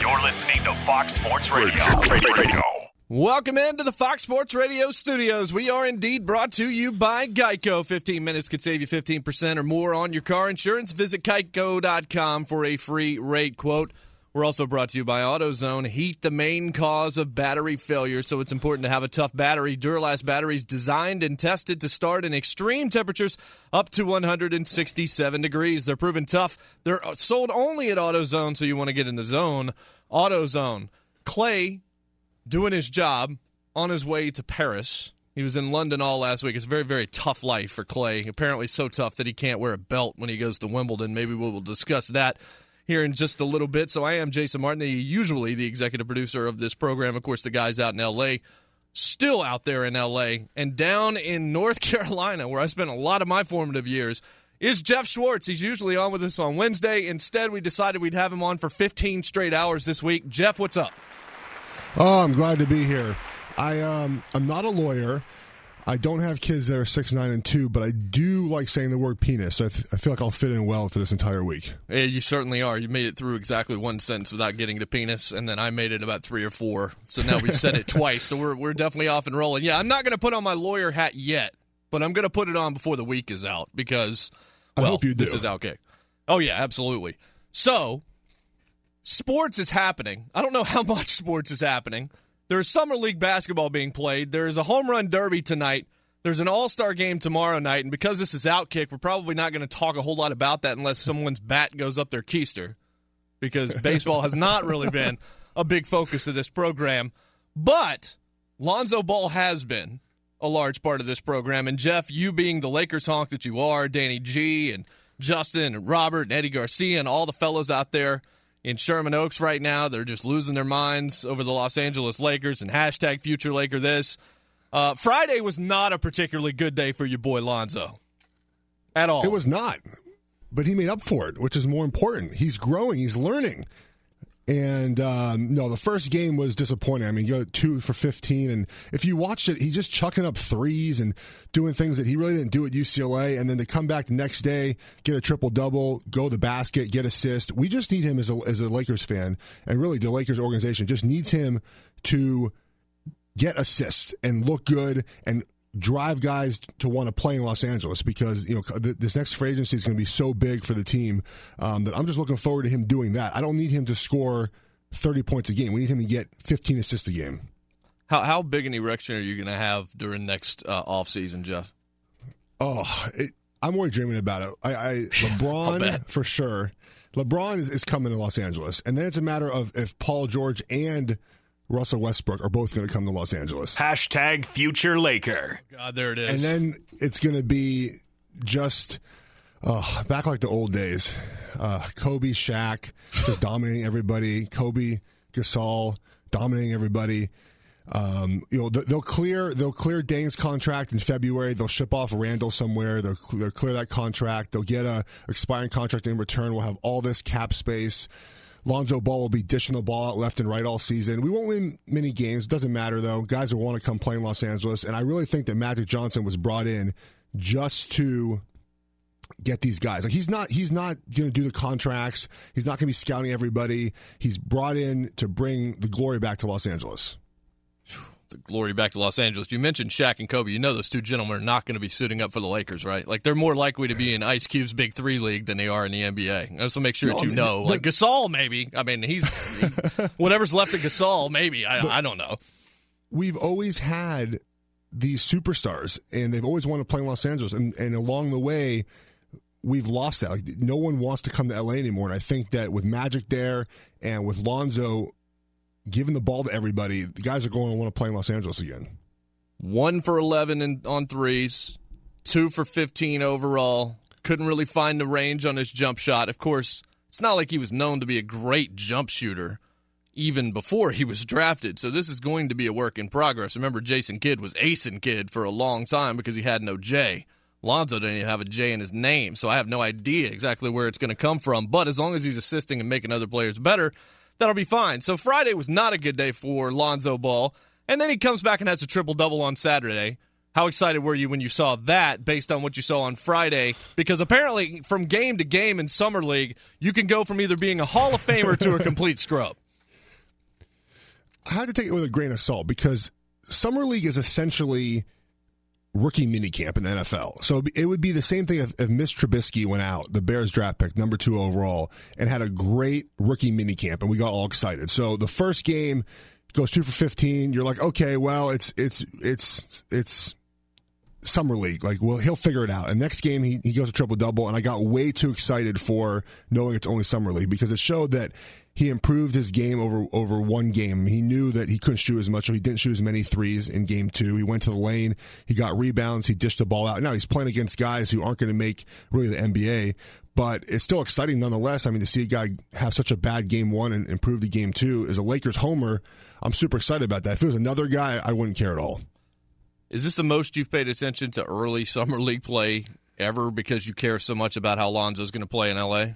You're listening to Fox Sports Radio. Radio. Welcome into the Fox Sports Radio studios. We are indeed brought to you by Geico. 15 minutes could save you 15% or more on your car insurance. Visit geico.com for a free rate quote. We're also brought to you by AutoZone. Heat, the main cause of battery failure, so it's important to have a tough battery. Duralast batteries designed and tested to start in extreme temperatures up to 167 degrees. They're proven tough. They're sold only at AutoZone, so you want to get in the zone. AutoZone. Clay doing his job on his way to Paris. He was in London all last week. It's a very, very tough life for Clay. Apparently, so tough that he can't wear a belt when he goes to Wimbledon. Maybe we will discuss that here in just a little bit. So I am Jason Martin, usually the executive producer of this program. Of course, the guys out in L.A. Still out there in L.A. and down in North Carolina, where I spent a lot of my formative years, is Jeff Schwartz. He's usually on with us on Wednesday. Instead, we decided we'd have him on for 15 straight hours this week. Jeff, what's up? Oh, I'm glad to be here. I um, I'm not a lawyer. I don't have kids that are six, nine, and two, but I do like saying the word penis. So I, th- I feel like I'll fit in well for this entire week. Yeah, you certainly are. You made it through exactly one sentence without getting to penis, and then I made it about three or four. So now we've said it twice. So we're we're definitely off and rolling. Yeah, I'm not going to put on my lawyer hat yet, but I'm going to put it on before the week is out because well, I hope you do. this is Outkick. Oh yeah, absolutely. So sports is happening. I don't know how much sports is happening. There's summer league basketball being played. There's a home run derby tonight. There's an all star game tomorrow night. And because this is Outkick, we're probably not going to talk a whole lot about that unless someone's bat goes up their keister because baseball has not really been a big focus of this program. But Lonzo Ball has been a large part of this program. And Jeff, you being the Lakers honk that you are, Danny G and Justin and Robert and Eddie Garcia and all the fellows out there in Sherman Oaks right now. They're just losing their minds over the Los Angeles Lakers and hashtag future Laker this. Uh, Friday was not a particularly good day for your boy Lonzo at all. It was not, but he made up for it, which is more important. He's growing, he's learning. And um, no, the first game was disappointing. I mean, you got two for 15. And if you watched it, he's just chucking up threes and doing things that he really didn't do at UCLA. And then to come back the next day, get a triple double, go to basket, get assist. We just need him as a, as a Lakers fan. And really, the Lakers organization just needs him to get assists and look good and drive guys to want to play in Los Angeles because you know this next free agency is going to be so big for the team um, that I'm just looking forward to him doing that. I don't need him to score 30 points a game. We need him to get 15 assists a game. How how big an erection are you going to have during next uh, off season, Jeff? Oh, it, I'm already dreaming about it. I, I LeBron for sure. LeBron is, is coming to Los Angeles, and then it's a matter of if Paul George and Russell Westbrook are both going to come to Los Angeles. Hashtag future Laker. God, there it is. And then it's going to be just uh, back like the old days. Uh, Kobe, Shaq, just dominating everybody. Kobe, Gasol, dominating everybody. Um, you know, they'll clear they'll clear Deng's contract in February. They'll ship off Randall somewhere. They'll, they'll clear that contract. They'll get a expiring contract in return. We'll have all this cap space. Lonzo Ball will be dishing the ball out left and right all season. We won't win many games. It doesn't matter though. Guys will want to come play in Los Angeles, and I really think that Magic Johnson was brought in just to get these guys. Like he's not he's not going to do the contracts. He's not going to be scouting everybody. He's brought in to bring the glory back to Los Angeles. The glory back to Los Angeles. You mentioned Shaq and Kobe. You know those two gentlemen are not going to be suiting up for the Lakers, right? Like they're more likely to be in Ice Cube's Big Three league than they are in the NBA. Just to make sure No, that you I know. Like Gasol, maybe. I mean, he's he, whatever's left of Gasol, maybe. I, I don't know. We've always had these superstars, and they've always wanted to play in Los Angeles, and, and along the way. We've lost that. Like, no one wants to come to LA anymore. And I think that with Magic there and with Lonzo giving the ball to everybody, the guys are going to want to play in Los Angeles again. One for eleven in, on threes, two for fifteen overall. Couldn't really find the range on his jump shot. Of course, it's not like he was known to be a great jump shooter even before he was drafted. So this is going to be a work in progress. Remember, Jason Kidd was Ace Kidd for a long time because he had no J. Lonzo didn't even have a J in his name, so I have no idea exactly where it's going to come from. But as long as he's assisting and making other players better, that'll be fine. So Friday was not a good day for Lonzo Ball, and then he comes back and has a triple double on Saturday. How excited were you when you saw that based on what you saw on Friday? Because apparently, from game to game in Summer League, you can go from either being a Hall of Famer to a complete scrub. I had to take it with a grain of salt because summer league is essentially rookie minicamp in the NFL. So it would be the same thing if, if Mitch Trubisky went out, the Bears draft pick, number two overall, and had a great rookie minicamp, and we got all excited. So the first game goes two for fifteen. You're like, okay, well, it's it's it's it's summer league. Like, well, he'll figure it out. And next game, he, he goes to triple double, and I got way too excited for knowing it's only summer league because it showed that he improved his game over over one game. He knew that he couldn't shoot as much, so he didn't shoot as many threes in game two. He went to the lane, he got rebounds, he dished the ball out. Now he's playing against guys who aren't going to make really the NBA, but it's still exciting nonetheless. I mean, to see a guy have such a bad game one and improve the game two as a Lakers homer, I'm super excited about that. If it was another guy, I wouldn't care at all. Is this the most you've paid attention to early Summer League play ever because you care so much about how Lonzo's going to play in LA?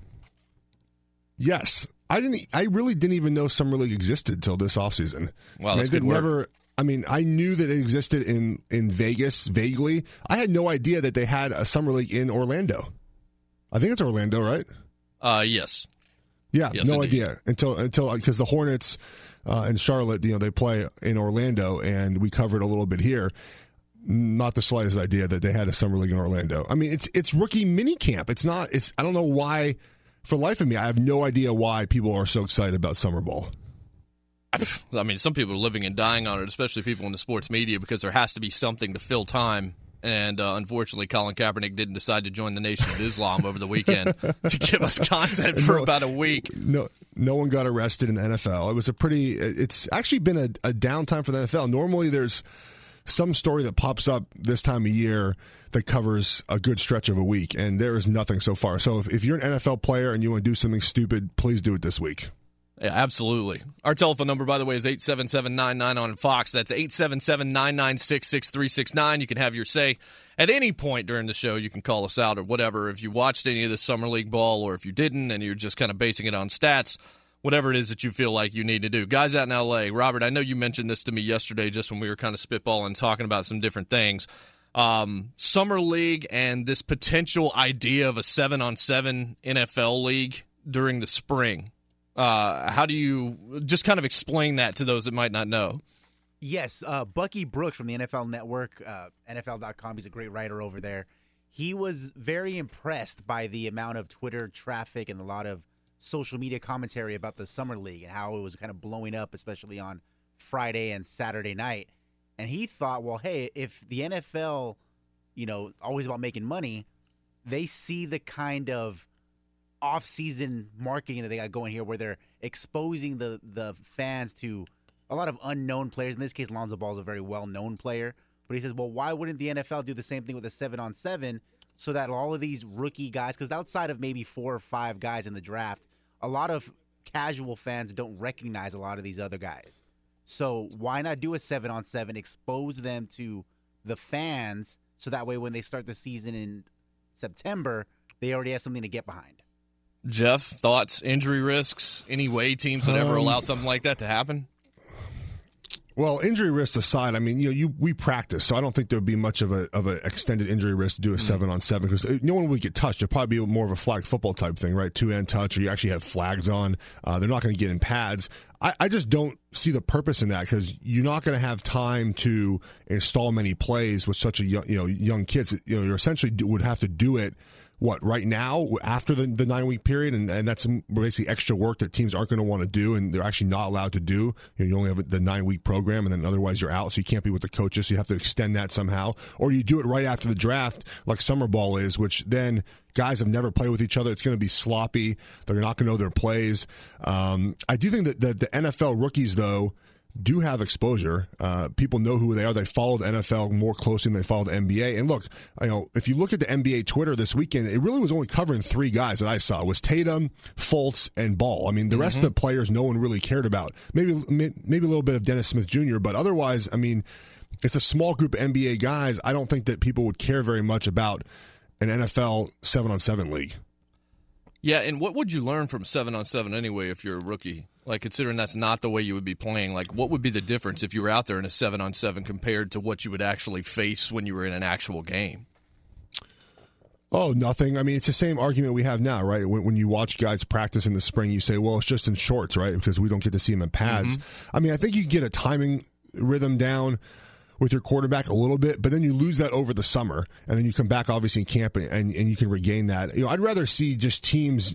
Yes, I didn't. I really didn't even know summer league existed till this offseason. Wow, I mean, that's I did never. I mean, I knew that it existed in in Vegas vaguely. I had no idea that they had a summer league in Orlando. I think it's Orlando, right? Uh, yes. Yeah, Yes, no indeed. idea until until because the Hornets uh, and Charlotte, you know, they play in Orlando, and we covered a little bit here. Not the slightest idea that they had a summer league in Orlando. I mean, it's it's rookie mini camp. It's not. It's I don't know why. For life of me, I have no idea why people are so excited about summer ball. I mean, some people are living and dying on it, especially people in the sports media, because there has to be something to fill time. And uh, unfortunately, Colin Kaepernick didn't decide to join the Nation of Islam over the weekend to give us content for No. about a week. No, no one got arrested in the NFL. It was a pretty. It's actually been a, a downtime for the NFL. Normally, there's some story that pops up this time of year that covers a good stretch of a week, and there is nothing so far. So, if, if you're an NFL player and you want to do something stupid, please do it this week. Yeah, absolutely. Our telephone number, by the way, is 877-99 on Fox. That's 877-996-6369. You can have your say at any point during the show. You can call us out or whatever. If you watched any of the Summer League ball or if you didn't and you're just kind of basing it on stats, whatever it is that you feel like you need to do. Guys out in L.A., Robert, I know you mentioned this to me yesterday just when we were kind of spitballing, talking about some different things. Um, Summer League and this potential idea of a seven-on-seven NFL league during the spring. Uh, how do you just kind of explain that to those that might not know? Yes, uh, Bucky Brooks from the NFL Network, uh, NFL.com. He's a great writer over there. He was very impressed by the amount of Twitter traffic and a lot of social media commentary about the Summer League and how it was kind of blowing up, especially on Friday and Saturday night. And he thought, well, hey, if the NFL, you know, always about making money, they see the kind of off-season marketing that they got going here, where they're exposing the the fans to a lot of unknown players. In this case, Lonzo Ball is a very well-known player. But he says, well, why wouldn't the NFL do the same thing with a seven-on-seven, so that all of these rookie guys, because outside of maybe four or five guys in the draft, a lot of casual fans don't recognize a lot of these other guys. So why not do a seven on seven? Expose them to the fans, so that way when they start the season in September, they already have something to get behind. Jeff, thoughts, injury risks, any way teams would ever Um, allow something like that to happen? Well, injury risk aside, I mean, you know, you we practice, so I don't think there would be much of a of an extended injury risk to do a seven on seven because no one would get touched. It'd probably be more of a flag football type thing, right? Two end touch, or you actually have flags on. Uh, they're not going to get in pads. I, I just don't see the purpose in that because you're not going to have time to install many plays with such a young, you know young kids. You know, you're essentially do, would have to do it what right now after the, the nine week period and, and that's basically extra work that teams aren't going to want to do and they're actually not allowed to do. You, know, you only have the nine week program and then otherwise you're out so you can't be with the coaches so you have to extend that somehow. Or you do it right after the draft like summer ball is which then guys have never played with each other. It's going to be sloppy. They're not going to know their plays. Um, i do think that the, the nfl rookies though do have exposure. Uh, people know who they are. They follow the NFL more closely than they follow the NBA. And look, you know, if you look at the NBA Twitter this weekend, it really was only covering three guys that I saw. It was Tatum, Fultz, and Ball. I mean, the rest of the players no one really cared about. Maybe maybe a little bit of Dennis Smith Jr., but otherwise, I mean, it's a small group of NBA guys. I don't think that people would care very much about an NFL seven on seven league. Yeah, and what would you learn from seven on seven anyway if you're a rookie? Like considering that's not the way you would be playing, like what would be the difference if you were out there in a seven on seven compared to what you would actually face when you were in an actual game? Oh, nothing. I mean, it's the same argument we have now, right? When, when you watch guys practice in the spring, you say, well, it's just in shorts, right? Because we don't get to see them in pads. Mm-hmm. I mean, I think you get a timing rhythm down with your quarterback a little bit, but then you lose that over the summer, and then you come back obviously in camp and, and you can regain that. You know, I'd rather see just teams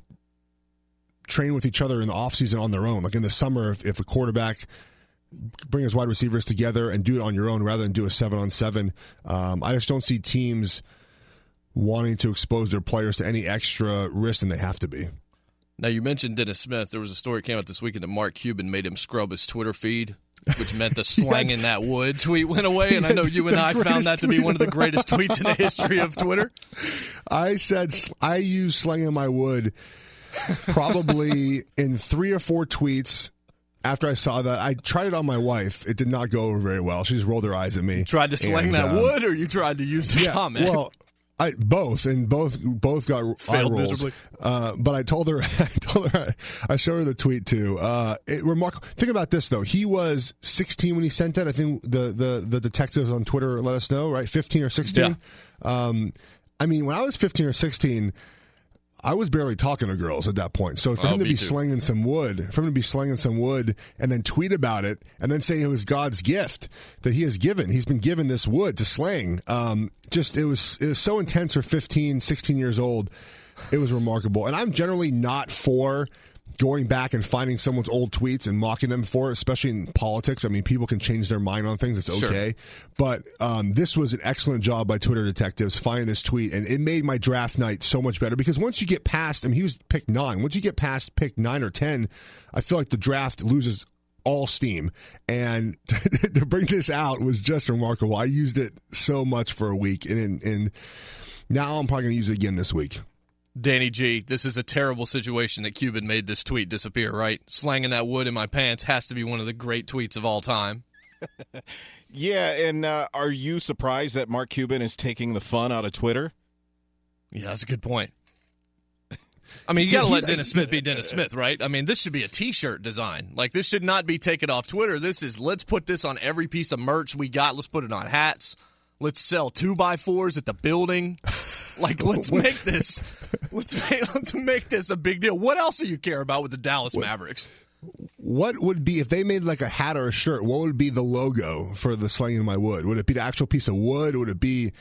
train with each other in the offseason on their own. Like in the summer, if, if a quarterback bring his wide receivers together and do it on your own rather than do a seven on seven. Um, I just don't see teams wanting to expose their players to any extra risk than they have to be. Now you mentioned Dennis Smith. There was a story that came out this weekend that Mark Cuban made him scrub his Twitter feed, which meant the slanging that wood tweet went away. And I know you and I found that to be one of the greatest tweets in the history of Twitter. I said I use slinging my wood probably in three or four tweets. After I saw that, I tried it on my wife. It did not go over very well. She just rolled her eyes at me. Tried to sling And, that um, wood, or you tried to use the yeah, comment? Well, I both and both both got eye Failed rolls. miserably. Uh, but I told her, I told her, I showed her the tweet too. Uh, it, remarkable. Think about this though. He was 16 when he sent that. I think the the the detectives on Twitter let us know, right? 15 or 16. Um, I mean, when I was 15 or 16. I was barely talking to girls at that point. So for Oh, him to be too. slinging some wood, for him to be slinging some wood and then tweet about it and then say it was God's gift that he has given. He's been given this wood to sling. Um, just, it was, it was so intense for 15, 16 years old. It was remarkable. And I'm generally not for going back and finding someone's old tweets and mocking them for it, especially in politics. I mean, people can change their mind on things. It's Sure. okay. But um, this was an excellent job by Twitter detectives finding this tweet, and it made my draft night so much better because once you get past, I mean, he was picked nine. Once you get past pick nine or ten, I feel like the draft loses all steam. And to bring this out was just remarkable. I used it so much for a week, and and now I'm probably going to use it again this week. Danny G, this is a terrible situation that Cuban made this tweet disappear, right? Slanging that wood in my pants has to be one of the great tweets of all time. Yeah, and uh, are you surprised that Mark Cuban is taking the fun out of Twitter? Yeah, that's a good point. I mean, you got to let Dennis Smith be Dennis Smith, right? I mean, this should be a T-shirt design. Like, this should not be taken off Twitter. This is let's put this on every piece of merch we got. Let's put it on hats. Let's sell two by fours at the building. Like, let's make this. Let's make, let's make this a big deal. What else do you care about with the Dallas Mavericks? What would be if they made like a hat or a shirt? What would be the logo for the slinging my wood? Would it be the actual piece of wood? Would it be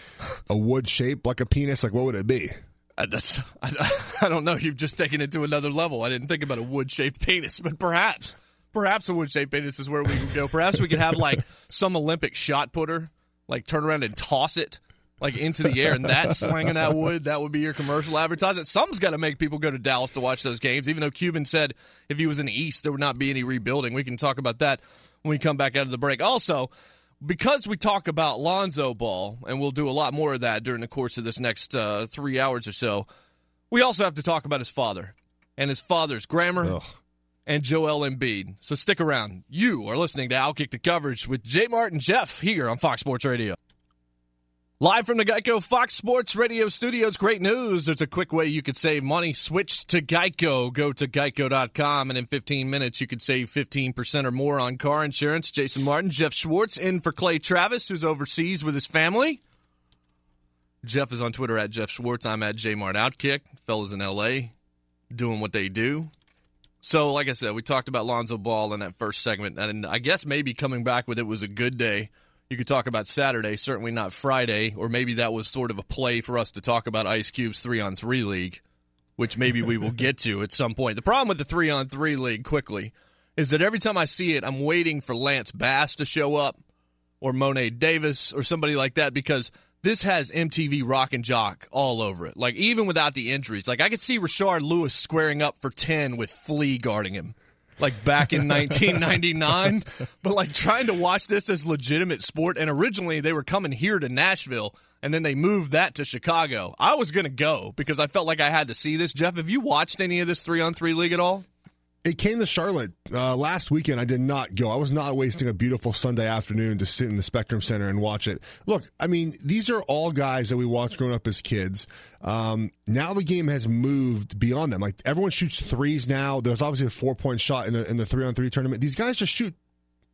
a wood shape like a penis? Like what would it be? Uh, that's I, I don't know. You've just taken it to another level. I didn't think about a wood-shaped penis, but perhaps, perhaps a wood-shaped penis is where we could go. Perhaps we could have like some Olympic shot putter, like turn around and toss it like into the air, and that slinging that wood. That would be your commercial advertisement. Some's got to make people go to Dallas to watch those games. Even though Cuban said if he was in the East, there would not be any rebuilding. We can talk about that when we come back out of the break. Also because we talk about Lonzo Ball, and we'll do a lot more of that during the course of this next uh, three hours or so, we also have to talk about his father and his father's grammar and Joel Embiid. So stick around. You are listening to Outkick the Coverage with Jay Martin Jeff here on Fox Sports Radio. Live from the Geico Fox Sports Radio studios, great news. There's a quick way you could save money. Switch to Geico. Go to geico.com, and in 15 minutes, you could save 15% or more on car insurance. Jason Martin, Jeff Schwartz in for Clay Travis, who's overseas with his family. Jeff is on Twitter at Jeff Schwartz. I'm at Jmart Outkick. Fellas in LA doing what they do. So, like I said, we talked about Lonzo Ball in that first segment, and I guess maybe coming back with it was a good day. You could talk about Saturday, certainly not Friday, or maybe that was sort of a play for us to talk about Ice Cube's three on three league, which maybe we will get to at some point. The problem with the three on three league, quickly, is that every time I see it, I'm waiting for Lance Bass to show up or Mo'ne Davis or somebody like that because this has MTV Rock and Jock all over it. Like even without the injuries, like I could see Rashard Lewis squaring up for ten with Flea guarding him, like back in 1999. but like trying to watch this as legitimate sport, and originally they were coming here to Nashville. And then they moved that to Chicago. I was going to go because I felt like I had to see this. Jeff, have you watched any of this three on three league at all? It came to Charlotte uh, last weekend. I did not go. I was not wasting a beautiful Sunday afternoon to sit in the Spectrum Center and watch it. Look, I mean, these are all guys that we watched growing up as kids. Um, now the game has moved beyond them. Like everyone shoots threes now. There's obviously a four point shot in the in the three on three tournament. These guys just shoot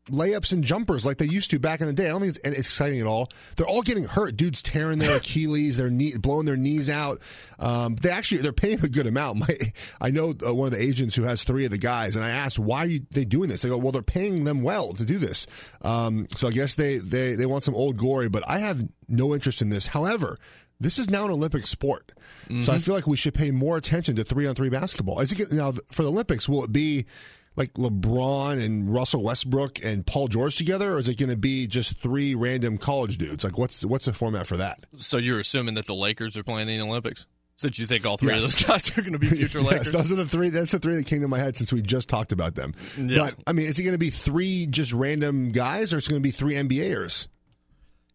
layups and jumpers like they used to back in the day. I don't think it's exciting at all. They're all getting hurt. Dudes tearing their Achilles, their knee, blowing their knees out. Um, they actually they're paying a good amount. My, I know uh, one of the agents who has three of the guys, and I asked why are you, they doing this. They go, well, they're paying them well to do this. Um, so I guess they they they want some old glory, but I have no interest in this. However. This is now an Olympic sport, mm-hmm. so I feel like we should pay more attention to three on three basketball. Is it now for the Olympics? Will it be like LeBron and Russell Westbrook and Paul George together, or is it going to be just three random college dudes? Like, what's what's the format for that? So you're assuming that the Lakers are playing in the Olympics? Since you think all three yes. of those guys are going to be future yes, Lakers, those are the three. That's the three that came to my head since we just talked about them. Yeah. But I mean, is it going to be three just random guys, or is it going to be three NBAers?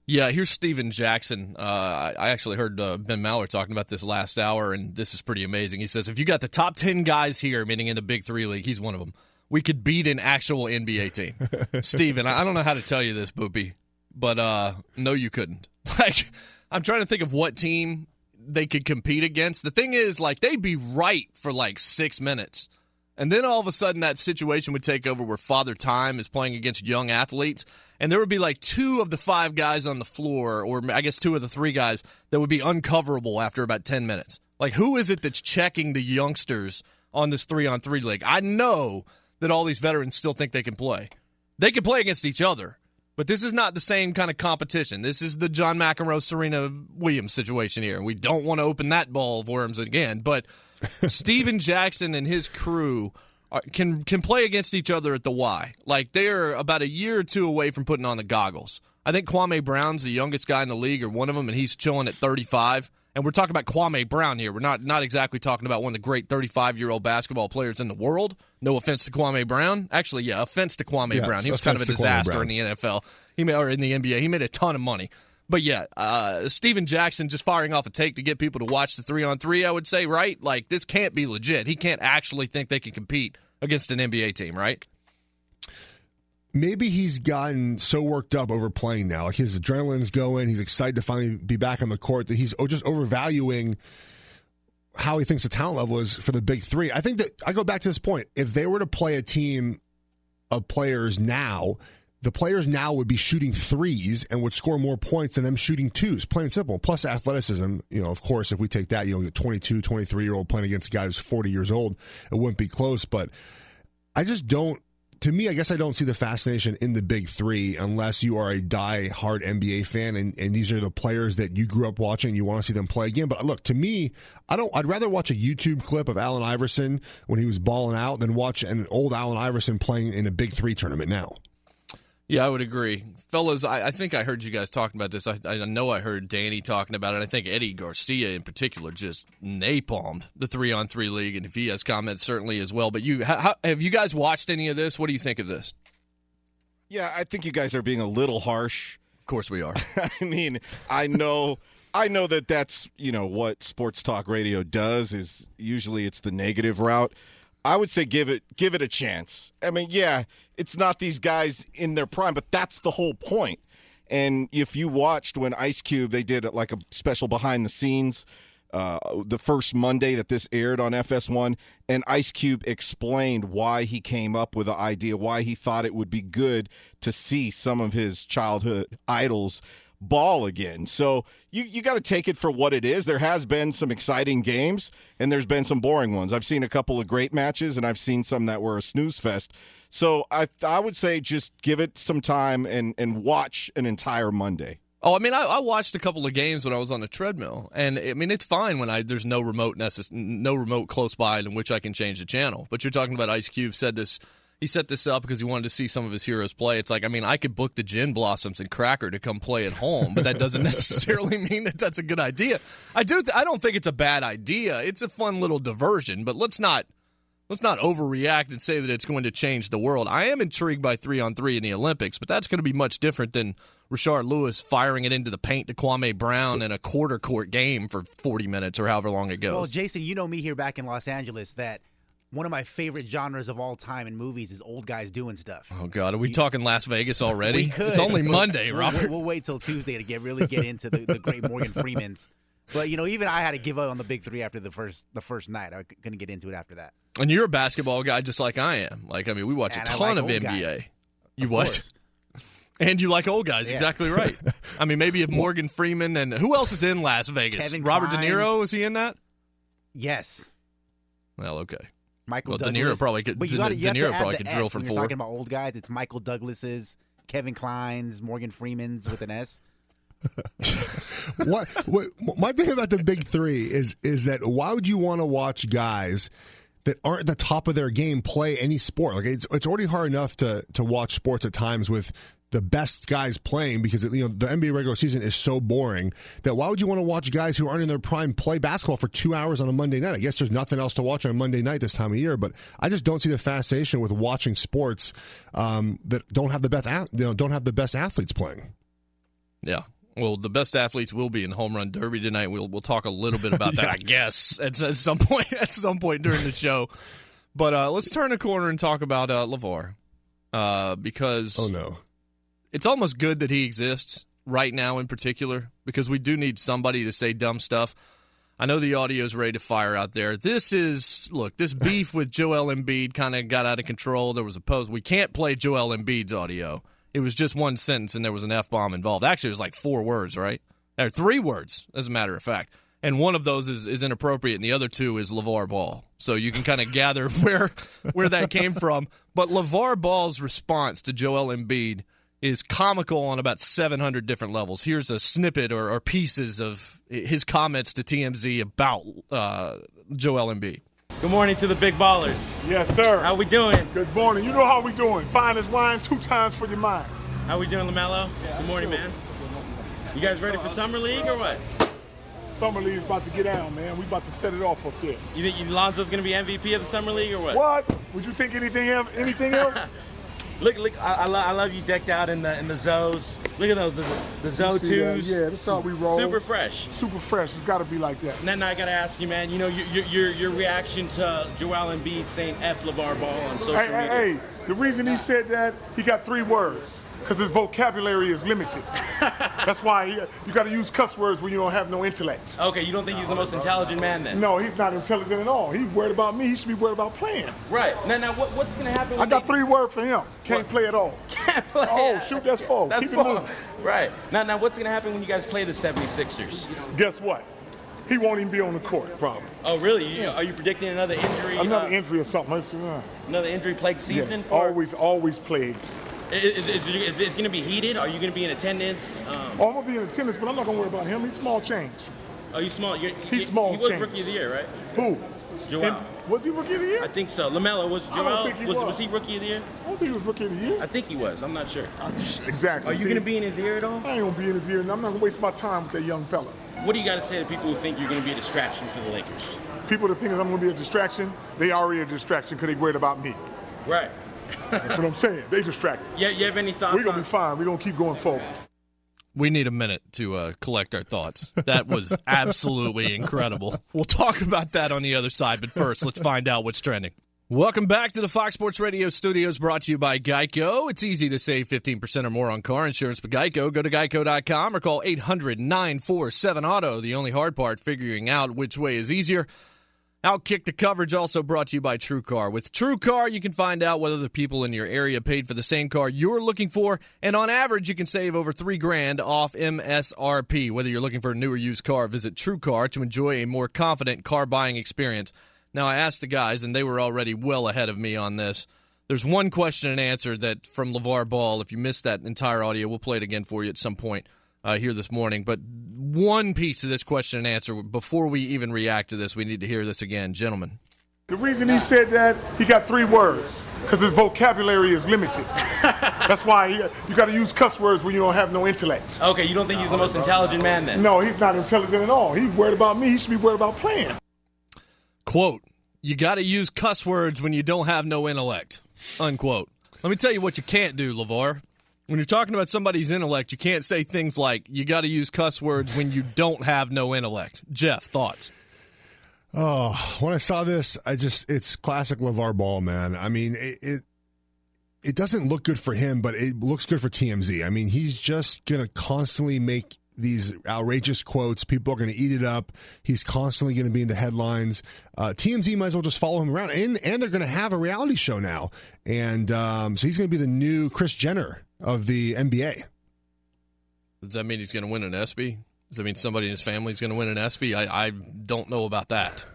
Yeah, here's Stephen Jackson. Uh, I actually heard uh, Ben Maller talking about this last hour, and this is pretty amazing. He says if you got the top ten guys here, meaning in the Big Three league, he's one of them we could beat an actual NBA team. Steven, I don't know how to tell you this, Boopy, but uh, no, you couldn't. Like, I'm trying to think of what team they could compete against. The thing is, like, they'd be right for like six minutes. And then all of a sudden, that situation would take over where Father Time is playing against young athletes. And there would be like two of the five guys on the floor, or I guess two of the three guys, that would be uncoverable after about 10 minutes. Like, who is it that's checking the youngsters on this three on three league? I know that all these veterans still think they can play. They can play against each other, but this is not the same kind of competition. This is the John McEnroe, Serena Williams situation here. We don't want to open that ball of worms again. But Stephen Jackson and his crew are, can can play against each other at the Y. Like they are about a year or two away from putting on the goggles. I think Kwame Brown's the youngest guy in the league, or one of them, and he's chilling at 35. And we're talking about Kwame Brown here. We're not not exactly talking about one of the great 35 year old basketball players in the world. No offense to Kwame Brown. Actually, yeah, offense to Kwame yeah, Brown. He was kind of a disaster in the NFL. He made, or in the NBA. He made a ton of money. But yeah, uh, Stephen Jackson just firing off a take to get people to watch the three on three. I would say, right? Like this can't be legit. He can't actually think they can compete against an NBA team, right? Maybe he's gotten so worked up over playing now. Like his adrenaline's going. He's excited to finally be back on the court that he's just overvaluing how he thinks the talent level is for the big three. I think that I go back to this point. If they were to play a team of players now, the players now would be shooting threes and would score more points than them shooting twos, plain and simple. Plus athleticism, you know, of course, if we take that, you know, get 22, 23 year old playing against a guy who's 40 years old, it wouldn't be close. But I just don't to me, I guess I don't see the fascination in the big three unless you are a die-hard NBA fan and, and these are the players that you grew up watching. You want to see them play again. But look, to me, I don't. I'd rather watch a YouTube clip of Allen Iverson when he was balling out than watch an old Allen Iverson playing in a big three tournament now. Yeah, I would agree. Fellas, I, I, think I heard you guys talking about this. I, I, know I heard Danny talking about it. I think Eddie Garcia in particular just napalmed the three on three league, and if he has comments, certainly as well. But you how, have you guys watched any of this? What do you think of this? Yeah, I think you guys are being a little harsh. Of course we are. I mean, I know. I know that that's you know what sports talk radio does is usually it's the negative route I would say give it give it a chance. I mean, yeah, it's not these guys in their prime, but that's the whole point. And if you watched when Ice Cube, they did like a special behind the scenes uh, the first Monday that this aired on FS1, and Ice Cube explained why he came up with the idea, why he thought it would be good to see some of his childhood idols ball again. So you you got to take it for what it is. There has been some exciting games and there's been some boring ones. I've seen a couple of great matches and I've seen some that were a snooze fest. So I I would say just give it some time and and watch an entire Monday. Oh, I mean, I, I, watched a couple of games when I was on the treadmill, and I mean, it's fine when I there's no remote necess- no remote close by in which I can change the channel. But you're talking about Ice Cube said this he set this up because he wanted to see some of his heroes play. It's like, I mean, I could book the Gin Blossoms and Cracker to come play at home, but that doesn't necessarily mean that that's a good idea. I do. Th- I don't think it's a bad idea. It's a fun little diversion, but let's not let's not overreact and say that it's going to change the world. I am intrigued by three on three in the Olympics, but that's going to be much different than Rashard Lewis firing it into the paint to Kwame Brown in a quarter court game for 40 minutes or however long it goes. Well, Jason, you know me here back in Los Angeles that one of my favorite genres of all time in movies is old guys doing stuff. Oh God, are we you, talking Last Vegas already? It's only Monday, Robert. We'll, we'll, wait till Tuesday to get really get into the, the great Morgan Freemans. But you know, even I had to give up on the big three after the first the first night. I couldn't get into it after that. And you're a basketball guy just like I am. Like I mean, we watch and a ton like of NBA. Guys. You of what? Course. And you like old guys, Yeah. exactly right. I mean, maybe if Morgan Freeman and who else is in Last Vegas? Kevin Robert De Niro is he in that? Yes, Well, okay. Michael Well, De Niro probably could- But you De- gotta- you have to Niro probably the could drill S from when you're four. Talking about old guys, it's Michael Douglas's, Kevin Kline's, Morgan Freeman's with an S. what, what my thing about the big three is is that why would you want to watch guys that aren't at the top of their game play any sport? Like it's it's already hard enough to to watch sports at times with the best guys playing because you know the NBA regular season is so boring that why would you want to watch guys who aren't in their prime play basketball for two hours on a Monday night? I guess there's nothing else to watch on a Monday night this time of year, but I just don't see the fascination with watching sports um, that don't have the best you know, don't have the best athletes playing. Yeah. Well, the best athletes will be in the home run derby tonight. We'll we'll talk a little bit about that, Yeah. I guess, at, at some point at some point during the show. But uh, let's turn the corner and talk about uh, Lavar, uh, because Oh no. It's almost good that he exists right now in particular because we do need somebody to say dumb stuff. I know the audio's ready to fire out there. This is look, this beef with Joel Embiid kind of got out of control. There was a post. We can't play Joel Embiid's audio. It was just one sentence and there was an F bomb involved. Actually, it was like four words, right? Or three words, as a matter of fact. And one of those is, is inappropriate, and the other two is LeVar Ball. So you can kind of gather where where that came from. But LeVar Ball's response to Joel Embiid is comical on about 700 different levels. Here's a snippet or, or pieces of his comments to TMZ about uh, Joel Embiid. Good morning to the big ballers. Yes, sir. How we doing? Good morning. You know how we doing. Fine as wine, two times for your mind. How we doing, Lamelo? Good morning, man. You guys ready for summer league or what? Summer League's about to get down, man. We about to set it off up there. You think Lonzo's gonna be MVP of the summer league or what? What? Would you think anything else? Anything else? Look, look, I, I, lo- I love you decked out in the in the Zoes. Look at those, the, the Zoe see that? Yeah, that's how we roll. Super fresh. Super fresh. It's got to be like that. And then I gotta ask you, man. You know your your, your, your reaction to Joel Embiid saying "F LeVar Ball" on social Hey, media. hey, hey. The reason he said that, he got three words. Because his vocabulary is limited. That's why he, you got to use cuss words when you don't have no intellect. Okay, you don't think he's the most intelligent man then? No, he's not intelligent at all. He's worried about me. He should be worried about playing. Right. Now, now, what, what's gonna happen? I got three words for him. Can't play at all. Can't play. Oh, shoot, that's four. That's Keep it four. moving. Right. Now, now, what's gonna happen when you guys play the 76ers? Guess what? He won't even be on the court, probably. Oh, really? You, are you predicting another injury? Another uh, injury or something. Uh, another injury-plagued season yes, always, always plagued. Is, is, is, is, it going to be heated? Are you going to be in attendance? Um, Oh, I'm gonna be in attendance, but I'm not gonna worry about him. He's small change. are you small? You're, He's he, small He was change. rookie of the year, right? Who? Joel. Was he rookie of the year? I think so. Lamelo was I don't Joel. think he was, was. was he rookie of the year? I don't think he was rookie of the year. I think he was. I'm not sure. Exactly. Are you See, going to be in his ear at all? I ain't gonna be in his ear, and I'm not gonna waste my time with that young fella. What do you got to say to people who think you're going to be a distraction for the Lakers? People that think that I'm gonna be a distraction, they already a distraction because they worried about me. Right. That's what I'm saying. They distracted. Yeah. You have any thoughts? We're gonna on, be fine. We're gonna keep going forward. We need a minute to uh, collect our thoughts. That was absolutely incredible. We'll talk about that on the other side, but first, let's find out what's trending. Welcome back to the Fox Sports Radio studios brought to you by Geico. It's easy to save 15% or more on car insurance, but Geico, go to geico.com or call 800 947 Auto. The only hard part, figuring out which way is easier. Outkick the coverage also brought to you by TrueCar. With TrueCar, you can find out whether the people in your area paid for the same car you're looking for, and on average, you can save over three grand off MSRP. Whether you're looking for a new or used car, visit TrueCar to enjoy a more confident car buying experience. Now, I asked the guys, and they were already well ahead of me on this. There's one question and answer that from LeVar Ball. If you missed that entire audio, we'll play it again for you at some point uh, here this morning. But one piece of this question and answer before we even react to this, we need to hear this again, gentlemen. The reason he said that, he got three words because his vocabulary is limited. That's why he, you got to use cuss words when you don't have no intellect. Okay, you don't think he's the most intelligent man then? No, he's not intelligent at all. He's worried about me. He should be worried about playing. Quote, you got to use cuss words when you don't have no intellect. Unquote. Let me tell you what you can't do, LeVar. When you're talking about somebody's intellect, you can't say things like, you got to use cuss words when you don't have no intellect. Jeff, thoughts? Oh, when I saw this, I just it's classic LeVar Ball, man. I mean, it, it it doesn't look good for him, but it looks good for TMZ. I mean, he's just to constantly make these outrageous quotes. People are going to eat it up. He's constantly going to be in the headlines. Uh, TMZ might as well just follow him around, and and they're going to have a reality show now, and um, so he's going to be the new Kris Jenner of the NBA. Does that mean he's going to win an ESPY? Does that mean somebody in his family is going to win an ESPY? I, I don't know about that.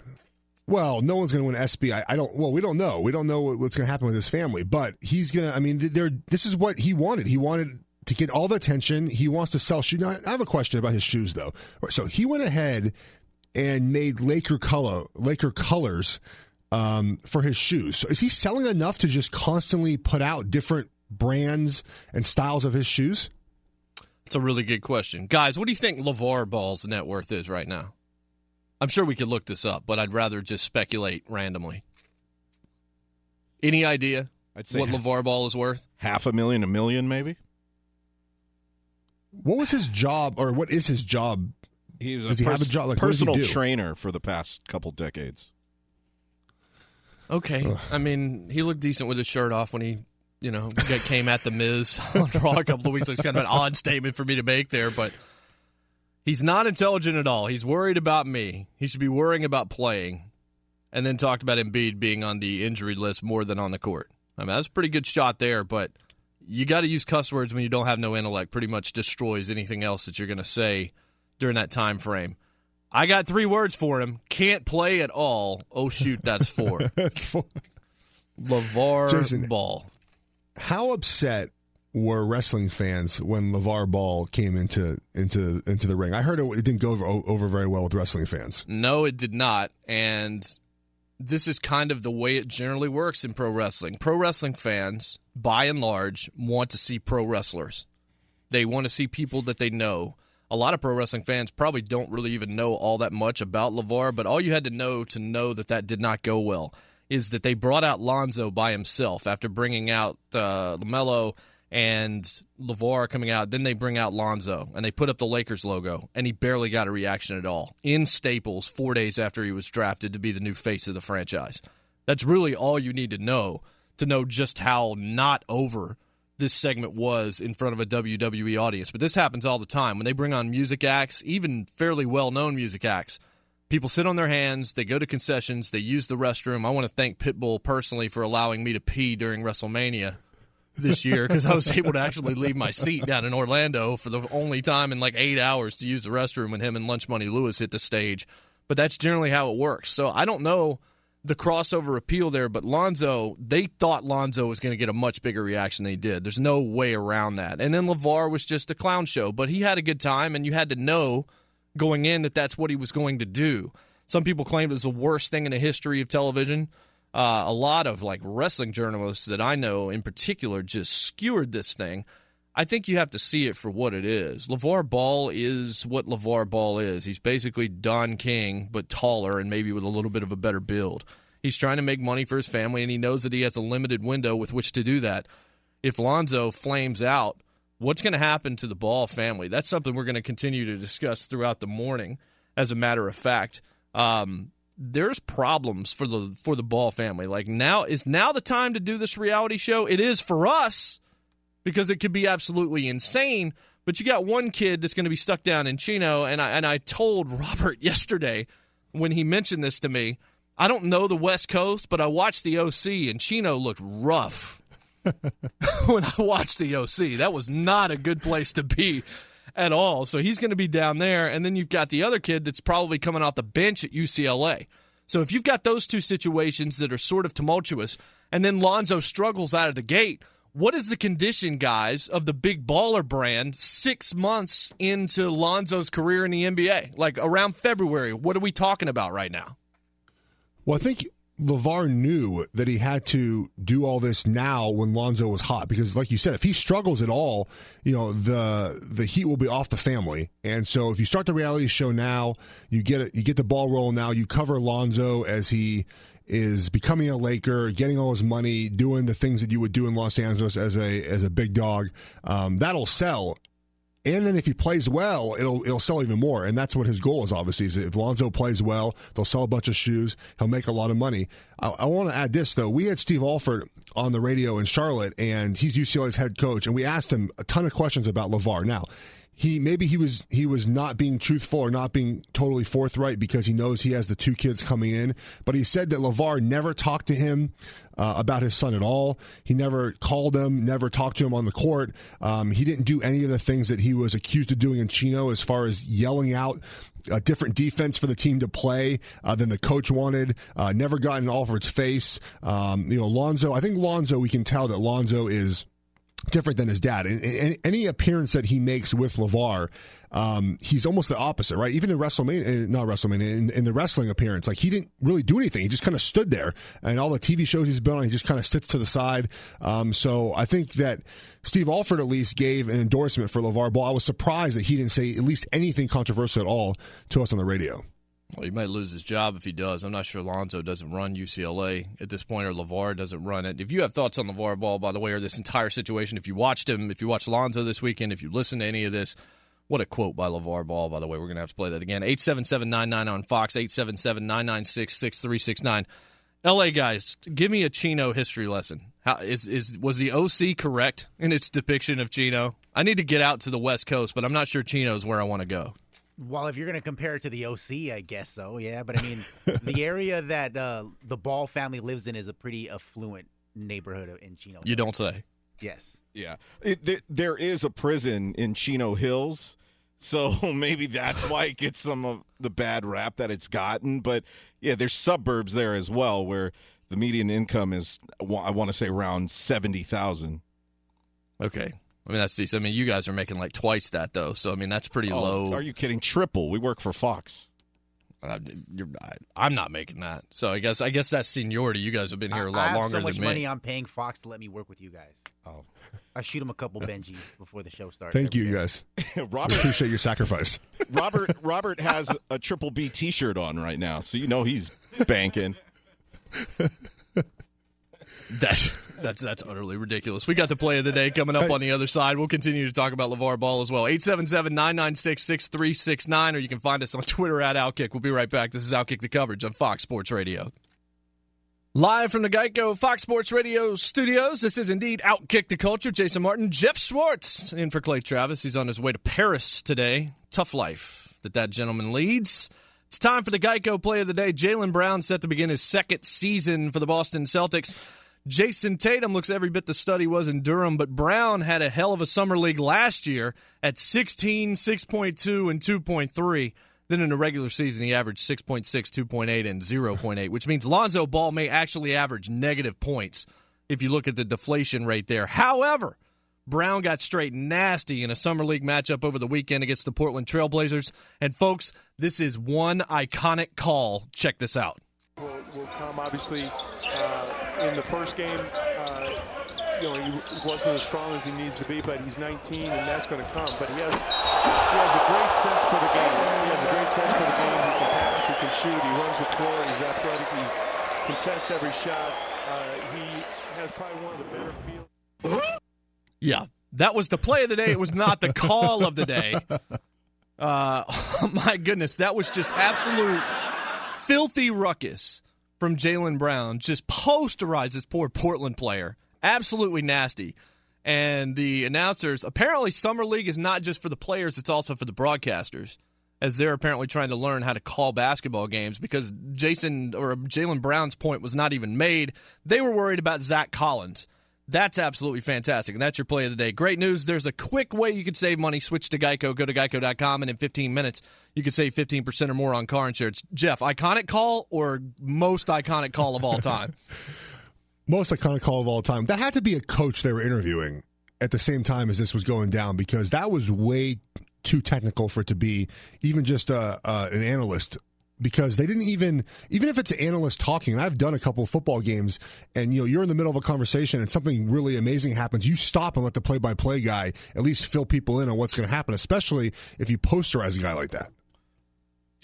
Well, no one's going to win ESPY. I, I, don't. Well, we don't know. We don't know what's going to happen with his family, but he's going to. I mean, they're, this is what he wanted. He wanted to get all the attention. He wants to sell shoes. Now, I have a question about his shoes, though. So he went ahead and made Laker color, Laker colors um, for his shoes. So is he selling enough to just constantly put out different brands and styles of his shoes? It's a really good question, guys. What do you think LeVar Ball's net worth is right now? I'm sure we could look this up, but I'd rather just speculate randomly. Any idea I'd say what half- LeVar Ball is worth? Half a million, a million, maybe. What was his job, or what is his job? He was Does a he have a job? Like, what he personal trainer for the past couple decades. Okay. I mean, he looked decent with his shirt off when he, you know, came at the Miz on Raw a couple of weeks ago. It's kind of an odd statement for me to make there, but he's not intelligent at all. He's worried about me. He should be worrying about playing. And then talked about Embiid being on the injury list more than on the court. I mean, that's a pretty good shot there, but you got to use cuss words when you don't have no intellect. Pretty much destroys anything else that you're going to say during that time frame. I got three words for him. Can't play at all. Oh shoot, that's four. That's four. LeVar Jason, Ball. How upset were wrestling fans when LeVar Ball came into into into the ring? I heard it, it didn't go over, over very well with wrestling fans. No, it did not. And this is kind of the way it generally works in pro wrestling. Pro wrestling fans, by and large, want to see pro wrestlers. They want to see people that they know. A lot of pro wrestling fans probably don't really even know all that much about LeVar, but all you had to know to know that that did not go well is that they brought out Lonzo by himself after bringing out uh, LaMelo and LeVar coming out. Then they bring out Lonzo and they put up the Lakers logo, and he barely got a reaction at all in Staples four days after he was drafted to be the new face of the franchise. That's really all you need to know to know just how not over this segment was in front of a WWE audience. But this happens all the time when they bring on music acts, even fairly well known music acts. People sit on their hands, they go to concessions, they use the restroom. I want to thank Pitbull personally for allowing me to pee during WrestleMania this year because I was able to actually leave my seat down in Orlando for the only time in like eight hours to use the restroom when him and Lunch Money Lewis hit the stage. But that's generally how it works. So I don't know the crossover appeal there, but Lonzo, they thought Lonzo was going to get a much bigger reaction than he did. There's no way around that. And then LeVar was just a clown show, but he had a good time, and you had to know going in that that's what he was going to do. Some people claimed it was the worst thing in the history of television. Uh, a lot of like wrestling journalists that I know in particular just skewered this thing. I think you have to see it for what it is. LeVar Ball is what LeVar Ball is. He's basically Don King, but taller and maybe with a little bit of a better build. He's trying to make money for his family, and he knows that he has a limited window with which to do that. If Lonzo flames out, what's going to happen to the Ball family? That's something we're going to continue to discuss throughout the morning, as a matter of fact. Um, there's problems for the for the Ball family. Like now is now the time to do this reality show. It is for us because it could be absolutely insane. But you got one kid that's going to be stuck down in Chino, and I and I told Robert yesterday when he mentioned this to me. I don't know the West Coast, but I watched the OC, and Chino looked rough when I watched the OC. That was not a good place to be at all. So he's going to be down there. And then you've got the other kid that's probably coming off the bench at UCLA. So if you've got those two situations that are sort of tumultuous, and then Lonzo struggles out of the gate, what is the condition, guys, of the big baller brand six months into Lonzo's career in the NBA? Like around February, what are we talking about right now? Well, I think LeVar knew that he had to do all this now when Lonzo was hot because like you said if he struggles at all you know the the heat will be off the family and so if you start the reality show now you get it you get the ball rolling now you cover Lonzo as he is becoming a Laker, getting all his money, doing the things that you would do in Los Angeles as a as a big dog. Um, that'll sell and then if he plays well, it'll it'll sell even more. And that's what his goal is. Obviously, is if Lonzo plays well, they'll sell a bunch of shoes. He'll make a lot of money. I, I want to add this though. We had Steve Alford on the radio in Charlotte, and he's UCLA's head coach, and we asked him a ton of questions about LeVar. Now, he maybe he was he was not being truthful or not being totally forthright because he knows he has the two kids coming in. But he said that LeVar never talked to him uh, about his son at all. He never called him, never talked to him on the court. Um, he didn't do any of the things that he was accused of doing in Chino, as far as yelling out a different defense for the team to play uh, than the coach wanted. Uh, never got in Alford's face. Um, you know, Lonzo. I think Lonzo. We can tell that Lonzo is different than his dad. And, and any appearance that he makes with LeVar, um, he's almost the opposite, right? Even in WrestleMania, not WrestleMania, in, in, the wrestling appearance, like he didn't really do anything. He just kind of stood there. And all the TV shows he's been on, he just kind of sits to the side. Um, so I think that Steve Alford at least gave an endorsement for LeVar Ball. I was surprised that he didn't say at least anything controversial at all to us on the radio. Well, he might lose his job if he does. I'm not sure Lonzo doesn't run UCLA at this point, or LeVar doesn't run it. If you have thoughts on LeVar Ball, by the way, or this entire situation, if you watched him, if you watched Lonzo this weekend, if you listen to any of this, what a quote by LeVar Ball, by the way. We're going to have to play that again. 877 on Fox, 877 996 6369. LA guys, give me a Chino history lesson. How is is was the OC correct in its depiction of Chino? I need to get out to the West Coast, but I'm not sure Chino's where I want to go. Well, if you're going to compare it to the OC, I guess so. Yeah, but I mean, the area that uh, the Ball family lives in is a pretty affluent neighborhood in Chino. You don't say. Yes. Yeah, it, there, there is a prison in Chino Hills, so maybe that's why it gets some of the bad rap that it's gotten. But yeah, there's suburbs there as well where the median income is, I want to say, around seventy thousand. Okay, I mean, that's decent. I mean, you guys are making like twice that though, so I mean, that's pretty oh, low. Are you kidding? Triple. We work for Fox. Uh, I, am not making that. So I guess I guess that's seniority. You guys have been here a lot I have longer so much than me. money I'm paying Fox to let me work with you guys. Oh, I shoot him a couple Benjis before the show starts. Thank you, day. guys. Robert, appreciate your sacrifice. Robert Robert has a triple B T-shirt on right now, so you know he's banking. That's that's that's utterly ridiculous. We got the play of the day coming up on the other side. We'll continue to talk about LeVar Ball as well. 877-996-6369, or you can find us on Twitter at Outkick. We'll be right back. This is Outkick the coverage on Fox Sports Radio. Live from the Geico Fox Sports Radio studios, this is indeed Outkick the Culture. Jason Martin, Jeff Schwartz in for Clay Travis. He's on his way to Paris today. Tough life that that gentleman leads. It's time for the Geico play of the day. Jaylen Brown set to begin his second season for the Boston Celtics. Jayson Tatum looks every bit the stud he was in Durham, but Brown had a hell of a summer league last year at 16, 6.2, and 2.3. Then in the regular season, he averaged 6.6, 2.8, and 0.8, which means Lonzo Ball may actually average negative points if you look at the deflation rate there. However, Brown got straight nasty in a summer league matchup over the weekend against the Portland Trailblazers. And folks, this is one iconic call. Check this out. Will, will come obviously. Uh in the first game, uh, you know, he wasn't as strong as he needs to be, but he's 19, and that's going to come. But he has he has a great sense for the game. He has a great sense for the game. He can pass, he can shoot, he runs the floor, he's athletic, he contests every shot. Uh, he has probably one of the better fields. Yeah, that was the play of the day. It was not the call of the day. Uh, oh my goodness, that was just absolute filthy ruckus from Jaylen Brown just posterized this poor Portland player. Absolutely nasty. And the announcers apparently summer league is not just for the players; it's also for the broadcasters, as they're apparently trying to learn how to call basketball games. Because Jason or Jalen Brown's point was not even made; they were worried about Zach Collins. That's absolutely fantastic. And that's your play of the day. Great news. There's a quick way you can save money. Switch to Geico. Go to geico.com, and in 15 minutes, you can save 15% or more on car insurance. Jeff, iconic call or most iconic call of all time? most iconic call of all time. That had to be a coach they were interviewing at the same time as this was going down because that was way too technical for it to be even just a, uh, an analyst because they didn't even even if it's an analyst talking and i've done a couple of football games and you know you're in the middle of a conversation and something really amazing happens you stop and let the play-by-play guy at least fill people in on what's going to happen especially if you posterize a guy like that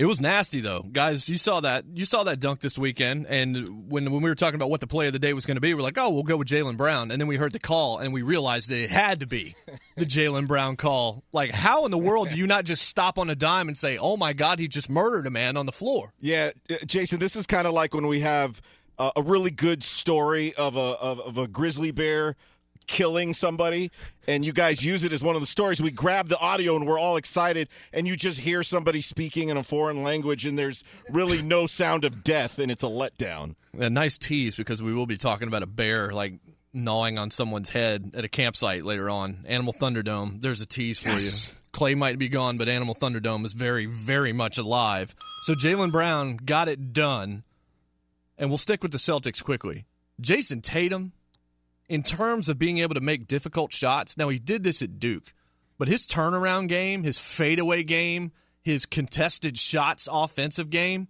It was nasty though, guys. You saw that. You saw that dunk this weekend, and when when we were talking about what the play of the day was going to be, we're like, oh, we'll go with Jaylen Brown, and then we heard the call, and we realized that it had to be the Jaylen Brown call. Like, how in the world do you not just stop on a dime and say, oh my God, he just murdered a man on the floor? Yeah, uh, Jason, this is kind of like when we have a really good story of a of, of a grizzly bear killing somebody and you guys use it as one of the stories we grab the audio and we're all excited and you just hear somebody speaking in a foreign language and there's really no sound of death and it's a letdown A nice tease because we will be talking about a bear like gnawing on someone's head at a campsite later on. Animal Thunderdome. There's a tease for Yes. you. Clay might be gone, but Animal Thunderdome is very, very much alive. So Jaylen Brown got it done, and we'll stick with the Celtics quickly. Jayson Tatum, in terms of being able to make difficult shots, now he did this at Duke, but his turnaround game, his fadeaway game, his contested shots offensive game,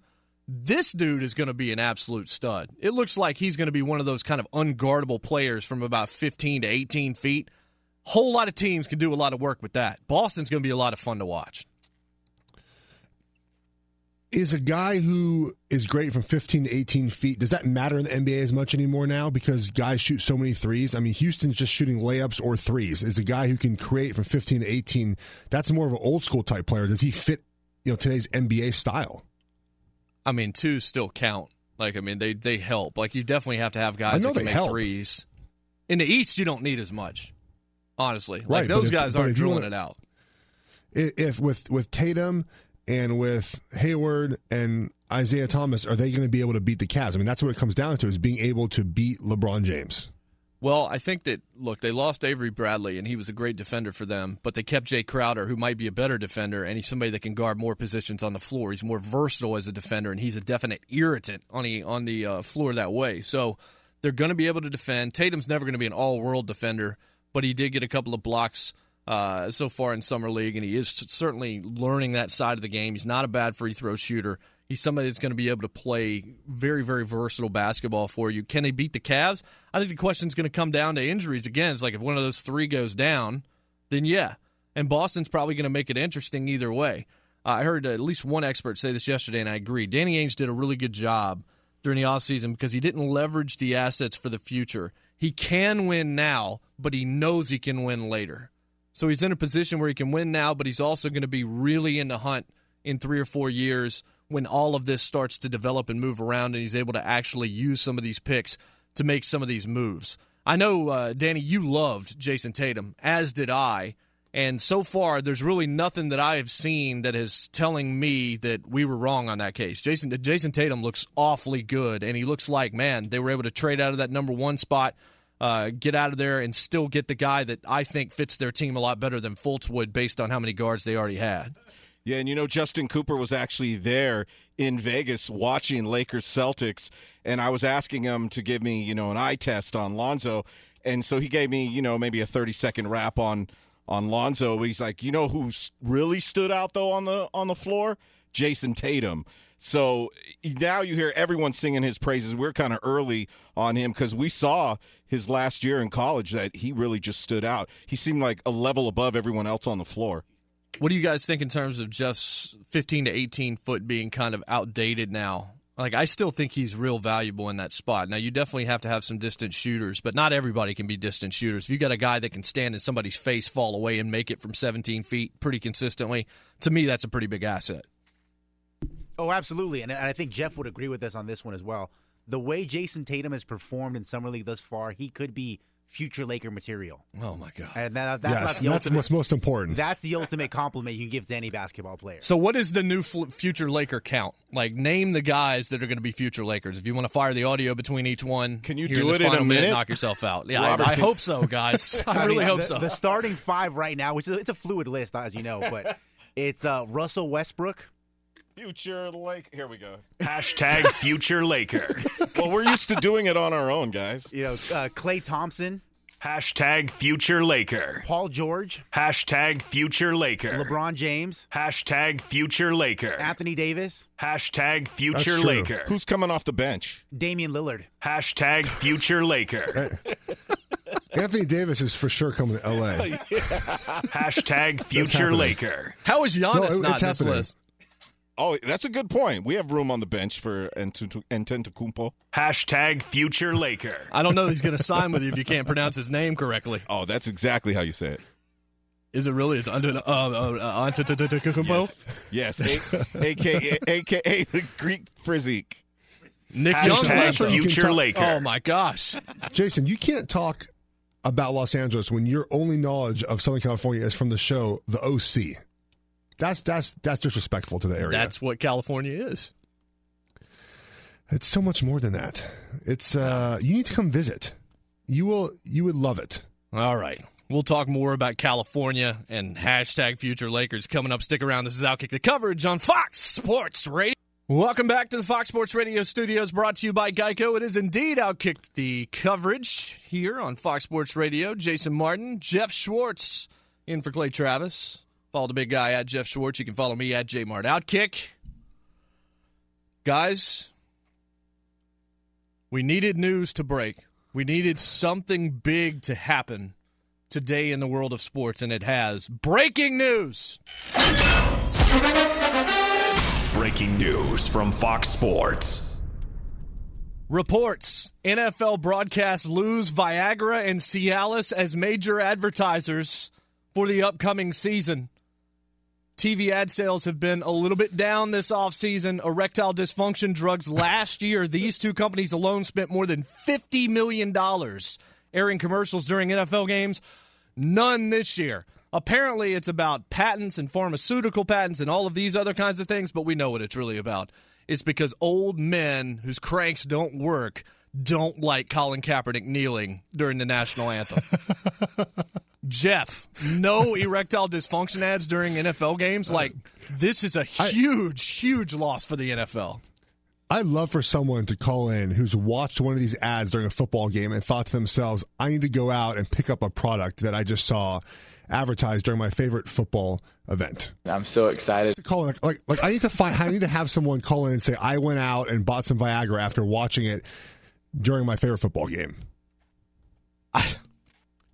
this dude is going to be an absolute stud. It looks like he's going to be one of those kind of unguardable players from about 15 to 18 feet. Whole lot of teams can do a lot of work with that. Boston's going to be a lot of fun to watch. Is a guy who is great from 15 to 18 feet does that matter in the nba as much anymore now because guys shoot so many threes i mean houston's just shooting layups or threes is a guy who can create from 15 to 18 that's more of an old school type player does he fit you know today's nba style I mean, two still count. Like, I mean, they they help. Like, you definitely have to have guys that can make help. threes. In the East, you don't need as much. Honestly, like Right, those if- guys aren't drilling wanna- it out. If with with tatum and with hayward and isaiah thomas are they going to be able to beat the Cavs? i mean that's what it comes down to is being able to beat lebron james Well, I think that look, they lost Avery Bradley, and he was a great defender for them. But they kept Jae Crowder, who might be a better defender, and he's somebody that can guard more positions on the floor. He's more versatile as a defender, and he's a definite irritant on the on the uh, floor that way. So they're going to be able to defend. Tatum's never going to be an all world defender, but he did get a couple of blocks. Uh, so far in summer league, and he is certainly learning that side of the game. He's not a bad free throw shooter. He's somebody that's going to be able to play very, very versatile basketball for you. Can they beat the Cavs? I think the question is going to come down to injuries again. It's like if one of those three goes down, then yeah. And Boston's probably going to make it interesting either way. Uh, I heard at least one expert say this yesterday, and I agree. Danny Ainge did a really good job during the offseason because he didn't leverage the assets for the future. He can win now, but he knows he can win later. So he's in a position where he can win now, but he's also going to be really in the hunt in three or four years when all of this starts to develop and move around and he's able to actually use some of these picks to make some of these moves. I know, uh, Danny, you loved Jayson Tatum, as did I. And so far, there's really nothing that I have seen that is telling me that we were wrong on that case. Jason Jayson Tatum looks awfully good, and he looks like man they were able to trade out of that number one spot, uh, get out of there, and still get the guy that I think fits their team a lot better than Fultz would, based on how many guards they already had. Yeah, and you know Justin Cooper was actually there in Vegas watching Lakers Celtics, and I was asking him to give me, you know, an eye test on Lonzo, and so he gave me, you know, maybe a thirty second rap on on Lonzo. He's like, you know, who really stood out though on the on the floor? Jayson Tatum. So now you hear everyone singing his praises. We're kind of early on him because we saw his last year in college that he really just stood out. He seemed like a level above everyone else on the floor. What do you guys think in terms of Jeff's 15 to 18 foot being kind of outdated now? Like, I still think he's real valuable in that spot. Now, you definitely have to have some distant shooters, but not everybody can be distant shooters. If you got a guy that can stand in somebody's face, fall away, and make it from 17 feet pretty consistently, to me, that's a pretty big asset. Oh, absolutely, and I think Jeff would agree with us on this one as well. The way Jayson Tatum has performed in summer league thus far, he could be future Laker material. Oh my god! And that, that's yes, the that's ultimate. what's most important. That's the ultimate compliment you can give to any basketball player. So, what is the new fl- future Laker count? Like, name the guys that are going to be future Lakers. If you want to fire the audio between each one, Can you do this it in a final minute? Knock yourself out. Yeah, Robert, I, I hope so, guys. I, I really mean, hope the, so. The starting five right now, which is it's a fluid list, as you know, but it's uh, Russell Westbrook, Future Lake. Here we go. Hashtag future Laker. Well, we're used to doing it on our own, guys. you know, uh, Klay Thompson, Hashtag future Laker. Paul George, Hashtag future Laker. LeBron James, Hashtag future Laker. Anthony Davis, Hashtag That's future true. Laker. Who's coming off the bench? Damian Lillard. Hashtag future Laker. Anthony Davis is for sure coming to LA. Hashtag future happening. Laker. How is Giannis No, it- not it's in this happening. list? Oh, that's a good point. We have room on the bench for Antetokounmpo. Antetokounmpo. Hashtag future Laker. I don't know that he's going to sign with you if you can't pronounce his name correctly. Oh, that's exactly how you say it. Is it really? Is it under uh, uh, uh, Antetokounmpo? Yes, a- aka aka the Greek physique. Nick Hashtag Young. future talk- Laker. Oh my gosh! Jason, you can't talk about Los Angeles when your only knowledge of Southern California is from the show The OC. That's that's that's disrespectful to the area. That's what California is. it's so much more than that. It's uh you need to come visit. You will you would love it. All right. We'll talk more about California and hashtag future Lakers coming up. Stick around. This is Outkick the coverage on Fox Sports Radio. Welcome back to the Fox Sports Radio studios brought to you by Geico. It is indeed Outkick the coverage here on Fox Sports Radio. Jason Martin, Jeff Schwartz in for Clay Travis. Follow the big guy at Jeff Schwartz. You can follow me at JMart. Outkick. Guys, we needed news to break. We needed something big to happen today in the world of sports, and it has. Breaking news! Breaking news from Fox Sports. Reports NFL broadcasts lose Viagra and Cialis as major advertisers for the upcoming season. TV ad sales have been a little bit down this offseason. Erectile dysfunction drugs last year, these two companies alone spent more than $50 million airing commercials during NFL games. None this year. Apparently, it's about patents and pharmaceutical patents and all of these other kinds of things, but we know what it's really about. It's because old men whose cranks don't work don't like Colin Kaepernick kneeling during the national anthem. Jeff, no erectile dysfunction ads during NFL games. Uh, like, this is a huge, huge loss for the NFL. I'd love for someone to call in who's watched one of these ads during a football game and thought to themselves, I need to go out and pick up a product that I just saw advertised during my favorite football event. I'm so excited. To call like, like like I need to find I need to have someone call in and say I went out and bought some Viagra after watching it during my favorite football game.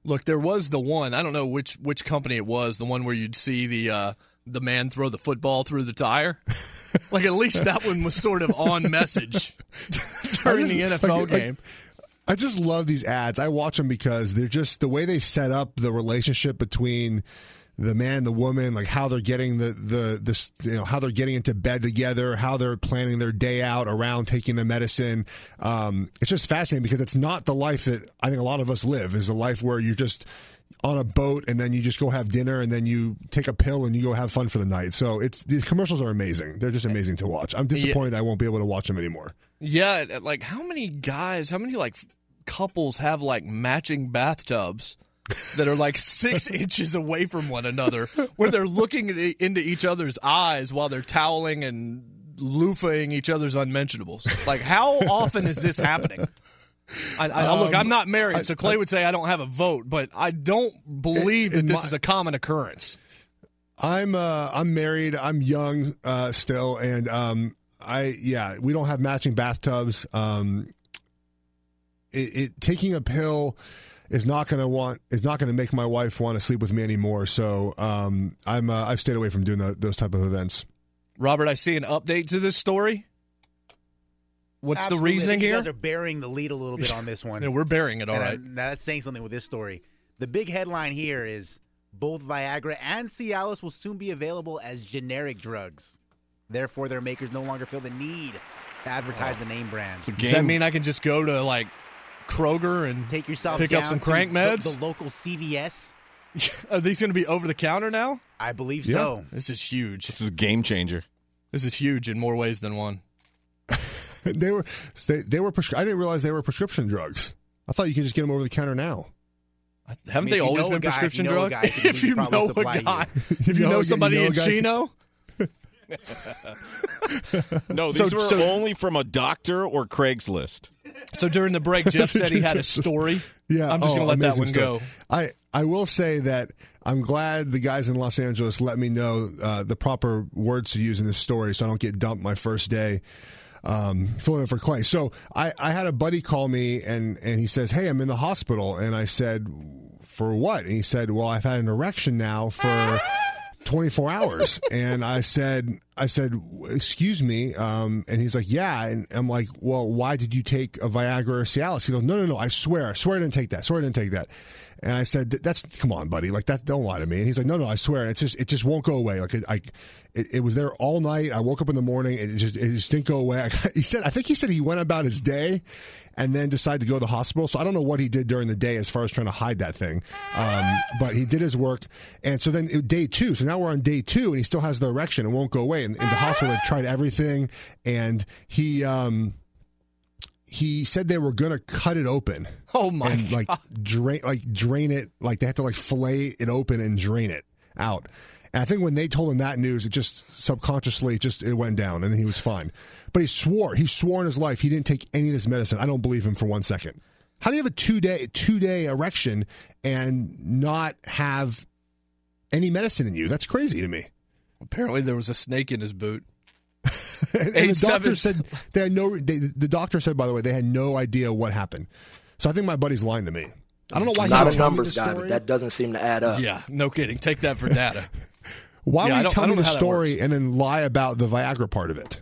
Look, there was the one. I don't know which which company it was. The one where you'd see the uh, the man throw the football through the tire. like at least that one was sort of on message during the NFL like- like, game. I just love these ads. I watch them because they're just the way they set up the relationship between the man the woman, like how they're getting the the this you know how they're getting into bed together, how they're planning their day out around taking the medicine. Um, it's just fascinating because it's not the life that I think a lot of us live. Is a life where you're just on a boat and then you just go have dinner and then you take a pill and you go have fun for the night. So it's these commercials are amazing. They're just amazing to watch. I'm disappointed that I won't be able to watch them anymore. Yeah, like how many guys, how many like couples have like matching bathtubs that are like six inches away from one another, where they're looking at- into each other's eyes while they're toweling and loofahing each other's unmentionables. Like, how often is this happening? I, I, look, Um, I'm not married, I- so Clay would say I don't have a vote, but I don't believe that in this my- is a common occurrence. I'm uh I'm married. I'm young uh still and um I yeah, we don't have matching bathtubs. Um it, it taking a pill is not going to want is not going to make my wife want to sleep with me anymore. So um I'm uh, I've stayed away from doing tho- those type of events. Robert, I see an update to this story. What's Absolutely. the reasoning here? You guys are burying the lead a little bit on this one. Yeah, we're burying it, all And, right. that's saying something with this story. The big headline here is both Viagra and Cialis will soon be available as generic drugs. Therefore, their makers no longer feel the need to advertise the name brand. Does that mean I can just go to like Kroger and Take yourself pick up some crank meds? The, local CVS. Are these going to be over the counter now? I believe Yeah. so. This is huge. This is a game changer. This is huge in more ways than one. they were they, they were prescri- I didn't realize they were prescription drugs. I thought you could just get them over the counter now. Haven't mean, they always know a been guy- if you prescription know a drugs? guy, if you know a supply you. guy, If if you you know know somebody you know in guy- Chino, No, So- these were so- only from a doctor or Craigslist. so during the break, Jeff said he had a story. Yeah, I'm just oh, going to let that one story. go. I I will say that I'm glad the guys in Los Angeles let me know uh, the proper words to use in this story, so I don't get dumped my first day. Um, filling in for Clay. So I, I had a buddy call me and and he says, "Hey, I'm in the hospital," and I said, "For what?" And he said, "Well, I've had an erection now for." 24 hours. And i said i said excuse me. Um, and he's like yeah. And i'm like well why did you take a viagra or cialis? He goes no no no. I swear. I swear i didn't take that. I swear i didn't take that and i said that's come on buddy like that don't lie to me and he's like no no i swear it's just it just won't go away like it, I, it, it was there all night i woke up in the morning it just it just didn't go away he said i think he said he went about his day and then decided to go to the hospital. So I don't know what he did during the day as far as trying to hide that thing. Um, but he did his work. And so then it- day two. So now we're on day two and he still has the erection. It won't go away. And in the hospital, they've tried everything. And he, um, he said they were going to cut it open. Oh my and like drain, like drain it. Like they had to like fillet it open and drain it out. And I think when they told him that news, it just subconsciously just it went down, and he was fine. But he swore he swore in his life he didn't take any of this medicine. I don't believe him for one second. How do you have a two day two day erection and not have any medicine in you? That's crazy to me. Apparently, there was a snake in his boot. And, and the doctor seven- said they had no. They, the doctor said, by the way, they had no idea what happened. So I think my buddy's lying to me. I don't know why. Not would a numbers guy, story. but that doesn't seem to add up. Yeah, no kidding. Take that for data. Why Yeah, I would you tell me the know how that story and then lie about the Viagra part of it?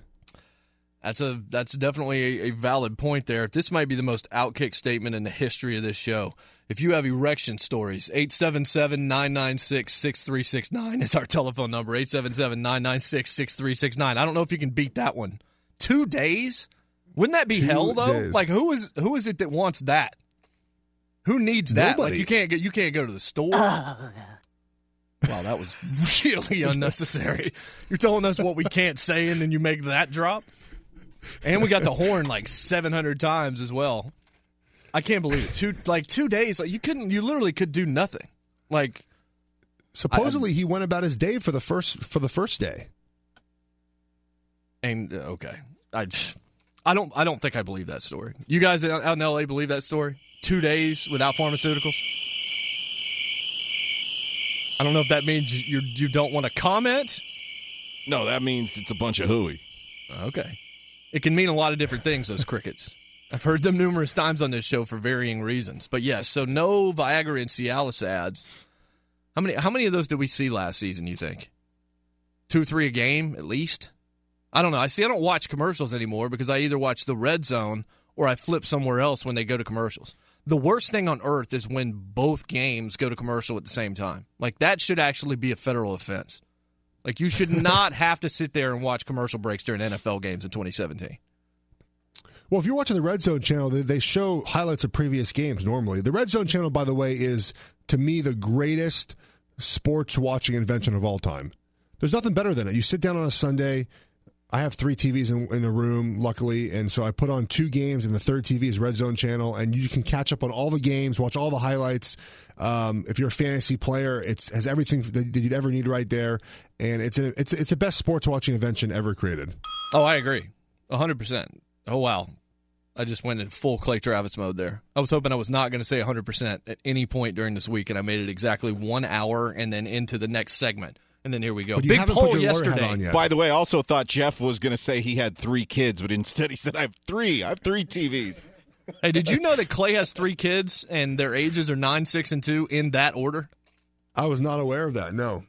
That's a that's definitely a, a valid point there. This might be the most outkick statement in the history of this show. If you have erection stories, 877-996-6369 is our telephone number. 877-996-6369. I don't know if you can beat that one. Two days? Wouldn't that be Two hell though? days. Like who is who is it that wants that? Who needs that? Like you can't get you can't go to the store. wow, that was really unnecessary. You're telling us what we can't say and then you make that drop? And we got the horn like 700 times as well. I can't believe it. Two like 2 days like you couldn't you literally could do nothing. Like Supposedly he went about his day for the first for the first day. and uh, okay. I just- I don't I don't think I believe that story. You guys out out in LA believe that story? 2 days without pharmaceuticals? I don't know if that means you you don't want to comment. No, that means it's a bunch of hooey. Okay. It can mean a lot of different things, those crickets. I've heard them numerous times on this show for varying reasons. But yes, so no Viagra and Cialis ads. How many how many of those did we see last season, you think? Two, three a game at least? I don't know. I see I don't watch commercials anymore because I either watch the red zone or I flip somewhere else when they go to commercials. The worst thing on earth is when both games go to commercial at the same time. Like that should actually be a federal offense. Like you should not have to sit there and watch commercial breaks during NFL games in 2017. Well, if you're watching the Red Zone channel, they, show highlights of previous games normally. The Red Zone channel, by the way, is to me the greatest sports watching invention of all time. There's nothing better than it. You sit down on a Sunday. I have three TVs in, in room, luckily, and so I put on two games, and the third TV is Red Zone channel, and you can catch up on all the games, watch all the highlights. Um, if you're a fantasy player, it has everything that you'd ever need right there, and it's a, it's it's the best sports watching invention ever created. Oh, I agree. 100%. Oh, wow. I just went in full Clay Travis mode there. I was hoping I was not going to say 100% at any point during this week, and I made it exactly one hour and then into the next segment. And then here we go. Big haven't poll put your lawyer hat yesterday. on yet. By the way, I also thought Jeff was going to say he had three kids, but instead he said, I have three. I have three TVs. Hey, did you know that Clay has three kids and their ages are nine, six, and two in that order? I was not aware of that. No.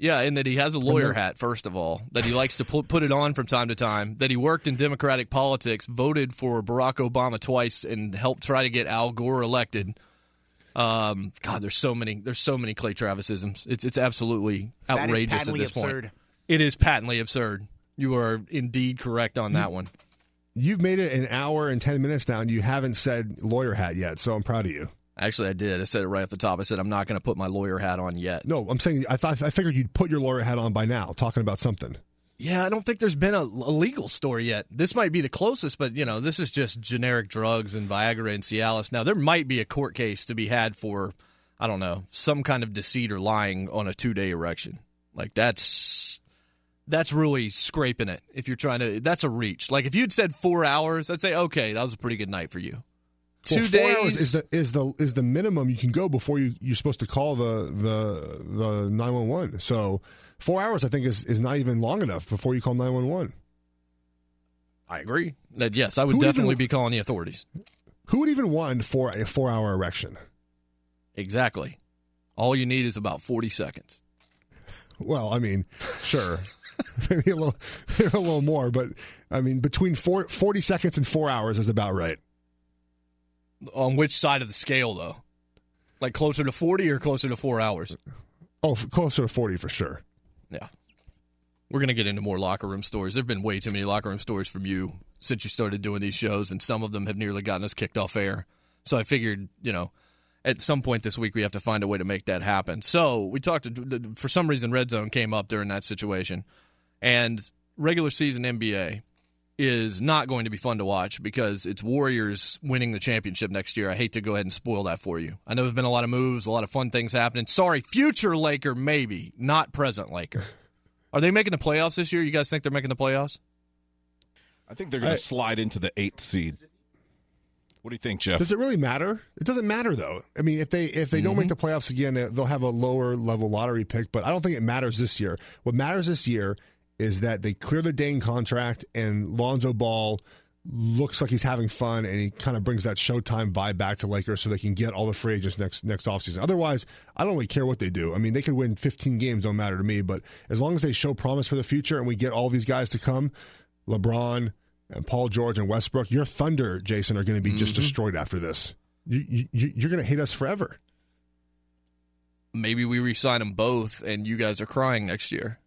Yeah, and that he has a lawyer hat, first of all, that he likes to put, put it on from time to time, that he worked in Democratic politics, voted for Barack Obama twice, and helped try to get Al Gore elected. Um, God, there's so many, there's so many Clay Travisisms. It's it's absolutely outrageous at this absurd. point. It is patently absurd. You are indeed correct on that one. You've made it an hour and 10 minutes now, and you haven't said lawyer hat yet, so I'm proud of you. Actually, I did. I said it right off the top. I said I'm not going to put my lawyer hat on yet. No, I'm saying I thought I figured you'd put your lawyer hat on by now, talking about something. Yeah, I don't think there's been a, a legal story yet. This might be the closest, but you know, this is just generic drugs and Viagra and Cialis. Now, there might be a court case to be had for, I don't know, some kind of deceit or lying on a two day erection. Like that's that's really scraping it. If you're trying to, that's a reach. Like if you'd said four hours, I'd say okay, that was a pretty good night for you. Two Well, days hours is the is the is the minimum you can go before you you're supposed to call the the the 911. So four hours, I think, is is not even long enough before you call 911. I agree. That yes, I would definitely even- be calling the authorities. Who would even want for a four hour erection? Exactly. All you need is about forty seconds. Well, I mean, sure, maybe a little a little more, but I mean, between four, 40 seconds and four hours is about right. On which side of the scale, though? Like closer to forty or closer to four hours? Oh, f- closer to forty for sure. Yeah. We're gonna get into more locker room stories. There've been way too many locker room stories from you since you started doing these shows, and some of them have nearly gotten us kicked off air. So I figured, you know, at some point this week we have to find a way to make that happen. So we talked. To, for some reason, Red Zone came up during that situation, and regular season NBA is not going to be fun to watch because it's Warriors winning the championship next year. I hate to go ahead and spoil that for you. I know there's been a lot of moves, a lot of fun things happening. Sorry, future Laker maybe, not present Laker. Are they making the playoffs this year? You guys think they're making the playoffs? I think they're going to slide into the eighth seed. What do you think, Jeff? Does it really matter? It doesn't matter though. I mean, if they if they don't make Mm-hmm. the playoffs again, they, they'll have a lower level lottery pick. But I don't think it matters this year. What matters this year is that they clear the Deng contract and Lonzo Ball looks like he's having fun and he kind of brings that Showtime vibe back to Lakers so they can get all the free agents next next offseason. Otherwise, I don't really care what they do. I mean, they could win 15 games, don't matter to me. But as long as they show promise for the future and we get all these guys to come, LeBron and Paul George and Westbrook, your Thunder, Jason, are going to be just Mm-hmm. destroyed after this. You, you, you're going to hate us forever. Maybe we re-sign them both, and you guys are crying next year.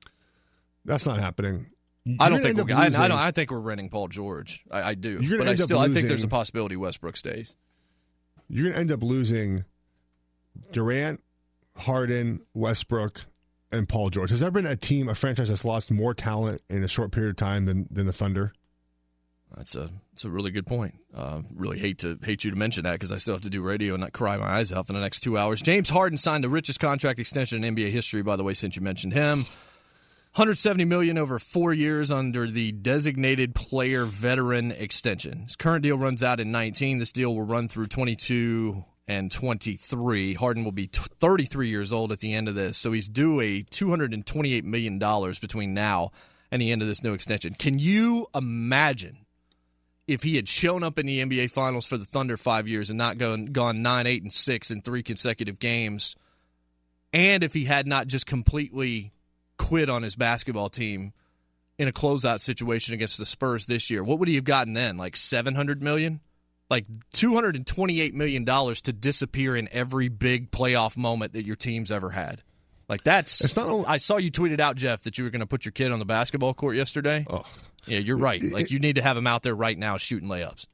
That's not happening. You're I don't think we're, I, I don't. I think we're renting Paul George. I, I do, You're but I end up still I think there's a possibility Westbrook stays. You're going to end up losing Durant, Harden, Westbrook, and Paul George. Has there been a team, a franchise that's lost more talent in a short period of time than, than the Thunder? That's a that's a really good point. Uh, really hate to hate you to mention that because I still have to do radio and not cry my eyes out for the next two hours. James Harden signed the richest contract extension in NBA history. By the way, since you mentioned him, 170 million over four years under the designated player veteran extension. His current deal runs out in 19. This deal will run through 22 and 23. Harden will be t- 33 years old at the end of this, so he's due a 228 million dollars between now and the end of this new extension. Can you imagine? if he had shown up in the NBA Finals for the Thunder five years and not gone gone nine, eight, and six in three consecutive games, and if he had not just completely quit on his basketball team in a closeout situation against the Spurs this year, what would he have gotten then? Like seven hundred million, like two hundred and twenty-eight million dollars to disappear in every big playoff moment that your team's ever had. Like that's. It's not only- I saw you tweeted out, Jeff, that you were going to put your kid on the basketball court yesterday. Oh. Yeah, you're right. Like you need to have him out there right now shooting layups.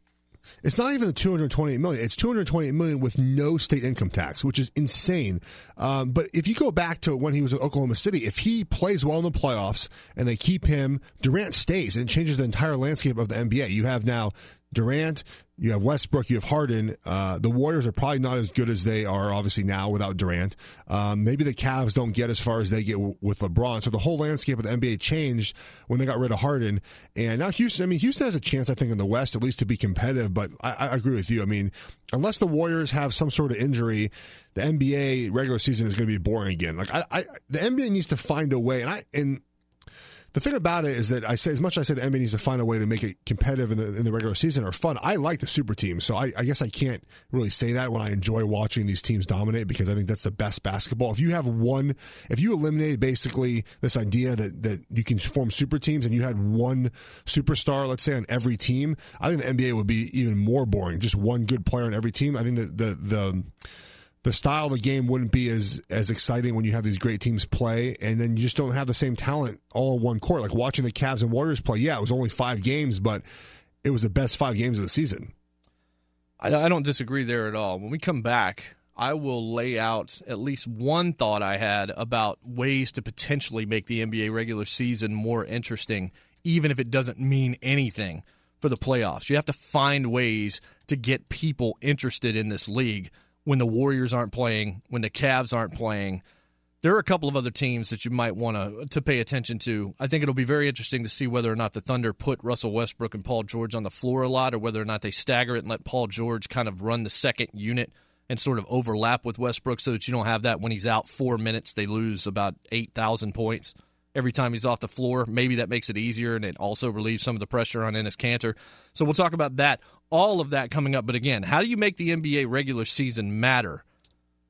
It's not even the 228 million. It's 228 million with no state income tax, which is insane. Um, but if you go back to when he was at Oklahoma City, if he plays well in the playoffs and they keep him, Durant stays and it changes the entire landscape of the NBA. You have now Durant, you have Westbrook, you have Harden. Uh, the Warriors are probably not as good as they are obviously now without Durant. Um, maybe the Cavs don't get as far as they get w- with LeBron. So the whole landscape of the NBA changed when they got rid of Harden. And now Houston, I mean, Houston has a chance, I think, in the West at least to be competitive. But I, I agree with you. I mean, unless the Warriors have some sort of injury, the NBA regular season is going to be boring again. Like I, I, the NBA needs to find a way. And I and the thing about it is that I say as much as I say the NBA needs to find a way to make it competitive in the in the regular season or fun. I like the super teams, so I, I guess I can't really say that when I enjoy watching these teams dominate because I think that's the best basketball. If you have one, if you eliminated basically this idea that that you can form super teams and you had one superstar, let's say on every team, I think the NBA would be even more boring. Just one good player on every team. I think that the the the style of the game wouldn't be as as exciting when you have these great teams play, and then you just don't have the same talent all in one court. Like watching the Cavs and Warriors play. Yeah, it was only five games, but it was the best five games of the season. I, I don't disagree there at all. When we come back, I will lay out at least one thought I had about ways to potentially make the NBA regular season more interesting, even if it doesn't mean anything for the playoffs. You have to find ways to get people interested in this league when the Warriors aren't playing, when the Cavs aren't playing. There are a couple of other teams that you might want to to pay attention to. I think it'll be very interesting to see whether or not the Thunder put Russell Westbrook and Paul George on the floor a lot, or whether or not they stagger it and let Paul George kind of run the second unit and sort of overlap with Westbrook, so that you don't have that when he's out four minutes they lose about eight thousand points every time he's off the floor. Maybe that makes it easier and it also relieves some of the pressure on Enes Kanter. So we'll talk about that, all of that coming up. But again, how do you make the NBA regular season matter?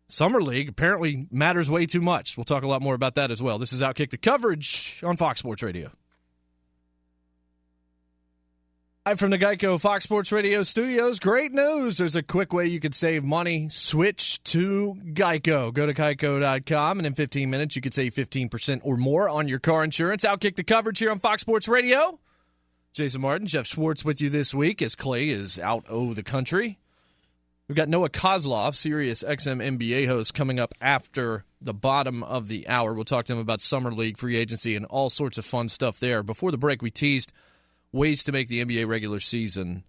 Summer League apparently matters way too much. We'll talk a lot more about that as well. This is Outkick the coverage on Fox Sports Radio. Live from the Geico Fox Sports Radio studios. Great news. There's a quick way you could save money. Switch to Geico. Go to geico.com, and in 15 minutes, you could save 15% or more on your car insurance. Outkick the coverage here on Fox Sports Radio. Jason Martin, Jeff Schwartz with you this week as Clay is out of the country. We've got Noah Kozlov, Sirius XM NBA host, coming up after the bottom of the hour. We'll talk to him about Summer League free agency and all sorts of fun stuff there. Before the break, we teased – ways to make the NBA regular season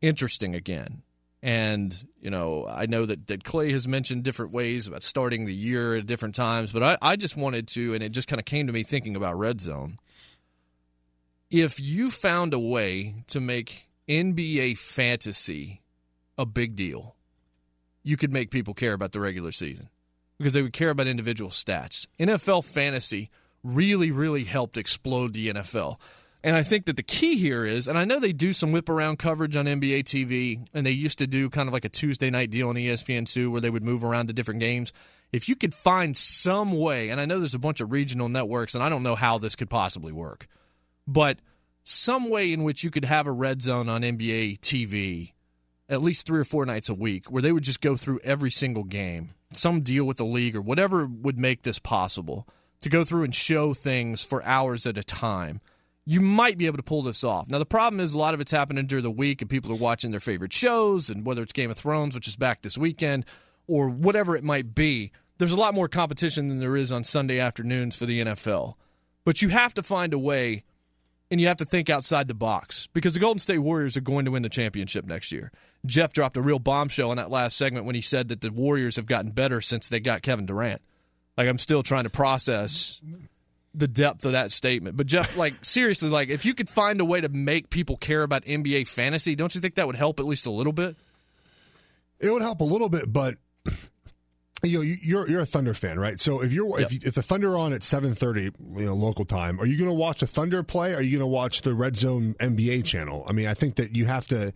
interesting again. And, you know, I know that, that Clay has mentioned different ways about starting the year at different times, but I, I just wanted to, and it just kind of came to me thinking about Red Zone. If you found a way to make NBA fantasy a big deal, you could make people care about the regular season because they would care about individual stats. NFL fantasy really, really helped explode the NFL. And I think that the key here is, and I know they do some whip around coverage on NBA TV, and they used to do kind of like a Tuesday night deal on ESPN2 where they would move around to different games. If you could find some way, and I know there's a bunch of regional networks, and I don't know how this could possibly work, but some way in which you could have a red zone on NBA TV at least three or four nights a week where they would just go through every single game, some deal with the league or whatever would make this possible to go through and show things for hours at a time you might be able to pull this off. Now, the problem is a lot of it's happening during the week, and people are watching their favorite shows, and whether it's Game of Thrones, which is back this weekend, or whatever it might be, there's a lot more competition than there is on Sunday afternoons for the NFL. But you have to find a way, and you have to think outside the box because the Golden State Warriors are going to win the championship next year. Jeff dropped a real bombshell in that last segment when he said that the Warriors have gotten better since they got Kevin Durant. Like, I'm still trying to process the depth of that statement. But Jeff, like seriously, like if you could find a way to make people care about NBA fantasy, don't you think that would help at least a little bit? It would help a little bit, but you know, you're you're a Thunder fan, right? So if you're yep. if, you, if the Thunder are on at seven thirty, you know, local time, are you going to watch the Thunder play? Are you going to watch the Red Zone NBA channel? I mean, I think that you have to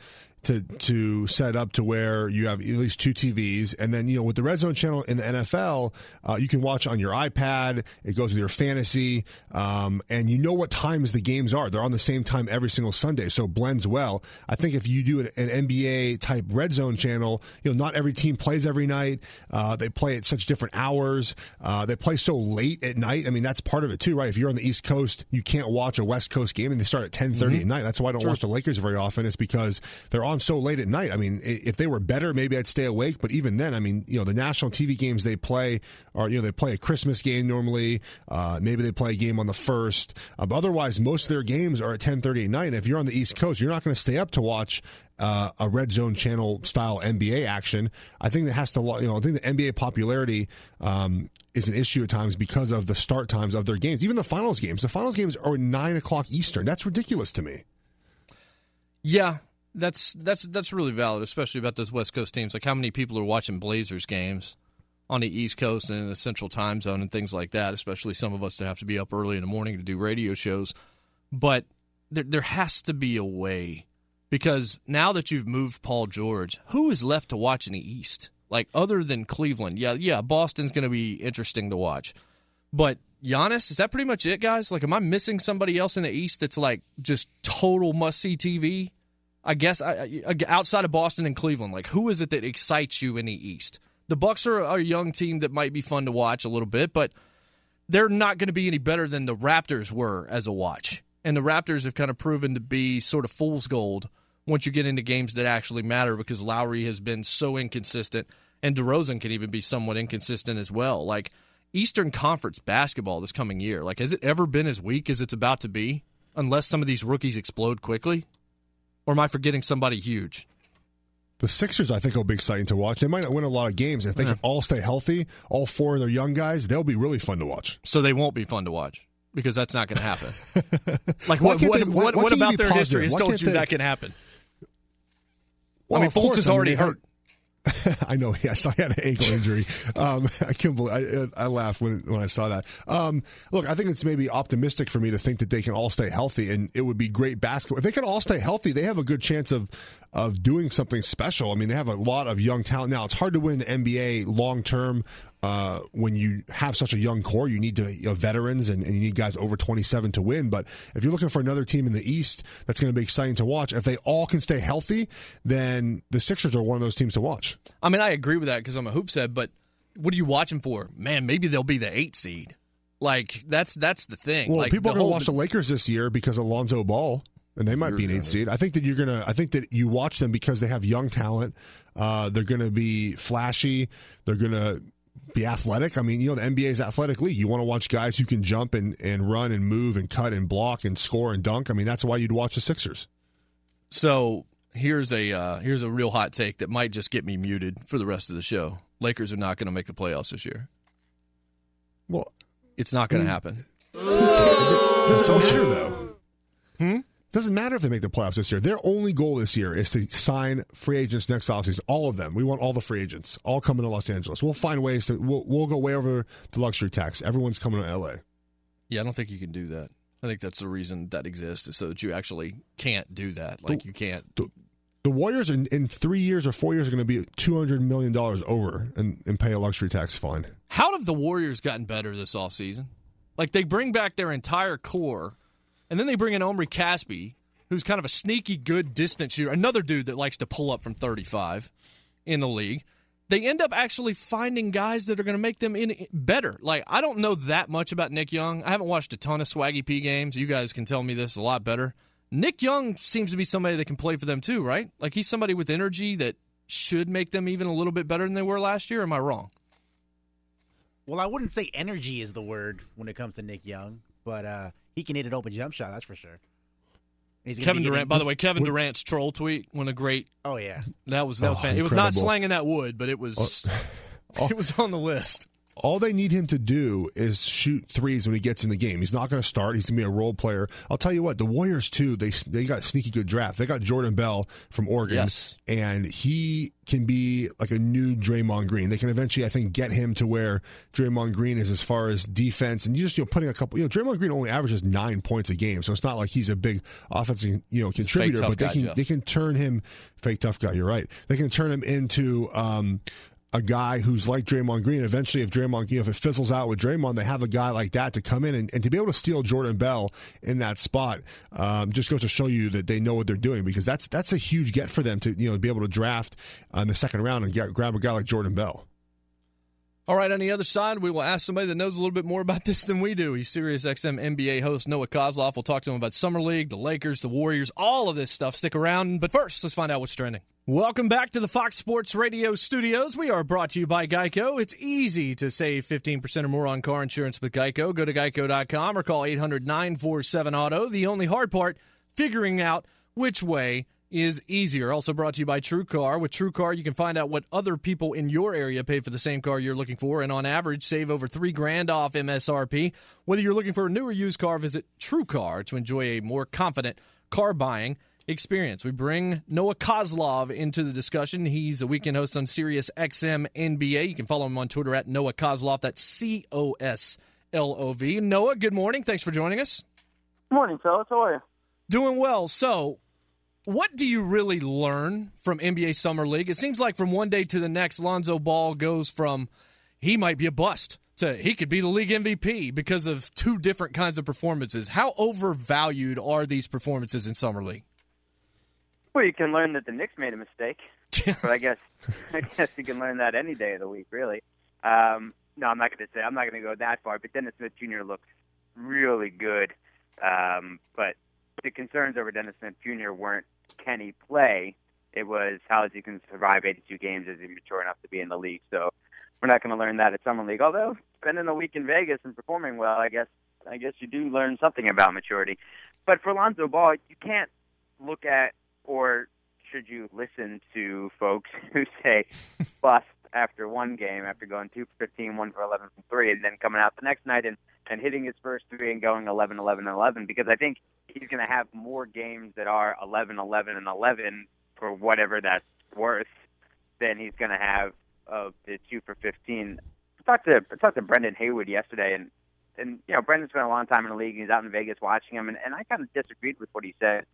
to to set up to where you have at least two TVs, and then you know with the Red Zone channel in the NFL, uh, you can watch on your iPad. It goes with your fantasy, um, and you know what times the games are. They're on the same time every single Sunday, so it blends well. I think if you do an, an NBA type Red Zone channel, you know not every team plays every night. Uh, they play at such different hours. Uh, they play so late at night. I mean that's part of it too, right? If you're on the East Coast, you can't watch a West Coast game, and they start at 10:30 mm-hmm. at night. That's why I don't sure. watch the Lakers very often. It's because they're on on so late at night. I mean, if they were better, maybe I'd stay awake. But even then, I mean, you know, the national TV games they play are, you know, they play a Christmas game normally. Uh, maybe they play a game on the first. Uh, but otherwise, most of their games are at 10:30 at night. And if you're on the East Coast, you're not going to stay up to watch uh, a red zone channel style NBA action. I think that has to, you know, I think the NBA popularity um, is an issue at times because of the start times of their games. Even the finals games, the finals games are nine o'clock Eastern. That's ridiculous to me. Yeah, that's that's that's really valid, especially about those West Coast teams. Like how many people are watching Blazers games on the East Coast and in the Central Time Zone and things like that. Especially some of us that have to be up early in the morning to do radio shows. But there there has to be a way because now that you've moved Paul George, who is left to watch in the East? Like other than Cleveland, yeah, yeah, Boston's going to be interesting to watch, but Giannis, is that pretty much it, guys? Like, am I missing somebody else in the East that's like just total must see TV? I guess I, outside of Boston and Cleveland, like who is it that excites you in the East? The Bucks are a young team that might be fun to watch a little bit, but they're not going to be any better than the Raptors were as a watch. And the Raptors have kind of proven to be sort of fool's gold once you get into games that actually matter because Lowry has been so inconsistent and DeRozan can even be somewhat inconsistent as well. Like Eastern Conference basketball this coming year, like has it ever been as weak as it's about to be unless some of these rookies explode quickly? Or am I forgetting somebody huge? The Sixers, I think, will be exciting to watch. They might not win a lot of games. If they can all stay healthy, all four of their young guys, they'll be really fun to watch. So they won't be fun to watch because that's not going to happen. like what? What, they- why- what, what about their positive? history has Why told can't you they- that can happen? Well, I mean, Fultz course, is I mean, already hurt. I know. Yes, I had an ankle injury. Um, I can't believe. I, I laughed when when I saw that. Um, look, I think it's maybe optimistic for me to think that they can all stay healthy, and it would be great basketball if they can all stay healthy. They have a good chance of of doing something special. I mean, they have a lot of young talent now. It's hard to win the NBA long term uh, when you have such a young core. You need to you know, veterans and, and you need guys over 27 to win. But if you're looking for another team in the East that's going to be exciting to watch, if they all can stay healthy, then the Sixers are one of those teams to watch. I mean, I agree with that because I'm a hoop head, but what are you watching for? Man, maybe they'll be the eight seed. Like that's that's the thing. Well, like, people are going to watch the Lakers this year because of Lonzo Ball, and they might be an eight seed. I think that you're going to. I think that you watch them because they have young talent. Uh, they're going to be flashy. They're going to be athletic. I mean, you know, the NBA's athletic league. You want to watch guys who can jump and, and run and move and cut and block and score and dunk. I mean, that's why you'd watch the Sixers. So here's a uh, here's a real hot take that might just get me muted for the rest of the show. Lakers are not going to make the playoffs this year. Well, it's not going to happen. It doesn't told matter though. Hmm? Doesn't matter if they make the playoffs this year. Their only goal this year is to sign free agents next offseason. All of them. We want all the free agents all coming to Los Angeles. We'll find ways to. We'll, we'll go way over the luxury tax. Everyone's coming to LA. Yeah, I don't think you can do that. I think that's the reason that exists is so that you actually can't do that. Like you can't. The Warriors in, in three years or four years are going to be two hundred million dollars over and, and pay a luxury tax fine. How have the Warriors gotten better this offseason? Like they bring back their entire core, and then they bring in Omri Caspi, who's kind of a sneaky good distance shooter, another dude that likes to pull up from 35 in the league. They end up actually finding guys that are going to make them in better. Like I don't know that much about Nick Young. I haven't watched a ton of Swaggy P games. You guys can tell me this a lot better. Nick Young seems to be somebody that can play for them too, right? Like he's somebody with energy that should make them even a little bit better than they were last year. Am I wrong? Well, I wouldn't say energy is the word when it comes to Nick Young, but uh, he can hit an open jump shot. That's for sure. He's Kevin be getting- Durant. By the way, Kevin Durant's troll tweet when a great. Oh yeah, that was that was Oh, fan. It was not incredible. slanging that wood, but it was. Oh. it was on the list. All they need him to do is shoot threes when he gets in the game. He's not going to start. He's going to be a role player. I'll tell you what, the Warriors too. They they got a sneaky good draft. They got Jordan Bell from Oregon, Yes. and he can be like a new Draymond Green. They can eventually, I think, get him to where Draymond Green is as far as defense and you just you know putting a couple. You know, Draymond Green only averages nine points a game, so it's not like he's a big offensive you know contributor. But they guy, can Jeff. they can turn him fake tough guy. You're right. They can turn him into. Um, a guy who's like Draymond Green. Eventually, if Draymond, you know, if it fizzles out with Draymond, they have a guy like that to come in and, and to be able to steal Jordan Bell in that spot um, just goes to show you that they know what they're doing because that's that's a huge get for them to you know be able to draft uh, in the second round and get, grab a guy like Jordan Bell. All right, on the other side, we will ask somebody that knows a little bit more about this than we do. He's Sirius XM NBA host Noah Coslov. We'll talk to him about Summer League, the Lakers, the Warriors, all of this stuff. Stick around. But first, let's find out what's trending. Welcome back to the Fox Sports Radio studios. We are brought to you by Geico. It's easy to save 15% or more on car insurance with Geico. Go to geico.com or call 800 947 Auto. The only hard part, figuring out which way is easier. Also brought to you by True Car. With True Car, you can find out what other people in your area pay for the same car you're looking for, and on average, save over three grand off MSRP. Whether you're looking for a new or used car, visit True Car to enjoy a more confident car buying experience. We bring Noah Coslov into the discussion. He's a weekend host on Sirius XM NBA. You can follow him on Twitter at Noah Coslov. That's C O S L O V. Noah, good morning. Thanks for joining us. Good Morning, fellas. How are you? Doing well. So, what do you really learn from NBA Summer League? It seems like from one day to the next, Lonzo Ball goes from he might be a bust to he could be the league MVP because of two different kinds of performances. How overvalued are these performances in Summer League? Well, you can learn that the Knicks made a mistake, but I guess I guess you can learn that any day of the week, really. Um, no, I'm not going to say I'm not going to go that far. But Dennis Smith Jr. looks really good. Um, but the concerns over Dennis Smith Jr. weren't can he play? It was how is he to survive 82 games? Is he mature enough to be in the league? So we're not going to learn that at summer league. Although spending a week in Vegas and performing well, I guess I guess you do learn something about maturity. But for Lonzo Ball, you can't look at or should you listen to folks who say bust after one game after going two for 15, one for 11 from three, and then coming out the next night and and hitting his first three and going 11, 11, 11 because I think he's going to have more games that are 11, 11, and 11 for whatever that's worth than he's going to have of the two for 15. I talked to I talked to Brendan Haywood yesterday, and and you know Brendan spent a long time in the league. And he's out in Vegas watching him, and, and I kind of disagreed with what he said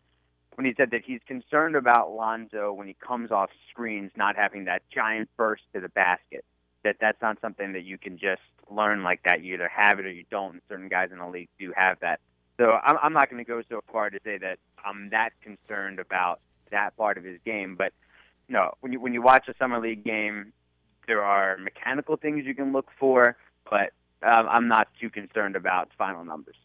when he said that he's concerned about Lonzo when he comes off screens not having that giant burst to the basket. That that's not something that you can just learn like that. You either have it or you don't. And certain guys in the league do have that. So I'm, I'm not going to go so far to say that I'm that concerned about that part of his game. But no, when you when you watch a summer league game, there are mechanical things you can look for, but um, I'm not too concerned about final numbers.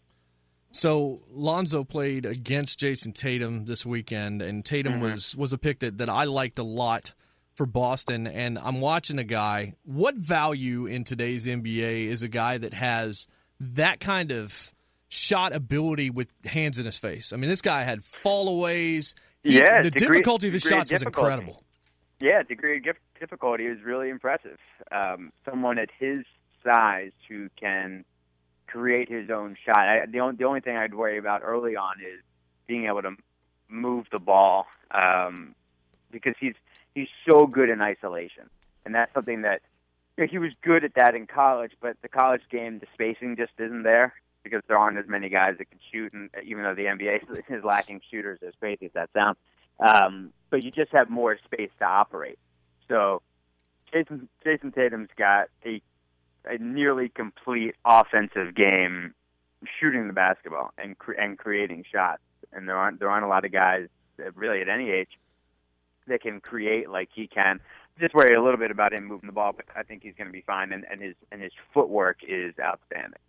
So Lonzo played against Jayson Tatum this weekend, and Tatum Mhm. was was a pick that, that I liked a lot for Boston. And I'm watching a guy. What value in today's NBA is a guy that has that kind of shot ability with hands in his face? I mean, this guy had fallaways. Yeah, the degree- difficulty of his degree of shots was incredible. Yeah, degree of difficulty is really impressive. Um, someone at his size who can create his own shot. I, the only the only thing I'd worry about early on is being able to move the ball um, because he's he's so good in isolation, and that's something that you know, he was good at that in college. But the college game, the spacing just isn't there because there aren't as many guys that can shoot, and even though the NBA is lacking shooters as crazy as that sounds, um, but you just have more space to operate. So Jayson Jayson Tatum's got a a nearly complete offensive game shooting the basketball and cre- and creating shots. And there aren't there aren't a lot of guys really at any age that can create like he can. Just worry a little bit about him moving the ball, but I think he's going to be fine. And, and his and his footwork is outstanding.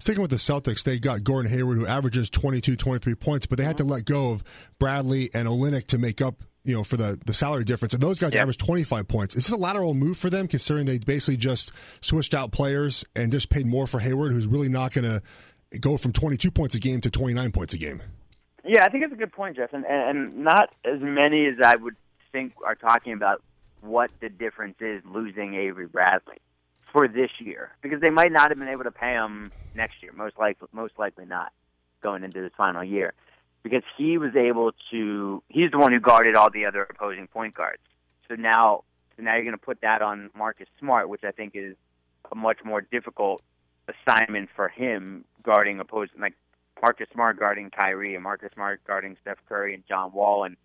Sticking with the Celtics, they got Gordon Hayward, who averages 22, 23 points, but they had to mm-hmm. let go of Bradley and Olynyk to make up, you know, for the, the salary difference. And those guys average 25 points. Is this a lateral move for them, considering they basically just switched out players and just paid more for Hayward, who's really not going to go from 22 points a game to 29 points a game? Yeah, I think it's a good point, Jeff, and, and not as many as I would think are talking about what the difference is losing Avery Bradley for this year because they might not have been able to pay him next year. Most likely, most likely not going into this final year because he was able to. He's the one who guarded all the other opposing point guards. So now, so now you're going to put that on Marcus Smart, which I think is a much more difficult assignment for him guarding opposing like Marcus Smart guarding Kyrie and Marcus Smart guarding Steph Curry and John Wall and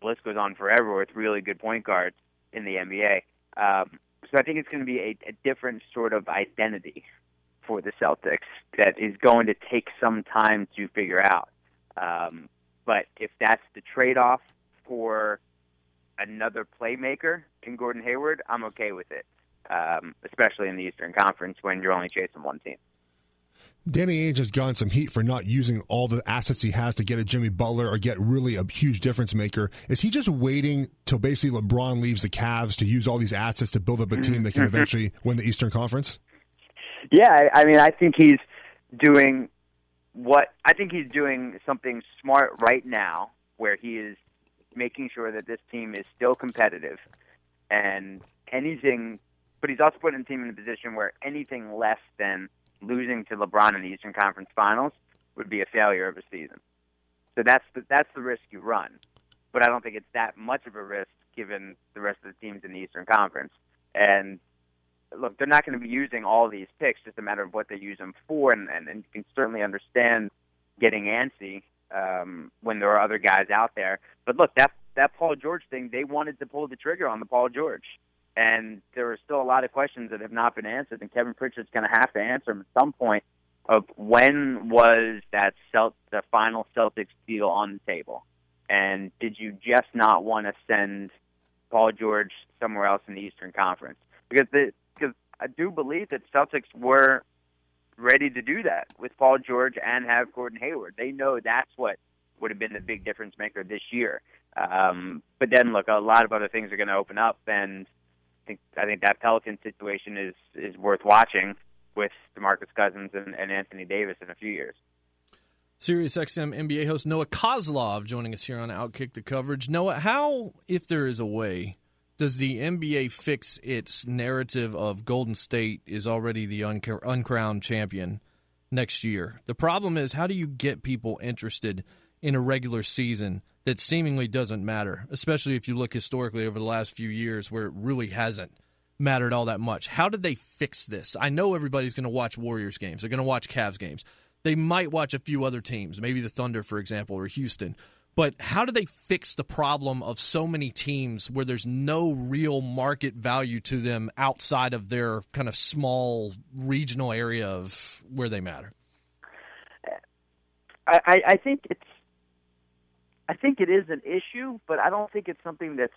the list goes on forever with really good point guards in the NBA. Um, so I think it's going to be a, a different sort of identity for the Celtics that is going to take some time to figure out. Um, but if that's the trade-off for another playmaker in Gordon Hayward, I'm okay with it. Um, especially in the Eastern Conference when you're only chasing one team. Danny Ainge has gotten some heat for not using all the assets he has to get a Jimmy Butler or get really a huge difference maker. Is he just waiting till basically LeBron leaves the Cavs to use all these assets to build up a team that can mm-hmm. eventually win the Eastern Conference? Yeah, I, I mean, I think he's doing what I think he's doing something smart right now, where he is making sure that this team is still competitive, and anything. But he's also putting the team in a position where anything less than losing to LeBron in the Eastern Conference Finals would be a failure of a season. So that's the, that's the risk you run. But I don't think it's that much of a risk given the rest of the teams in the Eastern Conference. And look, they're not going to be using all these picks. Just a matter of what they use them for, and, and, and you can certainly understand getting antsy um, when there are other guys out there. But look, that that Paul George thing, they wanted to pull the trigger on the Paul George, and there are still a lot of questions that have not been answered. And Kevin Pritchard's going to have to answer them at some point. Of when was that Celt- the final Celtics deal on the table, and did you just not want to send Paul George somewhere else in the Eastern Conference because the because I do believe that Celtics were ready to do that with Paul George and have Gordon Hayward. They know that's what would have been the big difference maker this year. Um, but then look, a lot of other things are going to open up, and think I think that Pelican situation is is worth watching with DeMarcus Cousins and, and Anthony Davis in a few years. Sirius XM NBA host Noah Coslov joining us here on Outkick the Coverage. Noah, how, if there is a way, does the NBA fix its narrative of Golden State is already the unc- uncrowned champion next year? The problem is, how do you get people interested in a regular season that seemingly doesn't matter, especially if you look historically over the last few years where it really hasn't mattered all that much? How did they fix this? I know everybody's going to watch Warriors games, they're going to watch Cavs games. They might watch a few other teams, maybe the Thunder, for example, or Houston. But how do they fix the problem of so many teams where there's no real market value to them outside of their kind of small regional area of where they matter? I, I, I think it's I think it is an issue, but I don't think it's something that's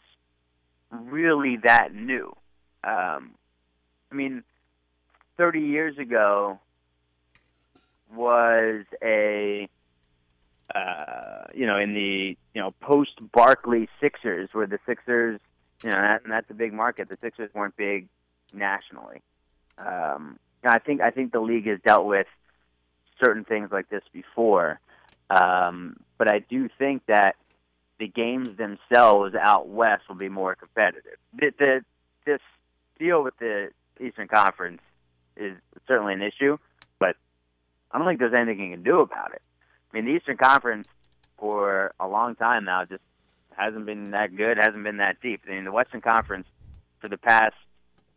really that new. Um, I mean, 30 years ago, was a uh, you know in the you know post Barkley Sixers, where the Sixers you know that, and that's a big market. The Sixers weren't big nationally. Um, I think I think the league has dealt with certain things like this before, um, but I do think that the games themselves out west will be more competitive. The, the this deal with the Eastern Conference is certainly an issue, but I don't think there's anything you can do about it. I mean, the Eastern Conference for a long time now just hasn't been that good, hasn't been that deep. I mean, the Western Conference for the past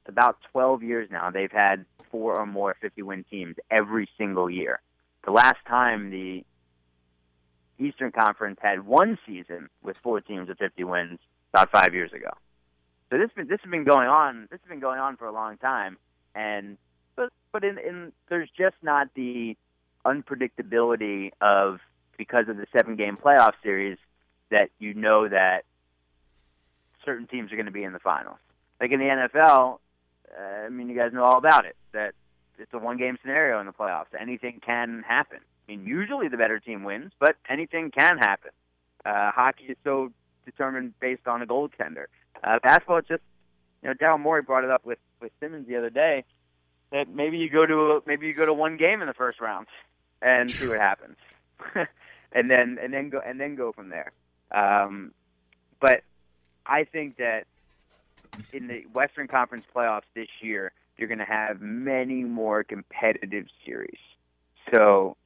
about 12 years now, they've had four or more 50 win teams every single year. The last time the Eastern Conference had one season with four teams of 50 wins about five years ago. So this been, this has been going on. This has been going on for a long time, and but but in, in there's just not the unpredictability of because of the seven game playoff series that you know that certain teams are going to be in the finals. Like in the NFL, uh, I mean, you guys know all about it. That it's a one game scenario in the playoffs. Anything can happen. Mean, usually the better team wins, but anything can happen. Uh, hockey is so determined based on a goaltender. Uh, basketball, it's just you know, Daryl Morey brought it up with with Simmons the other day that maybe you go to a, maybe you go to one game in the first round and see what happens, and then and then go and then go from there. Um, but I think that in the Western Conference playoffs this year, you're going to have many more competitive series. So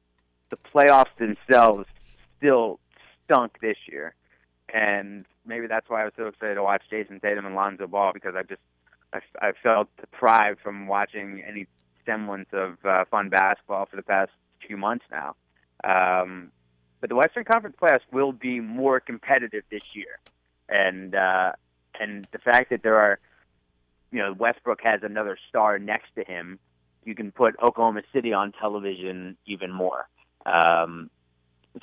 the playoffs themselves still stunk this year, and maybe that's why I was so excited to watch Jayson Tatum and Lonzo Ball because I just I, I felt deprived from watching any semblance of uh, fun basketball for the past few months now. Um, but the Western Conference playoffs will be more competitive this year, and uh, and the fact that there are, you know, Westbrook has another star next to him, you can put Oklahoma City on television even more. Um,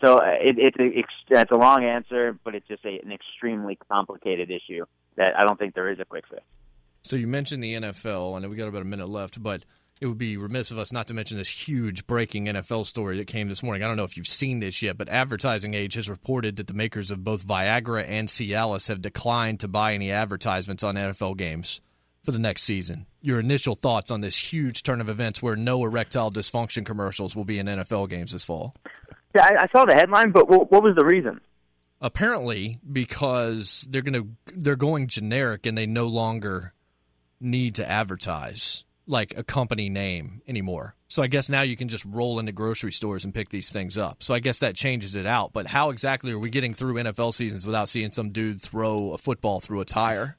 so it, it's a it's a long answer, but it's just a, an extremely complicated issue that I don't think there is a quick fix. So you mentioned the NFL. Know we got about a minute left, but it would be remiss of us not to mention this huge breaking NFL story that came this morning. I don't know if you've seen this yet, but Advertising Age has reported that the makers of both Viagra and Cialis have declined to buy any advertisements on NFL games for the next season. Your initial thoughts on this huge turn of events where no erectile dysfunction commercials will be in NFL games this fall? Yeah, I, I saw the headline, but what, what was the reason? Apparently, because they're going to they're going generic and they no longer need to advertise like a company name anymore. So I guess now you can just roll into grocery stores and pick these things up. So I guess that changes it out. But how exactly are we getting through NFL seasons without seeing some dude throw a football through a tire?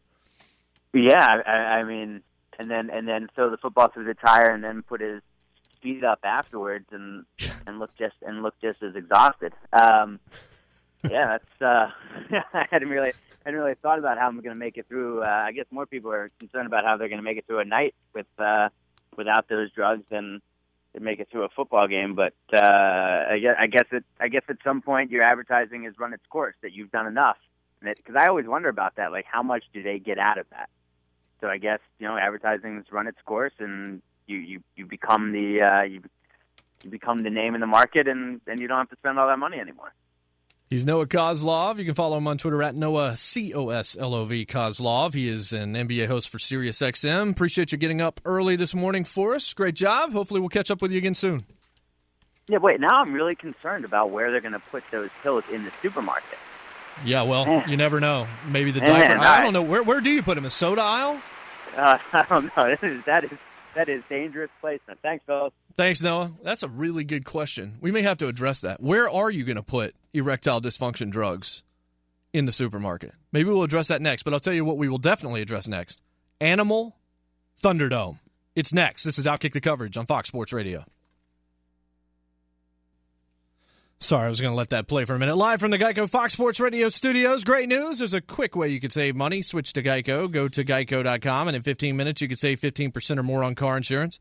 Yeah, I, I mean, and then and then throw the football through the tire, and then put his feet up afterwards, and and look just and look just as exhausted. Um, yeah, that's uh, I hadn't really I hadn't really thought about how I'm going to make it through. Uh, I guess more people are concerned about how they're going to make it through a night with uh, without those drugs than to make it through a football game. But uh, I guess I guess it I guess at some point your advertising has run its course that you've done enough. because I always wonder about that. Like, how much do they get out of that? So I guess you know, advertising's run its course, and you you you become the uh, you you become the name in the market, and then you don't have to spend all that money anymore. He's Noah Coslov. You can follow him on Twitter at Noah C O S L O V Coslov. He is an NBA host for SiriusXM. Appreciate you getting up early this morning for us. Great job. Hopefully, we'll catch up with you again soon. Yeah, wait. Now I'm really concerned about where they're going to put those pills in the supermarket. Yeah, well, Man. you never know. Maybe the Man, diaper. I I- don't know. Where where do you put him? A soda aisle? Uh, I don't know. That is that is dangerous placement. Thanks, fellas. Thanks, Noah. That's a really good question. We may have to address that. Where are you going to put erectile dysfunction drugs in the supermarket? Maybe we'll address that next, but I'll tell you what we will definitely address next. Animal Thunderdome. It's next. This is Outkick the Coverage on Fox Sports Radio. Sorry, I was going to let that play for a minute. Live from the Geico Fox Sports Radio studios. Great news. There's a quick way you could save money. Switch to Geico. Go to geico.com, and in 15 minutes, you could save 15% or more on car insurance.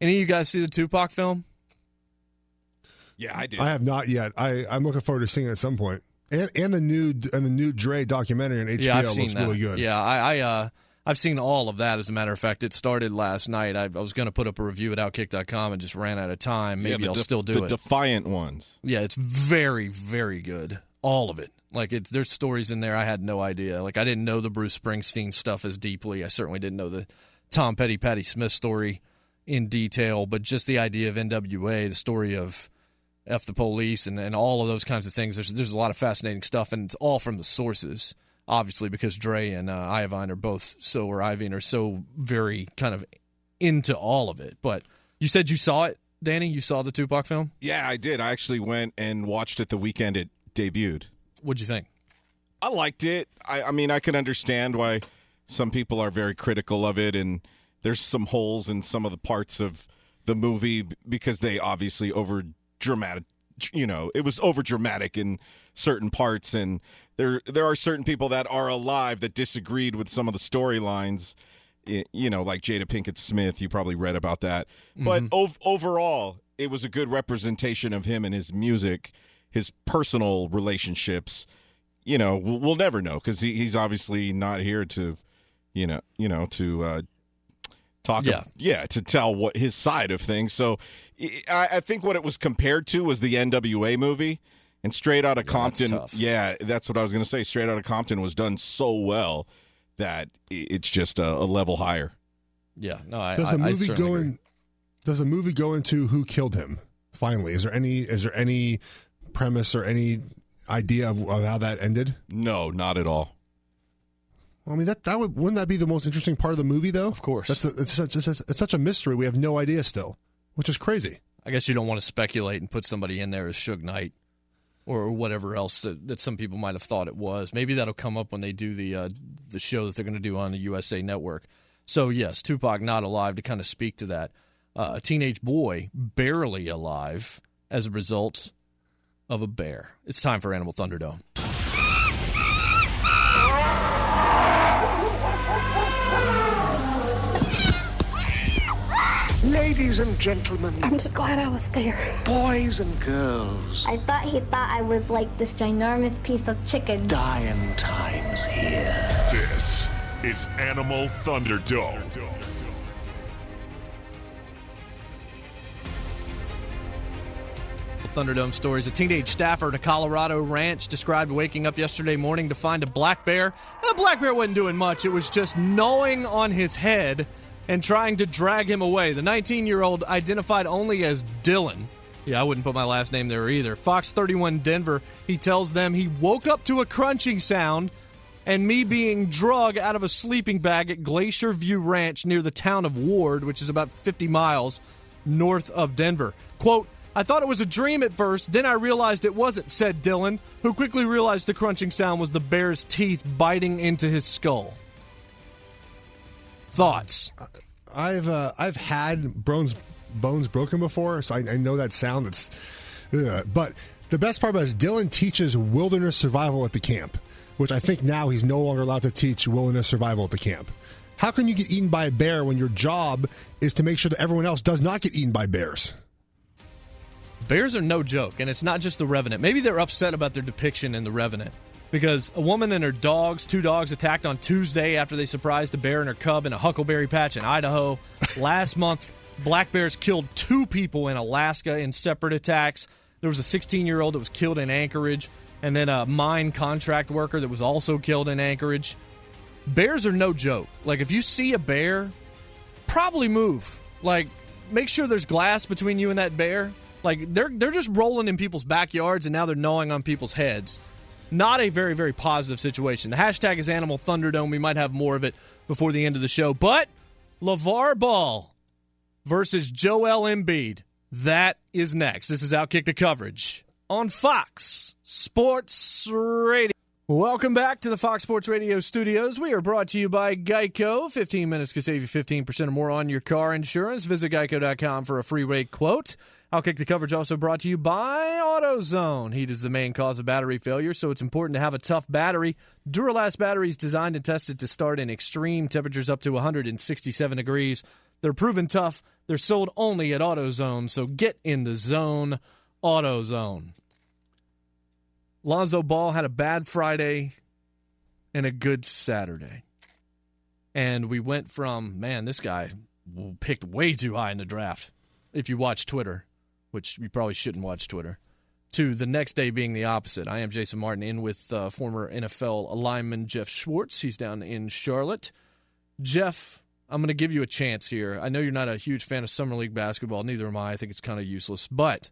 Any of you guys see the Tupac film? Yeah, I did. I have not yet. I I'm looking forward to seeing it at some point. And and the new and the new Dre documentary on HBO yeah, I've looks that. really good. Yeah, I, I uh, I've seen all of that. As a matter of fact, it started last night. I, I was going to put up a review at Outkick.com and just ran out of time. Maybe the I'll def- still do the it. Defiant ones. yeah, it's very, very good. All of it. Like it's there's stories in there I had no idea. Like I didn't know the Bruce Springsteen stuff as deeply. I certainly didn't know the Tom Petty, Patti Smith story in detail, but just the idea of NWA, the story of F the police and, and all of those kinds of things. There's there's a lot of fascinating stuff and it's all from the sources. Obviously, because Dre and uh, Iovine are both so or Iovine are so very kind of into all of it. But you said you saw it, Danny. You saw the Tupac film. Yeah, I did. I actually went and watched it the weekend it debuted. What'd you think? I liked it. I, I mean, I can understand why some people are very critical of it, and there's some holes in some of the parts of the movie because they obviously over dramatic. You know, it was over dramatic in certain parts, and there there are certain people that are alive that disagreed with some of the storylines. You know, like Jada Pinkett Smith. You probably read about that, but Mhm. ov- overall, it was a good representation of him and his music, his personal relationships you know, we'll, we'll never know because he, he's obviously not here to, you know, you know, to uh, talk. Yeah. ab- yeah, to tell what his side of things. So, I, I think what it was compared to was the NWA movie, and Straight Outta that's Compton. tough. Yeah, that's what I was going to say. Straight Out of Compton was done so well that it's just a, a level higher. Yeah, no, I, Does I, the I movie certainly go agree. Does the movie go into who killed him? Finally, is there any is there any premise or any idea of, of how that ended? No, not at all. I mean that that would wouldn't that be the most interesting part of the movie though? Of course. That's a, it's such it's, such- it's such a mystery. We have no idea still, which is crazy. I guess you don't want to speculate and put somebody in there as Suge Knight or whatever else that, that some people might have thought it was. Maybe that'll come up when they do the uh, the show that they're going to do on the USA Network. So yes, Tupac not alive to kind of speak to that. Uh, a teenage boy barely alive as a result of a bear. It's time for Animal Thunderdome. Ladies and gentlemen. I'm just glad I was there. Boys and girls. I thought he thought I was like this ginormous piece of chicken. Dying times here. This is Animal Thunderdome. Thunderdome stories. A teenage staffer at a Colorado ranch described waking up yesterday morning to find a black bear. The black bear wasn't doing much, it was just gnawing on his head and trying to drag him away. The 19 year old, identified only as Dylan. Yeah, I wouldn't put my last name there either. Fox 31 Denver, he tells them he woke up to a crunching sound and me being drug out of a sleeping bag at Glacier View Ranch near the town of Ward, which is about 50 miles north of Denver. Quote, I thought it was a dream at first, then I realized it wasn't, said Dylan, who quickly realized the crunching sound was the bear's teeth biting into his skull. Thoughts? I've uh, I've had bones bones broken before, so I, I know that sound. It's, ugh. but the best part about it is Dylan teaches wilderness survival at the camp, which I think now he's no longer allowed to teach wilderness survival at the camp. How can you get eaten by a bear when your job is to make sure that everyone else does not get eaten by bears? Bears are no joke, and it's not just the Revenant. Maybe they're upset about their depiction in the Revenant, because a woman and her dogs, two dogs, attacked on Tuesday after they surprised a bear and her cub in a huckleberry patch in Idaho. Last month, black bears killed two people in Alaska in separate attacks. There was a 16 year old that was killed in Anchorage, and then a mine contract worker that was also killed in Anchorage. Bears are no joke. Like, if you see a bear, probably move. Like, make sure there's glass between you and that bear. Like, they're, they're just rolling in people's backyards, and now they're gnawing on people's heads not a very, very positive situation. The hashtag is Animal Thunderdome. We might have more of it before the end of the show. But LeVar Ball versus Joel Embiid. That is next. This is Outkick the Coverage on Fox Sports Radio. Welcome back to the Fox Sports Radio studios. We are brought to you by Geico. 15 minutes can save you 15% or more on your car insurance. Visit geico.com for a free rate quote. Outkick the coverage also brought to you by AutoZone. Heat is the main cause of battery failure, so it's important to have a tough battery. Duralast batteries designed and tested to start in extreme temperatures up to 167 degrees. They're proven tough. They're sold only at AutoZone, so get in the zone. AutoZone. Lonzo Ball had a bad Friday and a good Saturday. And we went from, man, this guy picked way too high in the draft. If you watch Twitter, which you probably shouldn't watch Twitter, to the next day being the opposite. I am Jason Martin in with uh, former NFL lineman Jeff Schwartz. He's down in Charlotte. Jeff, I'm going to give you a chance here. I know you're not a huge fan of Summer League basketball, neither am I. I think it's kind of useless, but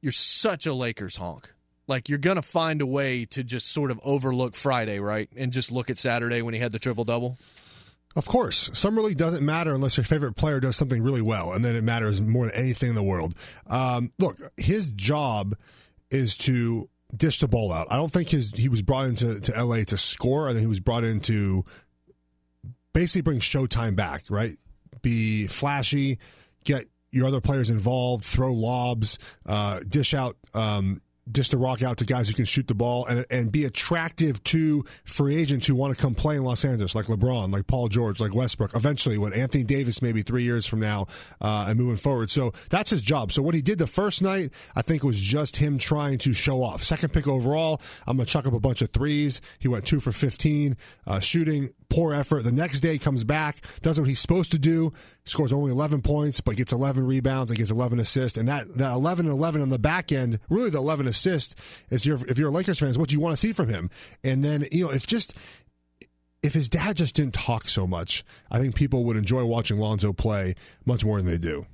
you're such a Lakers honk. Like you're going to find a way to just sort of overlook Friday, right? And just look at Saturday when he had the triple double. Of course, summer league doesn't matter unless your favorite player does something really well, and then it matters more than anything in the world. Um, look, his job is to dish the ball out. I don't think his he was brought into to LA to score. I think he was brought in to basically bring Showtime back, right? Be flashy, get your other players involved, throw lobs, uh, dish out um, just to rock out to guys who can shoot the ball and and be attractive to free agents who want to come play in Los Angeles, like LeBron, like Paul George, like Westbrook. Eventually, what Anthony Davis, maybe three years from now, uh, and moving forward. So that's his job. So what he did the first night, I think, was just him trying to show off. Second pick overall, I'm gonna chuck up a bunch of threes. He went two for 15, uh, shooting poor effort. The next day comes back, does what he's supposed to do, scores only 11 points, but gets 11 rebounds and gets 11 assists. And that, that 11 and 11 on the back end, really the 11 assists, is your, if you're a Lakers fan, is what you want to see from him. And then, you know, if just, if his dad just didn't talk so much, I think people would enjoy watching Lonzo play much more than they do.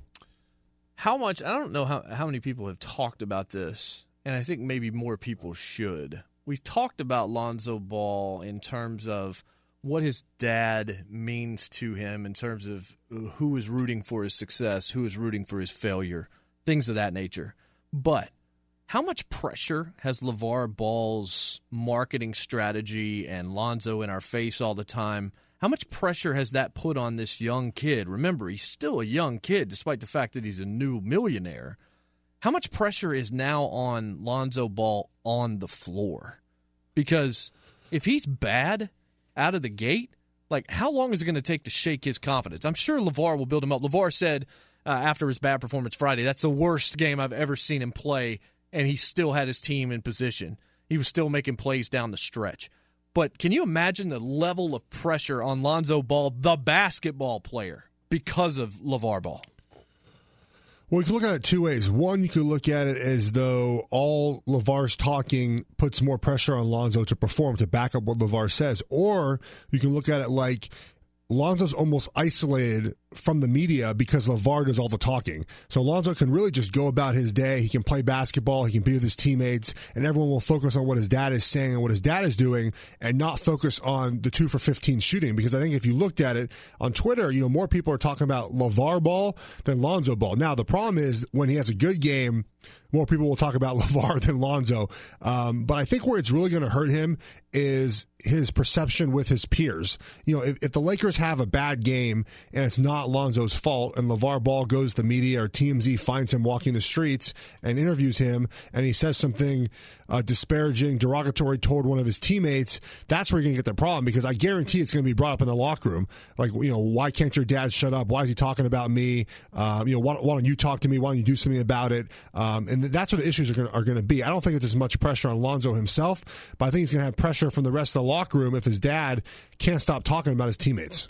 How much, I don't know how, how many people have talked about this, and I think maybe more people should. We've talked about Lonzo Ball in terms of, what his dad means to him in terms of who is rooting for his success, who is rooting for his failure, things of that nature. But how much pressure has LeVar Ball's marketing strategy and Lonzo in our face all the time? How much pressure has that put on this young kid? Remember, he's still a young kid despite the fact that he's a new millionaire. How much pressure is now on Lonzo Ball on the floor? Because if he's bad, out of the gate, like how long is it going to take to shake his confidence? I'm sure LeVar will build him up. LeVar said uh, after his bad performance Friday, that's the worst game I've ever seen him play, and he still had his team in position. He was still making plays down the stretch. But can you imagine the level of pressure on Lonzo Ball, the basketball player, because of LeVar Ball? Well, you can look at it two ways. One, you could look at it as though all LeVar's talking puts more pressure on Lonzo to perform, to back up what LeVar says. Or you can look at it like Lonzo's almost isolated from the media because LeVar does all the talking. So Lonzo can really just go about his day. He can play basketball. He can be with his teammates, and everyone will focus on what his dad is saying and what his dad is doing, and not focus on the two for fifteen shooting. Because I think if you looked at it on Twitter, you know more people are talking about LeVar ball than Lonzo ball. Now the problem is when he has a good game more people will talk about LeVar than Lonzo. Um, but I think where it's really going to hurt him is his perception with his peers. You know, if, if, the Lakers have a bad game and it's not not Lonzo's fault. And LeVar Ball goes to media or TMZ finds him walking the streets and interviews him, and he says something uh, disparaging, derogatory toward one of his teammates, that's where you're going to get the problem because I guarantee it's going to be brought up in the locker room. Like, you know, why can't your dad shut up? Why is he talking about me? Um, you know, why, why, don't you talk to me? Why don't you do something about it? Um, and that's where the issues are going to be. I don't think it's as much pressure on Lonzo himself, but I think he's going to have pressure from the rest of the locker room if his dad can't stop talking about his teammates.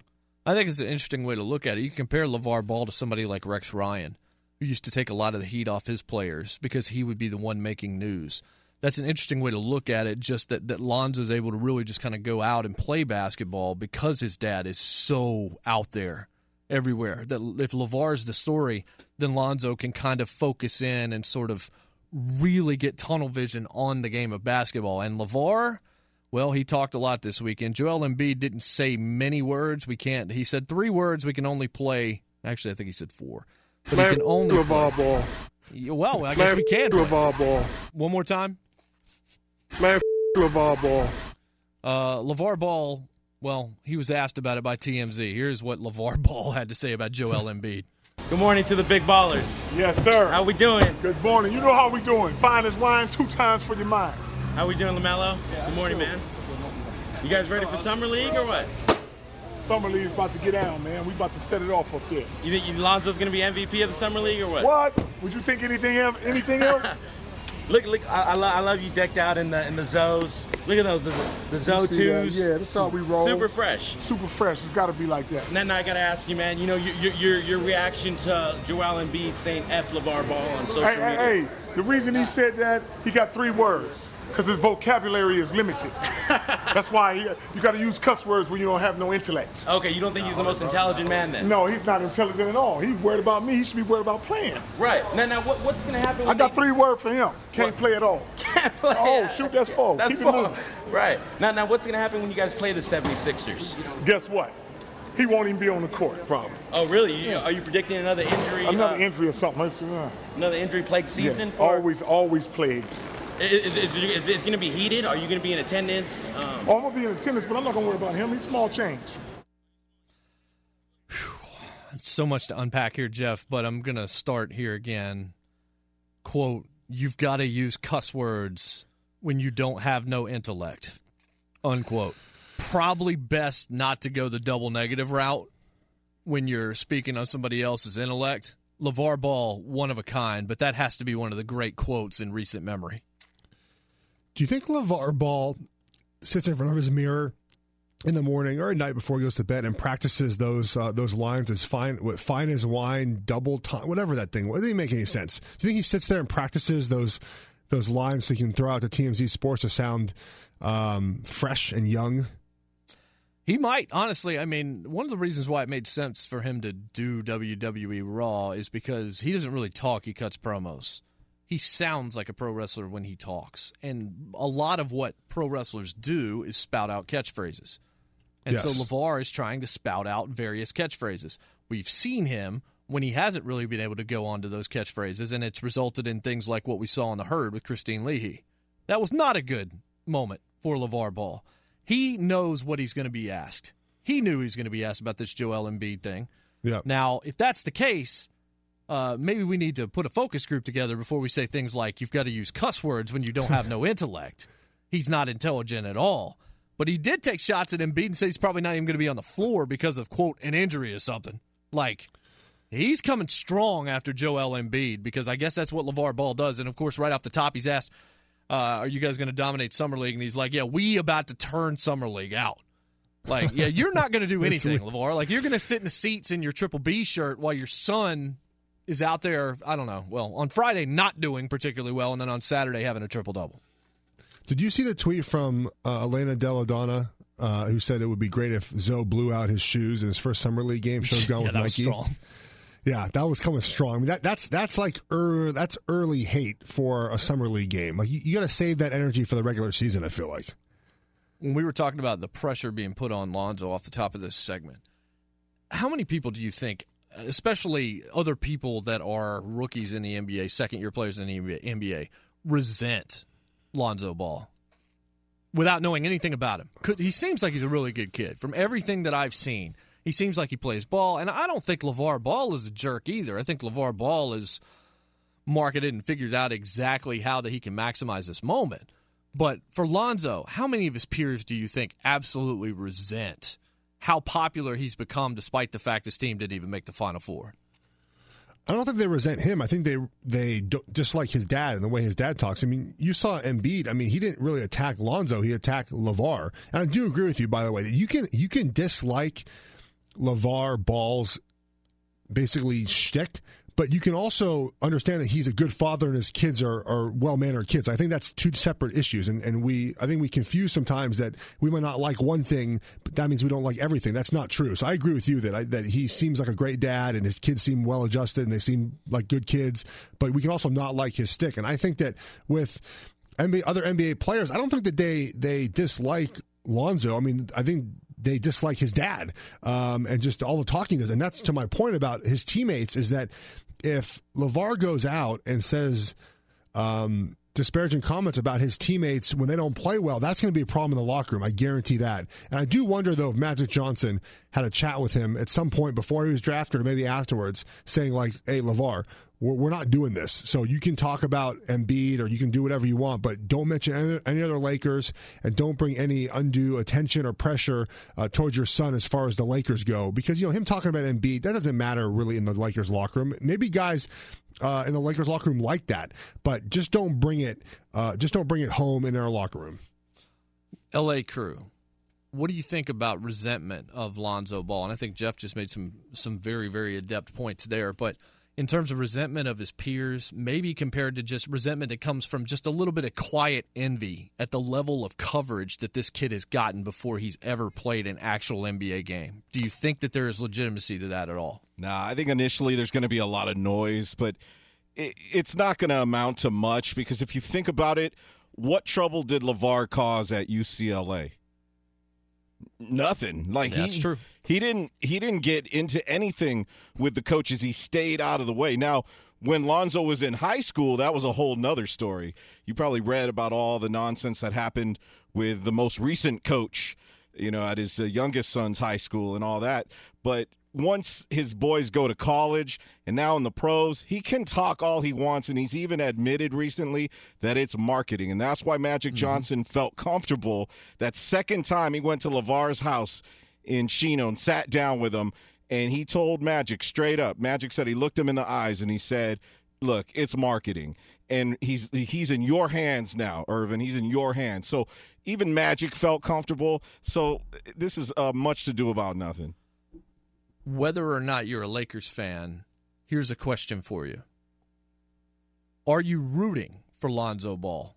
I think it's an interesting way to look at it. You compare LeVar Ball to somebody like Rex Ryan, who used to take a lot of the heat off his players because he would be the one making news that's an interesting way to look at it. Just that that Lonzo's able to really just kind of go out and play basketball because his dad is so out there everywhere. That if LeVar's the story, then Lonzo can kind of focus in and sort of really get tunnel vision on the game of basketball. And LeVar, well, he talked a lot this weekend. Joel Embiid didn't say many words. We can't. He said three words. We can only play. Actually, I think he said four. But Man, he can only play. Ball. Well, I guess Man, we can. LeVar Ball. One more time. Man, LeVar Ball. Uh, LeVar Ball, well, he was asked about it by TMZ. Here's what LeVar Ball had to say about Joel Embiid. Good morning to the big ballers. Yes, sir. How we doing? Good morning. You know how we doing. Fine as wine, two times for your mind. How we doing, LaMelo? Good morning, man. You guys ready for Summer League or what? Summer League's about to get down, man. We about to set it off up there. You think Lonzo's going to be MVP of the Summer League or what? What? Would you think anything else? Anything else? Look, look! I, I, lo- I love you decked out in the in the Zoes. Look at those, the, the Zoe You see that? twos. Yeah, that's how we roll. Super fresh. Super fresh. It's got to be like that. And then I gotta ask you, man. You know, your your your, your reaction to Joel Embiid saying "F LeVar Ball" on social Hey, media. hey, hey! The reason he said that, he got three words. Because his vocabulary is limited. That's why he, you got to use cuss words when you don't have no intellect. Okay, you don't think he's the most intelligent man then? No, he's not intelligent at all. He's worried about me. He should be worried about playing. Right. Now, now, what, what's gonna happen? I got three words for him. Can't play at all. Can't play. Oh, shoot, that's four. That's Keep it four. moving. Right. Now, now, what's gonna happen when you guys play the 76ers? Guess what? He won't even be on the court, probably. Oh, really? You, are you predicting another injury? Another uh, injury or something. Another injury-plagued season yes, always, always plagued. Is, is, is, is, it going to be heated? Are you going to be in attendance? Um, Oh, I'm gonna be in attendance, but I'm not gonna worry about him. He's small change. So much to unpack here, Jeff, but I'm going to start here again. Quote, you've got to use cuss words when you don't have no intellect. Unquote. Probably best not to go the double negative route when you're speaking on somebody else's intellect. LeVar Ball, one of a kind, but that has to be one of the great quotes in recent memory. Do you think LeVar Ball sits in front of his mirror in the morning or at night before he goes to bed and practices those uh, those lines as fine what fine as wine, double time, whatever that thing? It make any sense. Do you think he sits there and practices those those lines so he can throw out to TMZ Sports to sound um, fresh and young? He might, honestly. I mean, one of the reasons why it made sense for him to do WWE Raw is because he doesn't really talk, he cuts promos. He sounds like a pro wrestler when he talks. And a lot of what pro wrestlers do is spout out catchphrases. And so LeVar is trying to spout out various catchphrases. We've seen him when he hasn't really been able to go on to those catchphrases, and it's resulted in things like what we saw on the herd with Kristine Leahy. That was not a good moment for LeVar Ball. He knows what he's going to be asked. He knew he was going to be asked about this Joel Embiid thing. Yeah. Now, if that's the case, uh, maybe we need to put a focus group together before we say things like you've got to use cuss words when you don't have no intellect. He's not intelligent at all. But he did take shots at Embiid and say he's probably not even going to be on the floor because of quote an injury or something. Like he's coming strong after Joel Embiid because I guess that's what LeVar Ball does. And of course, right off the top, he's asked, uh, "Are you guys going to dominate summer league?" And he's like, "Yeah, we about to turn summer league out." Like, yeah, you're not going to do anything. LeVar. Like, you're going to sit in the seats in your Triple B shirt while your son is out there. I don't know. Well, on Friday, not doing particularly well, and then on Saturday having a triple double. Did you see the tweet from uh, Elena Delle Donne, uh, who said it would be great if Zoe blew out his shoes in his first summer league game? Have gone Yeah, with that Nike. strong. Yeah, that was coming strong. I mean, that that's that's like er, that's early hate for a summer league game. Like you, you got to save that energy for the regular season. I feel like. when we were talking about the pressure being put on Lonzo off the top of this segment, how many people do you think, especially other people that are rookies in the NBA, second year players in the NBA, resent Lonzo Ball without knowing anything about him? He seems like he's a really good kid. From everything that I've seen, He seems like he plays ball, and I don't think LeVar Ball is a jerk either. I think LeVar Ball is marketed and figured out exactly how that he can maximize this moment. But for Lonzo, how many of his peers do you think absolutely resent how popular he's become despite the fact his team didn't even make the Final Four? I don't think they resent him. I think they they just like his dad and the way his dad talks. I mean, you saw Embiid. I mean, he didn't really attack Lonzo. He attacked LeVar. And I do agree with you, by the way, that you can you can dislike LeVar Ball's basically shtick, but you can also understand that he's a good father and his kids are, are well mannered kids. I think that's two separate issues, and, and we I think we confuse sometimes that we might not like one thing, but that means we don't like everything. That's not true. So I agree with you that I, that he seems like a great dad, and his kids seem well adjusted, and they seem like good kids. But we can also not like his stick, and I think that with NBA, other NBA players, I don't think that they they dislike Lonzo. I mean, I think they dislike his dad um, and just all the talking does. And that's to my point about his teammates is that if LeVar goes out and says um, disparaging comments about his teammates when they don't play well, that's going to be a problem in the locker room. I guarantee that. And I do wonder, though, if Magic Johnson had a chat with him at some point before he was drafted or maybe afterwards, saying, like, hey, LeVar, we're, not doing this. So you can talk about Embiid or you can do whatever you want, but don't mention any, any other Lakers and don't bring any undue attention or pressure uh, towards your son as far as the Lakers go. Because, you know, him talking about Embiid, that doesn't matter really in the Lakers locker room. Maybe guys uh, in the Lakers locker room like that, but just don't bring it, uh, just don't bring it home in our locker room. LA crew. What do you think about resentment of Lonzo Ball? And I think Jeff just made some some very very adept points there, but in terms of resentment of his peers, maybe compared to just resentment that comes from just a little bit of quiet envy at the level of coverage that this kid has gotten before he's ever played an actual NBA game. Do you think that there is legitimacy to that at all? Nah, I think initially there's going to be a lot of noise, but it, it's not going to amount to much because if you think about it, what trouble did LeVar cause at UCLA? Nothing. Like That's he, true. He didn't. He didn't get into anything with the coaches. He stayed out of the way. Now, when Lonzo was in high school, that was a whole nother story. You probably read about all the nonsense that happened with the most recent coach. You know, at his uh, youngest son's high school and all that. But once his boys go to college and now in the pros, he can talk all he wants. And he's even admitted recently that it's marketing. And that's why Magic Johnson felt comfortable that second time he went to LeVar's house in Chino and sat down with him. And he told Magic straight up. Magic said he looked him in the eyes and he said, Look, it's marketing. And he's he's in your hands now, Earvin. He's in your hands. So even Magic felt comfortable. So this is uh, much to do about nothing. Whether or not you're a Lakers fan, here's a question for you. Are you rooting for Lonzo Ball?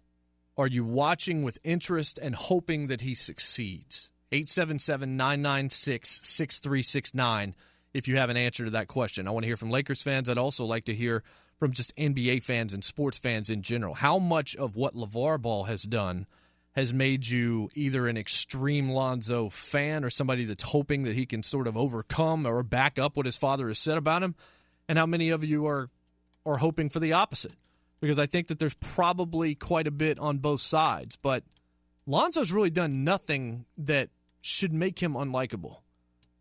Are you watching with interest and hoping that he succeeds? 877 996 6369 if you have an answer to that question. I want to hear from Lakers fans. I'd also like to hear from just NBA fans and sports fans in general. How much of what LeVar Ball has done has made you either an extreme Lonzo fan or somebody that's hoping that he can sort of overcome or back up what his father has said about him? And how many of you are are hoping for the opposite? Because I think that there's probably quite a bit on both sides, but Lonzo's really done nothing that should make him unlikable.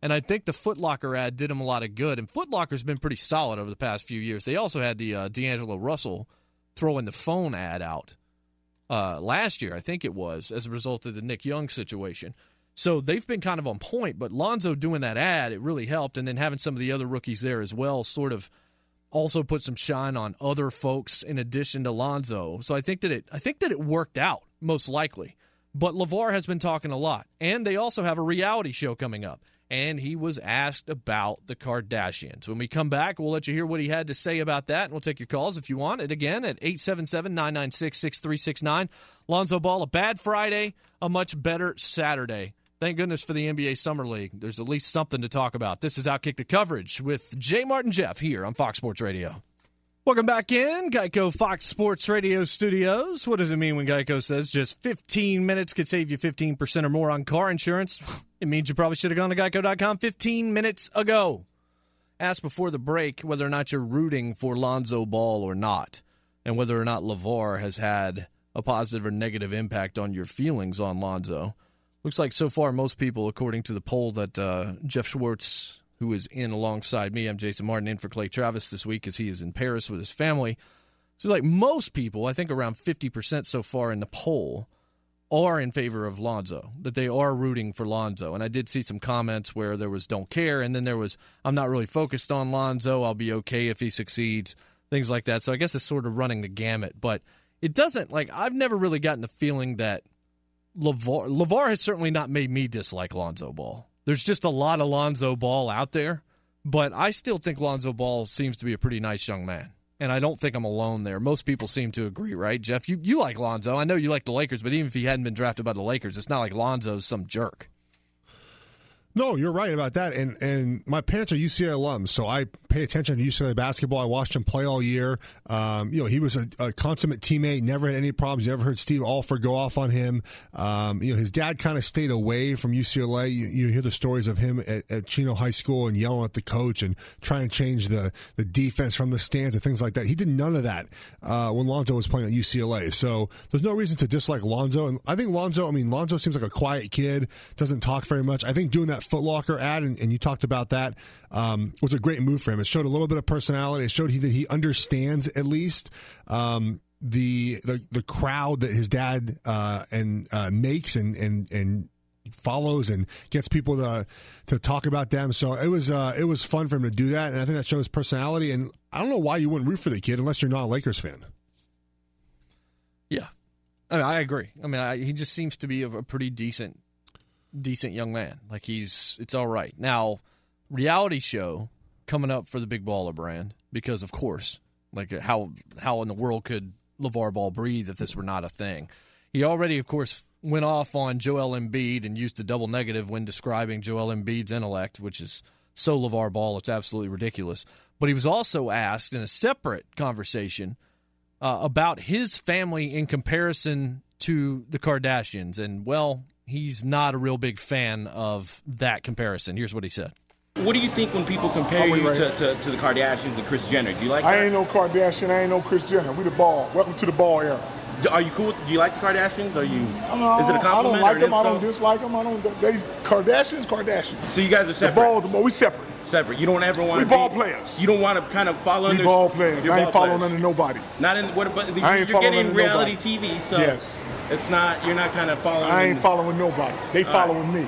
And I think the Footlocker ad did him a lot of good. And Footlocker's been pretty solid over the past few years. They also had the uh, D'Angelo Russell throwing the phone ad out uh, last year, I think it was, as a result of the Nick Young situation. So they've been kind of on point. But Lonzo doing that ad, it really helped. And then having some of the other rookies there as well sort of also put some shine on other folks in addition to Lonzo. So I think that it I think that it worked out most likely. But LeVar has been talking a lot. And they also have a reality show coming up. And he was asked about the Kardashians. When we come back, we'll let you hear what he had to say about that. And we'll take your calls if you want it again at 877 996 6369. Lonzo Ball, a bad Friday, a much better Saturday. Thank goodness for the NBA Summer League. There's at least something to talk about. This is Outkick the Coverage with Jay Martin Jeff here on Fox Sports Radio. Welcome back in, Geico Fox Sports Radio studios. What does it mean when Geico says just 15 minutes could save you 15% or more on car insurance? It means you probably should have gone to geico.com 15 minutes ago. Asked before the break whether or not you're rooting for Lonzo Ball or not, and whether or not LeVar has had a positive or negative impact on your feelings on Lonzo. Looks like so far most people, according to the poll that uh, Jeff Schwartz, who is in alongside me, I'm Jason Martin in for Clay Travis this week as he is in Paris with his family. So, like most people, I think around 50% so far in the poll are in favor of Lonzo, that they are rooting for Lonzo. And I did see some comments where there was don't care, and then there was I'm not really focused on Lonzo. I'll be okay if he succeeds, things like that. So I guess it's sort of running the gamut. But it doesn't, like, I've never really gotten the feeling that LeVar has certainly not made me dislike Lonzo Ball. There's just a lot of Lonzo Ball out there, but I still think Lonzo Ball seems to be a pretty nice young man and I don't think I'm alone there. Most people seem to agree, right? Jeff, you, you like Lonzo. I know you like the Lakers, but even if he hadn't been drafted by the Lakers, it's not like Lonzo's some jerk. No, you're right about that. And and my parents are UCLA alums, so I pay attention to UCLA basketball. I watched him play all year. Um, you know, he was a, a, consummate teammate. Never had any problems. You never heard Steve Alford go off on him. Um, you know, his dad kind of stayed away from UCLA. You, you, hear the stories of him at, at, Chino High School and yelling at the coach and trying to change the the defense from the stands and things like that. He did none of that uh, when Lonzo was playing at UCLA. So there's no reason to dislike Lonzo. And I think Lonzo. I mean, Lonzo seems like a quiet kid. Doesn't talk very much. I think doing that Footlocker ad, and, and you talked about that, um, was a great move for him. It showed a little bit of personality. It showed he, that he understands at least um, the, the the crowd that his dad uh, and uh, makes and and and follows and gets people to to talk about them. So it was uh, it was fun for him to do that, and I think that shows personality. And I don't know why you wouldn't root for the kid unless you're not a Lakers fan. Yeah, I mean, I agree. I mean, I, he just seems to be a, a pretty decent decent young man. Like he's it's all right. Now, reality show coming up for the Big Baller brand because of course, like how how in the world could LeVar Ball breathe if this were not a thing? He already of course went off on Joel Embiid and used a double negative when describing Joel Embiid's intellect, which is so LeVar Ball, it's absolutely ridiculous. But he was also asked in a separate conversation uh, about his family in comparison to the Kardashians. And, well, he's not a real big fan of that comparison. Here's what he said. What do you think when people compare you right. to, to, to, the Kardashians and Kris Jenner? Do you like I that? ain't no Kardashian. I ain't no Kris Jenner. We the ball. Welcome to the ball era. Are you cool? With, do you like the Kardashians? Are you? No, is it a compliment I don't like or them. I don't insult? dislike them. I don't. They Kardashians, Kardashians. So you guys are The separate. ball, the ball. We separate. Separate. You don't ever want We to ball be, players. You don't want to kind of follow We under. ball players. you're I ain't ball following players. under nobody. Not in what? But I ain't you're getting reality nobody. TV, so Yes. it's not. You're not kind of following. I ain't following nobody. They All following me.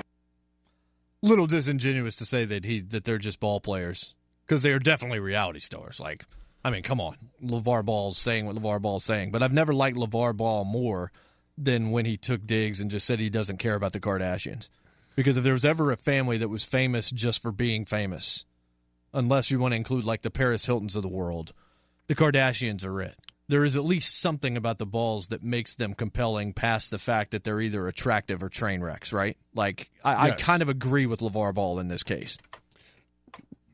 little disingenuous to say that he that they're just ball players because they are definitely reality stars. Like, I mean, come on, LeVar Ball's saying what LeVar Ball's saying, but I've never liked LeVar Ball more than when he took digs and just said he doesn't care about the Kardashians. Because if there was ever a family that was famous just for being famous, unless you want to include like the Paris Hiltons of the world, the Kardashians are it. There is at least something about the balls that makes them compelling past the fact that they're either attractive or train wrecks, right? Like, I, Yes. I kind of agree with LeVar Ball in this case.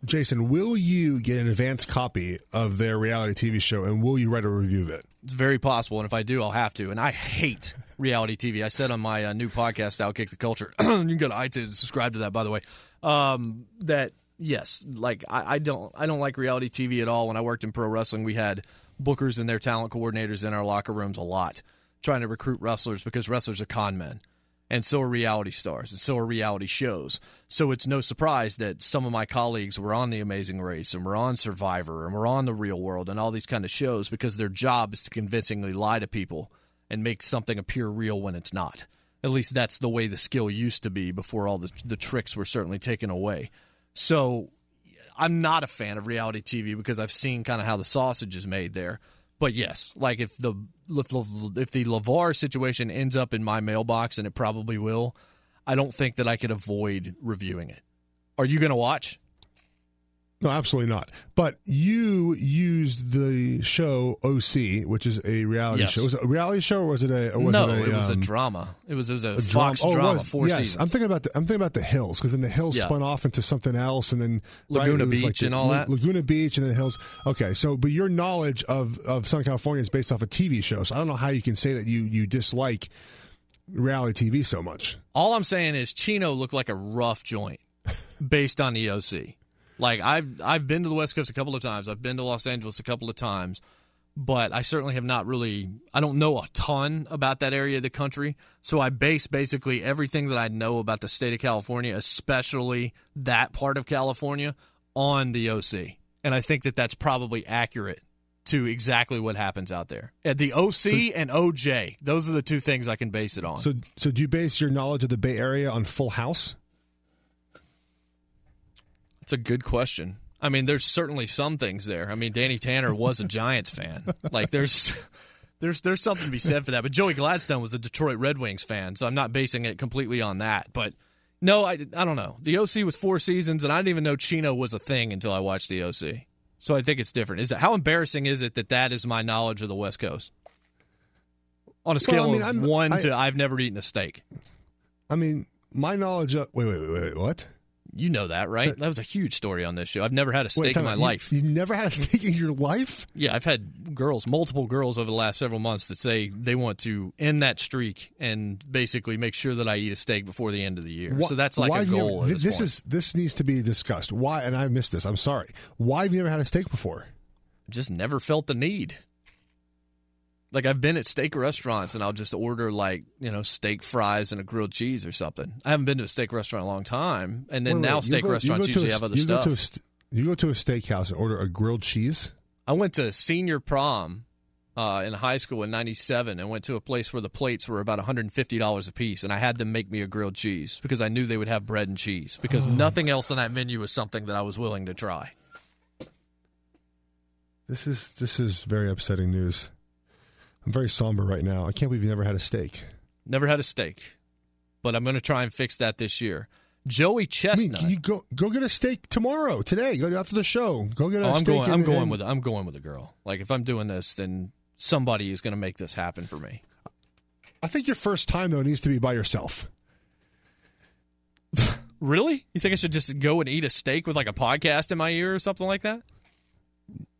Jason, will you get an advanced copy of their reality TV show, and will you write a review of it? It's very possible, and if I do, I'll have to. And I hate reality TV. I said on my uh, new podcast, "Outkick the Culture." you can go to iTunes, subscribe to that. By the way, um, that yes, like I, I don't, I don't like reality TV at all. When I worked in pro wrestling, we had bookers and their talent coordinators in our locker rooms a lot, trying to recruit wrestlers because wrestlers are con men. And so are reality stars, and so are reality shows. So it's no surprise that some of my colleagues were on The Amazing Race, and were on Survivor, and were on The Real World, and all these kind of shows because their job is to convincingly lie to people and make something appear real when it's not. At least that's the way the skill used to be before all the, the tricks were certainly taken away. So I'm not a fan of reality TV because I've seen kind of how the sausage is made there. But yes, like if the if, if the LeVar situation ends up in my mailbox, and it probably will, I don't think that I could avoid reviewing it. Are you going to watch? No, absolutely not. But you used the show OC, which is a reality Yes. show. Was it a reality show, or was it a? Or was no, it, a, it was a um, drama. It was it was a, a Fox Oh, drama, was. four yes. seasons. I'm thinking about the I'm thinking about the Hills because then the Hills Yeah. spun off into something else, and then Laguna was Beach the- and all that? Laguna Beach and then Hills. Okay, so but your knowledge of of Southern California is based off a TV show, so I don't know how you can say that you you dislike reality TV so much. All I'm saying is Chino looked like a rough joint based on the OC. Like I've I've been to the West Coast a couple of times. I've been to Los Angeles a couple of times. but I certainly have not really. I don't know a ton about that area of the country, so I base basically everything that I know about the state of California, especially that part of California, on the OC, and I think that that's probably accurate to exactly what happens out there. At the OC and OJ, those are the two things I can base it on. So, so do you base your knowledge of the Bay Area on Full House? It's a good question. I mean, there's certainly some things there. I mean, Danny Tanner was a Giants fan. Like, there's there's there's something to be said for that. But Joey Gladstone was a Detroit Red Wings fan, so I'm not basing it completely on that. But no, I, I don't know. The OC was four seasons, and I didn't even know Chino was a thing until I watched the OC. So I think it's different. Is it how embarrassing is it that that is my knowledge of the West Coast? On a scale Well, I mean, of I'm- one I- to I've never eaten a steak. I mean, my knowledge of wait, wait, wait, wait, what? You know that, right? That was a huge story on this show. I've never had a Wait, steak time in my. You- life. You've never had a steak in your life? Yeah, I've had girls, multiple girls over the last several months that say they want to end that streak and basically make sure that I eat a steak before the end of the year. Why- so that's like a you goal. at this, this is this needs to be discussed. Why? And I missed this. I'm sorry. Why have you never had a steak before? just never felt the need. Like I've been at steak restaurants and I'll just order like you know steak fries and a grilled cheese or something. I haven't been to a steak restaurant in a long time, and then Wait, wait, now you steak go- you restaurants go a usually st- have other you stuff. a st- you go to a steakhouse and order a grilled cheese. I went to senior prom uh, in high school in '97 and went to a place where the plates were about 150 dollars a piece, and I had them make me a grilled cheese because I knew they would have bread and cheese because Oh. nothing else on that menu was something that I was willing to try. This is this is very upsetting news. I'm very somber right now. I can't believe you never had a steak. Never had a steak, but I'm going to try and fix that this year. Joey I mean, Chestnut. you go go get a steak tomorrow, today? Go after the show. Go get a Oh, I'm steak. going. and- I'm going and- with. I'm going with a girl. Like if I'm doing this, then somebody is going to make this happen for me. I think your first time though needs to be by yourself. Really? You think I should just go and eat a steak with like a podcast in my ear or something like that?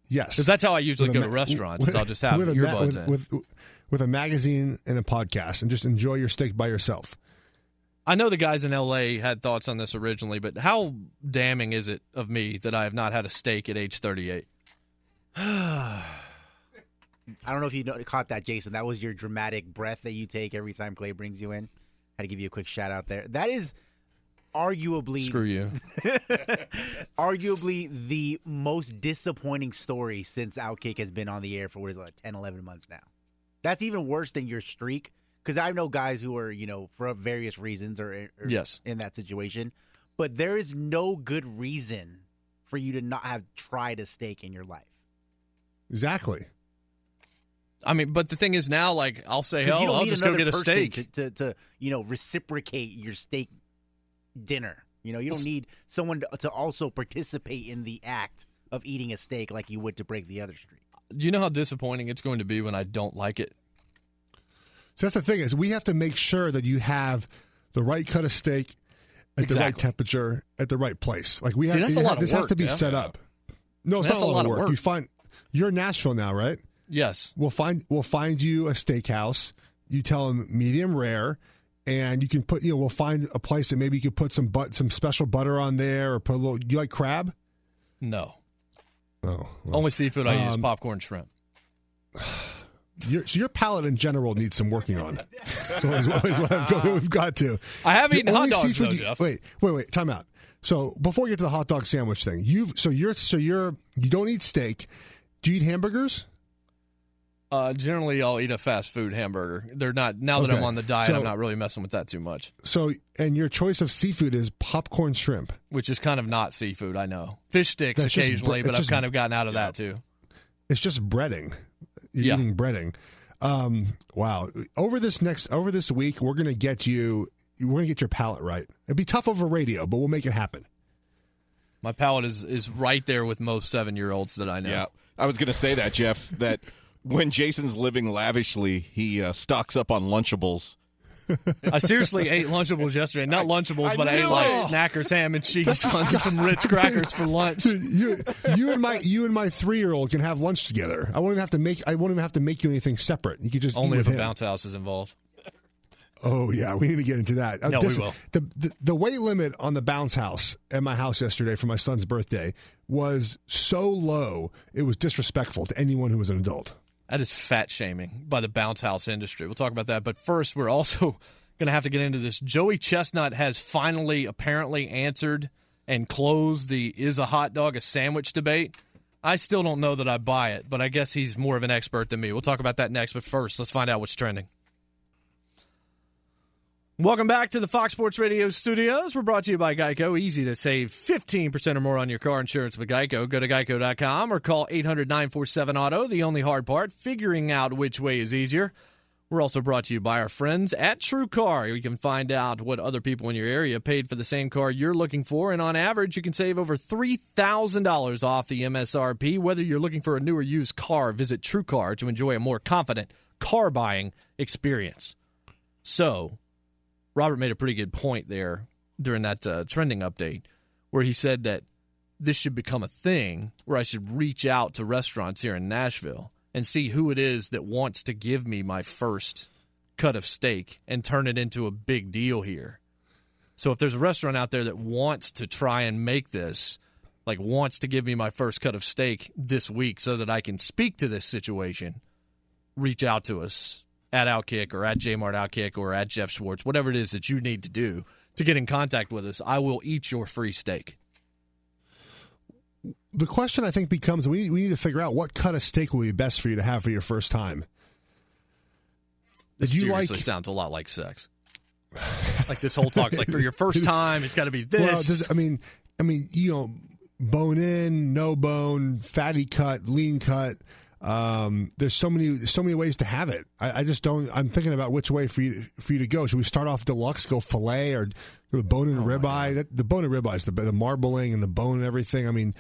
Yes, Because that's how I usually With a go to restaurants. with- is I'll just have with a ma- with, in. with, with a magazine and a podcast, and just enjoy your steak by yourself. I know the guys in LA had thoughts on this originally, but how damning is it of me that I have not had a steak at age 38? I don't know if you caught that, Jason. That was your dramatic breath that you take every time Clay brings you in. Had to give you a quick shout out there. That is arguably Screw you. arguably the most disappointing story since Outkick has been on the air for what is it, like 10, 11 months now. That's even worse than your streak because I know guys who are, you know, for various reasons or, er, or er, Yes. in that situation, but there is no good reason for you to not have tried a steak in your life. Exactly. I mean, but the thing is now, like, I'll say, you hell, I'll just go get a person steak. to, to, to you know reciprocate your steak dinner. You know, you don't need someone to, to also participate in the act of eating a steak like you would to break the other streak. Do you know how disappointing it's going to be when I don't like it? So that's the thing is we have to make sure that you have the right cut of steak at the right temperature at the right place. Like we See, have that's it a ha- lot of this has to be Jeff. set up. No, it's That's not a lot, of work. work. You find you're in Nashville now, right? Yes. We'll find we'll find you a steakhouse. You tell them medium rare, and you can put you know we'll find a place that maybe you could put some but some special butter on there or put a little. You like crab? No. Oh, Only seafood I use Um, popcorn shrimp. your, so your palate in general needs some working on. So is is what I've we've got to. I have The eaten hot dogs, though, you-. Wait, wait, wait. Time out. So before we get to the hot dog sandwich thing, you've so you're so you're you don't eat steak. Do you eat hamburgers? Uh, generally, I'll eat a fast food hamburger. They're not now that I'm on the diet. So- I'm not really messing with that too much. So and your choice of seafood is popcorn shrimp. Which is kind of not seafood. I know fish sticks That's occasionally, bre- but I've just- kind of gotten out of that too. It's just breading. You're Yeah. eating breading. Um, wow. Over this next over this week, we're gonna get you. We're gonna get your palate right. It'd be tough over radio, but we'll make it happen. My palate is is right there with most seven year olds that I know. Yeah, I was going to say that, Jeff. That when Jason's living lavishly, he uh, stocks up on Lunchables. I seriously ate Lunchables yesterday. Not Lunchables, I but I ate knew like it. Snackers ham and cheese on some Ritz crackers for lunch. Dude, you, you and my you and my three year old can have lunch together. I won't even have to make I won't even have to make you anything separate. You could just eat Only with if a him. bounce house is involved. Oh yeah, we need to get into that. Uh, No, we will. The, the the weight limit on the bounce house at my house yesterday for my son's birthday was so low it was disrespectful to anyone who was an adult. That is fat shaming by the bounce house industry. We'll talk about that. But first, we're also going to have to get into this. Joey Chestnut has finally apparently answered and closed the is a hot dog a sandwich debate. I still don't know that I buy it, but I guess he's more of an expert than me. We'll talk about that next. But first, let's find out what's trending. Welcome back to the Fox Sports Radio studios. We're brought to you by Geico. Easy to save 15% or more on your car insurance with Geico. Go to geico.com or call 800 947 Auto. The only hard part, figuring out which way is easier. We're also brought to you by our friends at True Car. You can find out what other people in your area paid for the same car you're looking for, and on average, you can save over $3,000 off the MSRP. Whether you're looking for a new or used car, visit True Car to enjoy a more confident car buying experience. So, Robert made a pretty good point there during that uh, trending update where he said that this should become a thing where I should reach out to restaurants here in Nashville and see who it is that wants to give me my first cut of steak and turn it into a big deal here. So if there's a restaurant out there that wants to try and make this, like wants to give me my first cut of steak this week so that I can speak to this situation, reach out to us at Outkick or at Jmart Outkick or at Jeff Schwartz, whatever it is that you need to do to get in contact with us. I will eat your free steak. The question I think becomes we we need to figure out what cut of steak will be best for you to have for your first time. This you seriously like- sounds a lot like sex. like this whole talk's like for your first time, it's got to be this. Well, does, I mean, I mean, you know, bone in, no bone, fatty cut, lean cut. Um, there's so many, so many ways to have it. I, I just don't. I'm thinking about which way for you for you to go. Should we start off deluxe, go fillet, or go bone and ribeye? That, the bone and ribeye is the the marbling and the bone and everything. I mean,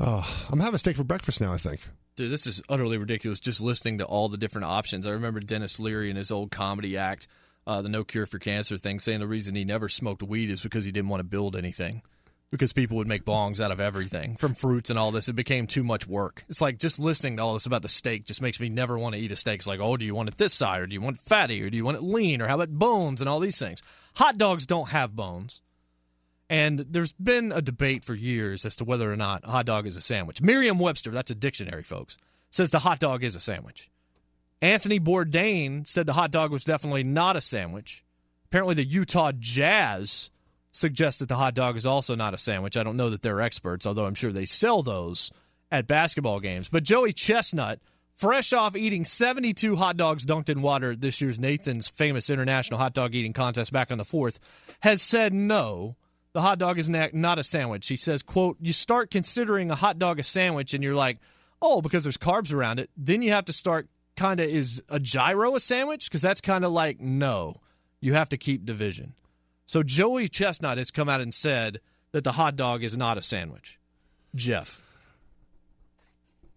oh, I'm having steak for breakfast now. I think. Dude, this is utterly ridiculous just listening to all the different options. I remember Denis Leary in his old comedy act, uh, the No Cure for Cancer thing, saying the reason he never smoked weed is because he didn't want to build anything. Because people would make bongs out of everything from fruits and all this. It became too much work. It's like just listening to all this about the steak just makes me never want to eat a steak. It's like, oh, do you want it this side or do you want it fatty or do you want it lean or how about bones and all these things? Hot dogs don't have bones. And there's been a debate for years as to whether or not a hot dog is a sandwich. Merriam Webster, that's a dictionary, folks, says the hot dog is a sandwich. Anthony Bourdain said the hot dog was definitely not a sandwich. Apparently, the Utah Jazz suggests that the hot dog is also not a sandwich. I don't know that they're experts, although I'm sure they sell those at basketball games. But Joey Chestnut, fresh off eating 72 hot dogs dunked in water at this year's Nathan's famous international hot dog eating contest back on the 4th, has said no. The hot dog is not a sandwich. He says, quote, you start considering a hot dog a sandwich and you're like, oh, because there's carbs around it. Then you have to start kind of, is a gyro a sandwich? Because that's kind of like, no, you have to keep division. So Joey Chestnut has come out and said that the hot dog is not a sandwich. Jeff.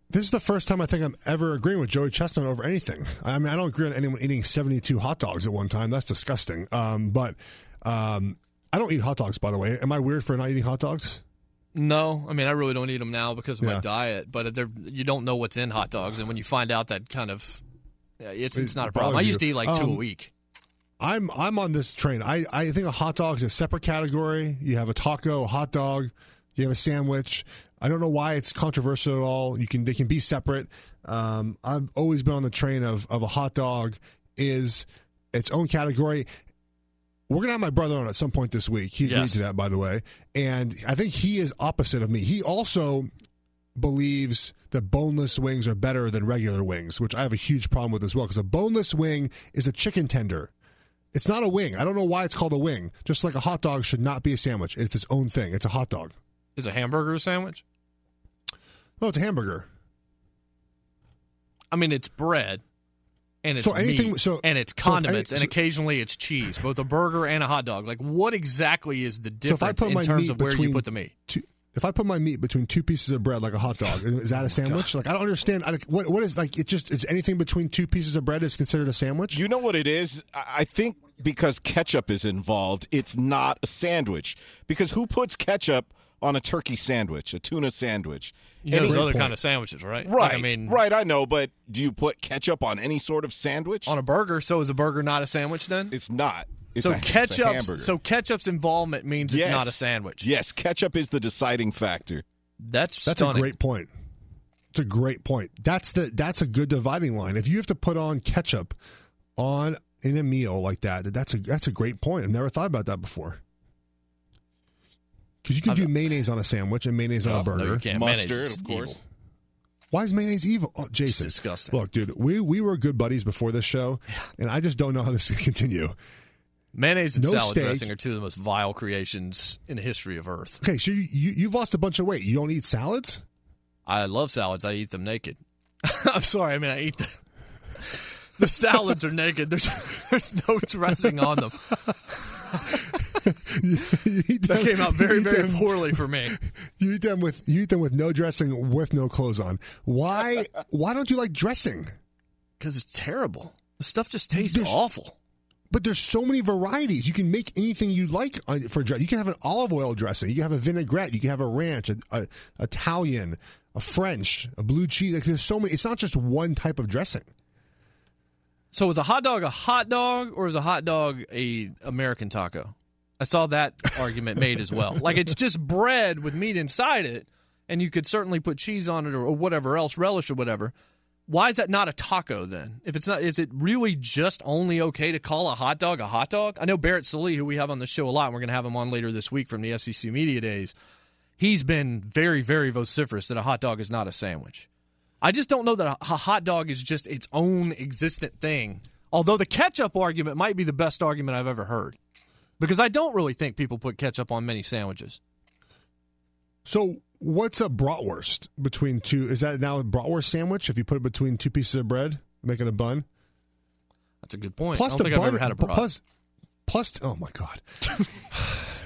This is the first time I think I'm ever agreeing with Joey Chestnut over anything. I mean, I don't agree on anyone eating 72 hot dogs at one time. That's disgusting. Um, but um, I don't eat hot dogs, by the way. Am I weird for not eating hot dogs? No, I mean I really don't eat them now because of my diet. But you don't know what's in hot dogs, and when you find out that kind of, it's it's not a problem. I used to eat like two a Um, week. I'm I'm on this train. I, I think a hot dog is a separate category. You have a taco, a hot dog, you have a sandwich. I don't know why it's controversial at all. You can they can be separate. Um, I've always been on the train of of a hot dog is its own category. We're gonna have my brother on at some point this week. He agreed Yes. to that, by the way, and I think he is opposite of me. He also believes that boneless wings are better than regular wings, which I have a huge problem with as well. Because a boneless wing is a chicken tender. It's not a wing. I don't know why it's called a wing. Just like a hot dog should not be a sandwich. It's its own thing. It's a hot dog. Is a hamburger a sandwich? Oh, it's a hamburger. I mean, it's bread, and it's So anything- meat, so- and it's so any- condiments, and occasionally it's cheese. Both a burger and a hot dog. Like, what exactly is the So if I difference put in terms of where you put the meat? Two, if I put my meat between two pieces of bread like a hot dog, is that a oh sandwich? Like I don't understand. I, what what is like? It just it's anything between two pieces of bread is considered a sandwich. You know what it is? I I think because ketchup is involved, it's not a sandwich. Because who puts ketchup on a turkey sandwich, a tuna sandwich. You know, Any- there's other kind of sandwiches, right? Right. Like, I mean, right. I know, but do you put ketchup on any sort of sandwich? on a burger. So is a burger not a sandwich then? It's not. It's so a, ketchup. So ketchup's involvement means it's Yes. not a sandwich. Yes, ketchup is the deciding factor. That's That's stunning. a great point. It's a great point. That's the that's a good dividing line. If you have to put on ketchup on in a meal like that, that that's a that's a great point. I've never thought about that before. Because you can do mayonnaise on a sandwich and mayonnaise on Oh, a no, burger. you can't. Mustard, Mayonnaise of course. evil. Why is mayonnaise evil? Oh, Jason, disgusting. Look, dude, we we were good buddies before this show, and I just don't know how this is going to continue. Mayonnaise and No salad steak. dressing are two of the most vile creations in the history of Earth. Okay, so you, you you've lost a bunch of weight. You don't eat salads? I love salads. I eat them naked. I'm sorry. I mean, I eat the, the salads are naked. There's there's no dressing on them. You That them- came out very very them- poorly for me. You eat them with you eat them with no dressing, with no clothes on. Why why don't you like dressing? Because it's terrible. The stuff just tastes There's- awful. But there's so many varieties. You can make anything you like for dress. You can have an olive oil dressing. You can have a vinaigrette. You can have a ranch, a, a Italian, a French, a blue cheese. Like there's so many. It's not just one type of dressing. So is a hot dog a hot dog or is a hot dog a American taco? I saw that argument made as well. Like it's just bread with meat inside it, and you could certainly put cheese on it or, or whatever else, relish or whatever. Why is that not a taco then? If it's not, is it really just only okay to call a hot dog a hot dog? I know Barrett Sallee, who we have on the show a lot, and we're going to have him on later this week from the SEC Media Days. He's been very, very vociferous that a hot dog is not a sandwich. I just don't know that a, a hot dog is just its own existent thing. Although the ketchup argument might be the best argument I've ever heard. Because I don't really think people put ketchup on many sandwiches. So what's a bratwurst between two? Is that now a bratwurst sandwich? If you put it between two pieces of bread, making a bun. That's a good point. Plus I don't the think bun. I've ever had a brat. plus, plus. Oh my god.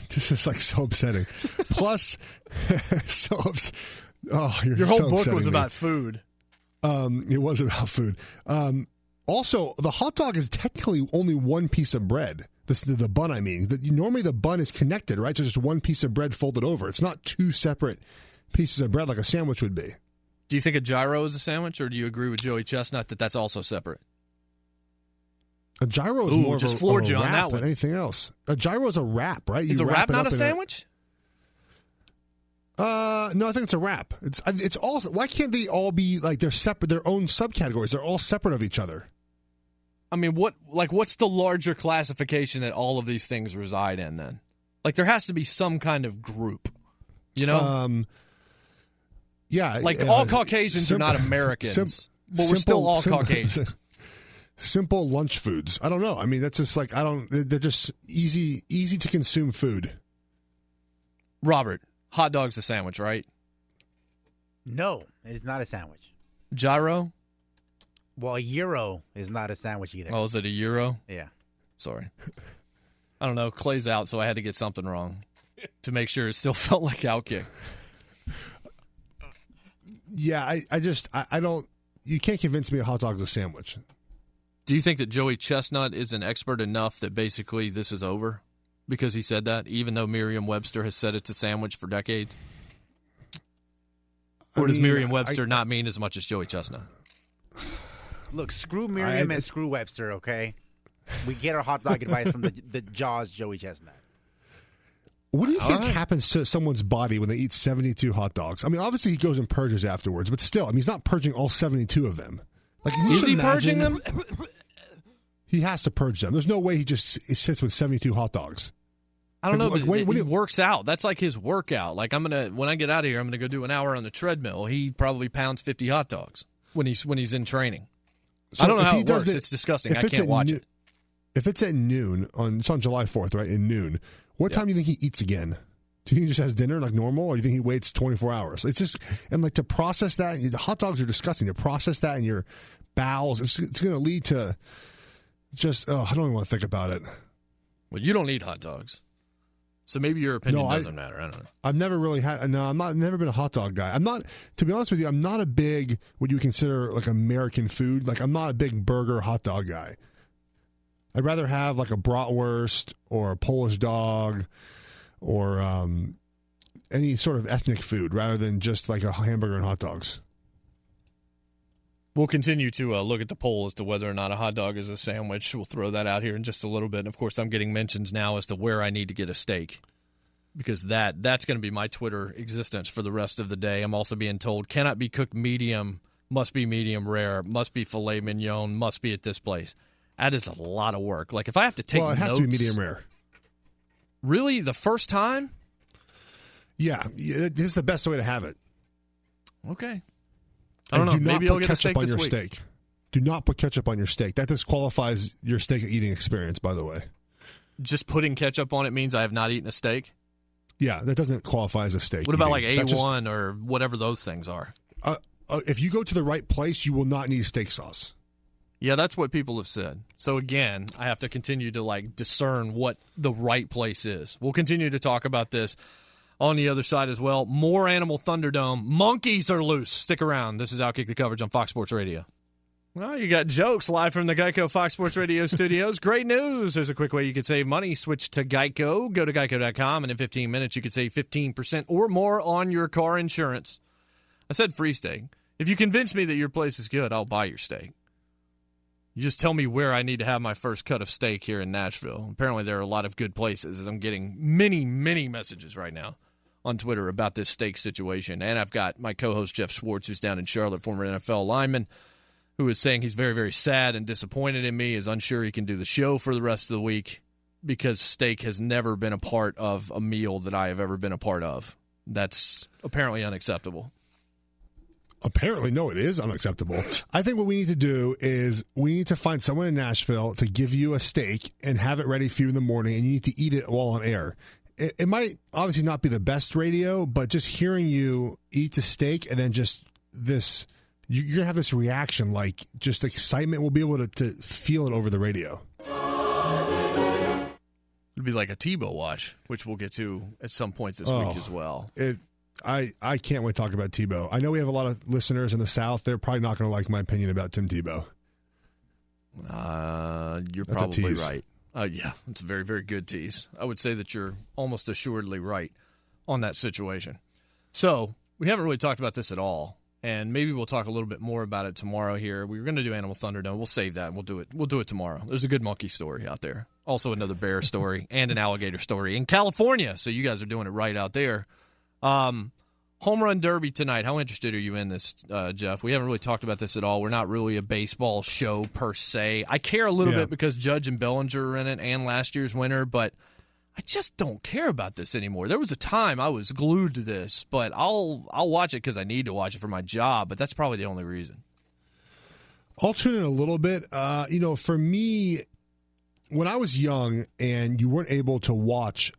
this is like so upsetting. Plus, so ups- oh, you're Your whole so book was me. about food. Um, it was about food. Um, also, the hot dog is technically only one piece of bread. This, the, the bun, I mean. The, normally, the bun is connected, right? So just one piece of bread folded over. It's not two separate pieces of bread like a sandwich would be. Do you think a gyro is a sandwich, or do you agree with Joey Chestnut that that's also separate? A gyro is Ooh, more of just of a you on wrap that than one. anything else. A gyro is a wrap, right? Is a wrap it not a sandwich? Uh, no, I think it's a wrap. It's it's all. Why can't they all be like they're separate? Their own subcategories. They're all separate of each other. I mean, what like what's the larger classification that all of these things reside in? Then, like, there has to be some kind of group. You know, Um, yeah, like uh, all Caucasians are not Americans, sim- but we're still all sim- Caucasians. Simple lunch foods. I don't know. I mean, that's just like I don't. They're just easy, easy to consume food. Robert, hot dog's a sandwich, right? No, it is not a sandwich. Gyro? Well, a euro is not a sandwich either. Oh, is it a euro? Yeah. Sorry. I don't know. Clay's out, so I had to get something wrong to make sure it still felt like outkick. Yeah, I, I just, I, I don't. You can't convince me a hot dog's a sandwich. Do you think that Joey Chestnut is an expert enough that basically this is over because he said that, even though Merriam Webster has said it's a sandwich for decades? I does mean, Merriam Webster not mean as much as Joey Chestnut? Look, screw Merriam I- and screw Webster, okay? We get our hot dog advice from the the Jaws Joey Chestnut. What do you All think right. happens to someone's body when they eat 72 hot dogs? I mean, obviously he goes and purges afterwards, but still, I mean, he's not purging all 72 of them. Like, Is he imagine- purging them? He has to purge them. There's no way he just s- sits with 72 hot dogs. I don't know, Like, when- it, he it- works out. That's like his workout. Like I'm gonna when I get out of here, I'm gonna go do an hour on the treadmill. He probably pounds 50 hot dogs when he's when he's in training. So I don't know if how he it does works. it's disgusting. I can't watch noo- it. If it's at noon on it's on July 4th, right? In noon, what time do you think he eats again? Do you think he just has dinner like normal, or do you think he waits 24 hours? It's just and like to process that. The hot dogs are disgusting. To process that in your bowels, it's, it's going to lead to just. Oh, I don't even want to think about it. Well, you don't eat hot dogs, so maybe your opinion No, I- doesn't matter. I don't know. I've never really had. No, I'm not. Never been a hot dog guy. I'm not. To be honest with you, I'm not a big what you consider like American food. Like I'm not a big burger hot dog guy. I'd rather have like a bratwurst or a Polish dog, or um, any sort of ethnic food rather than just like a hamburger and hot dogs. We'll continue to uh, look at the poll as to whether or not a hot dog is a sandwich. We'll throw that out here in just a little bit. And of course, I'm getting mentions now as to where I need to get a steak because that that's going to be my Twitter existence for the rest of the day. I'm also being told cannot be cooked medium, must be medium rare, must be filet mignon, must be at this place. That is a lot of work. Like if I have to take well, it has to be medium rare. Really, the first time? Yeah, yeah, this is the best way to have it. Okay. I don't And know. Do not Maybe I'll put get a ketchup steak on your week. steak. Do not put ketchup on your steak. That disqualifies your steak eating experience. By the way. Just putting ketchup on it means I have not eaten a steak. Yeah, that doesn't qualify as a steak. What about like. A one or whatever those things are? uh, uh, if you go to the right place, you will not need steak sauce. Yeah, that's what people have said. So again, I have to continue to like discern what the right place is. We'll continue to talk about this on the other side as well. More Animal Thunderdome. Monkeys are loose. Stick around. This is Outkick the Coverage on Fox Sports Radio. Well, you got jokes live from the Geico Fox Sports Radio studios. Great news. There's a quick way you could save money. Switch to Geico. Go to geico.com, and in 15 minutes, you could save 15% or more on your car insurance. I said free steak. If you convince me that your place is good, I'll buy your steak. You just tell me where I need to have my first cut of steak here in Nashville. Apparently, there are a lot of good places, as I'm getting many, many messages right now on Twitter about this steak situation. And I've got my co host, Jeff Schwartz, who's down in Charlotte, former NFL lineman, who is saying he's very, very sad and disappointed in me, is unsure he can do the show for the rest of the week because steak has never been a part of a meal that I have ever been a part of. That's apparently unacceptable. Apparently, no, it is unacceptable. I think what we need to do is we need to find someone in Nashville to give you a steak and have it ready for you in the morning, and you need to eat it while on air. It, it might obviously not be the best radio, but just hearing you eat the steak and then just this, you, you're gonna have this reaction, like just excitement. We'll be able to, to feel it over the radio. It'd be like a Tebow wash, which we'll get to at some points this Oh. week as well. It, I, I can't wait to talk about Tebow. I know we have a lot of listeners in the South. They're probably not going to like my opinion about Tim Tebow. Uh, you're That's probably right. Uh, yeah, it's a very, very good tease. I would say that you're almost assuredly right on that situation. So we haven't really talked about this at all, and maybe we'll talk a little bit more about it tomorrow. Here, we were going to do Animal Thunderdome. We'll save that. and We'll do it. We'll do it tomorrow. There's a good monkey story out there. Also, another bear story and an alligator story in California. So you guys are doing it right out there. Um, home run derby tonight. How interested are you in this, uh, Jeff? We haven't really talked about this at all. We're not really a baseball show per se. I care a little Yeah. bit because Judge and Bellinger are in it, and last year's winner, but I just don't care about this anymore. There was a time I was glued to this, but I'll I'll watch it because I need to watch it for my job. But that's probably the only reason. I'll tune in a little bit. Uh, you know, for me, when I was young and you weren't able to watch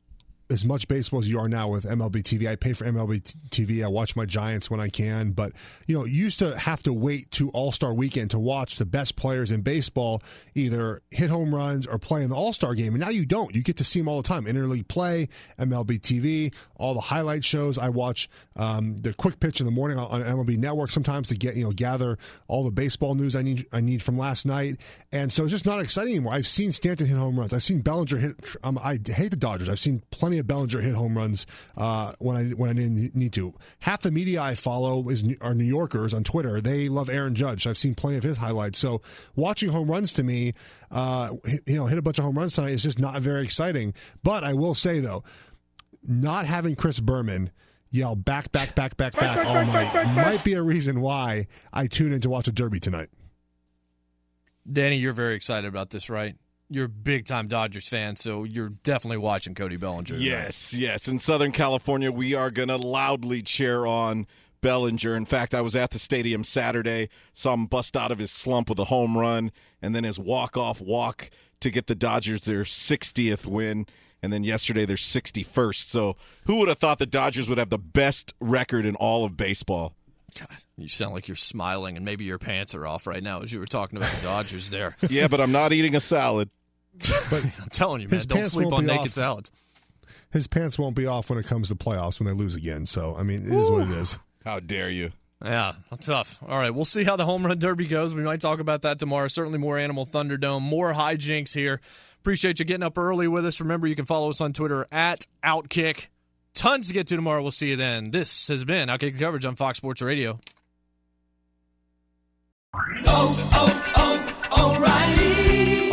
as much baseball as you are now with MLB TV, I pay for MLB TV. I watch my Giants when I can, but you know, you used to have to wait to All Star Weekend to watch the best players in baseball either hit home runs or play in the All Star game, and now you don't. You get to see them all the time. Interleague play, MLB TV, all the highlight shows. I watch um, the quick pitch in the morning on, on MLB Network sometimes to get you know gather all the baseball news I need I need from last night, and so it's just not exciting anymore. I've seen Stanton hit home runs. I've seen Bellinger hit. Um, I hate the Dodgers. I've seen plenty of Bellinger hit home runs uh, when I when I didn't need to. Half the media I follow is are New Yorkers on Twitter. They love Aaron Judge. I've seen plenty of his highlights. So watching home runs to me, uh, hit- you know, hit a bunch of home runs tonight is just not very exciting. But I will say though, not having Chris Berman yell back, back, back, back, back all night might be a reason why I tune in to watch a derby tonight. Danny, you're very excited about this, right? You're a big time Dodgers fan, so you're definitely watching Cody Bellinger. Yes, yes. In Southern California, we are going to loudly cheer on Bellinger. In fact, I was at the stadium Saturday, saw him bust out of his slump with a home run, and then his walk-off walk to get the Dodgers their 60th win, and then yesterday their 61st. So who would have thought the Dodgers would have the best record in all of baseball? God, you sound like you're smiling, and maybe your pants are off right now as you were talking about the Dodgers there. Yeah, but I'm not eating a salad. But I'm telling you, man, His don't pants sleep won't on be naked off. salads. His pants won't be off when it comes to playoffs when they lose again. So I mean, it is what it is. How dare you? Yeah, tough. All right, we'll see how the home run derby goes. We might talk about that tomorrow. Certainly more Animal Thunderdome, more hijinks here. Appreciate you getting up early with us. Remember, you can follow us on Twitter at Outkick. tons to get to tomorrow. We'll see you then. This has been Outkick coverage on Fox Sports Radio. Oh, oh, oh, O'Reilly.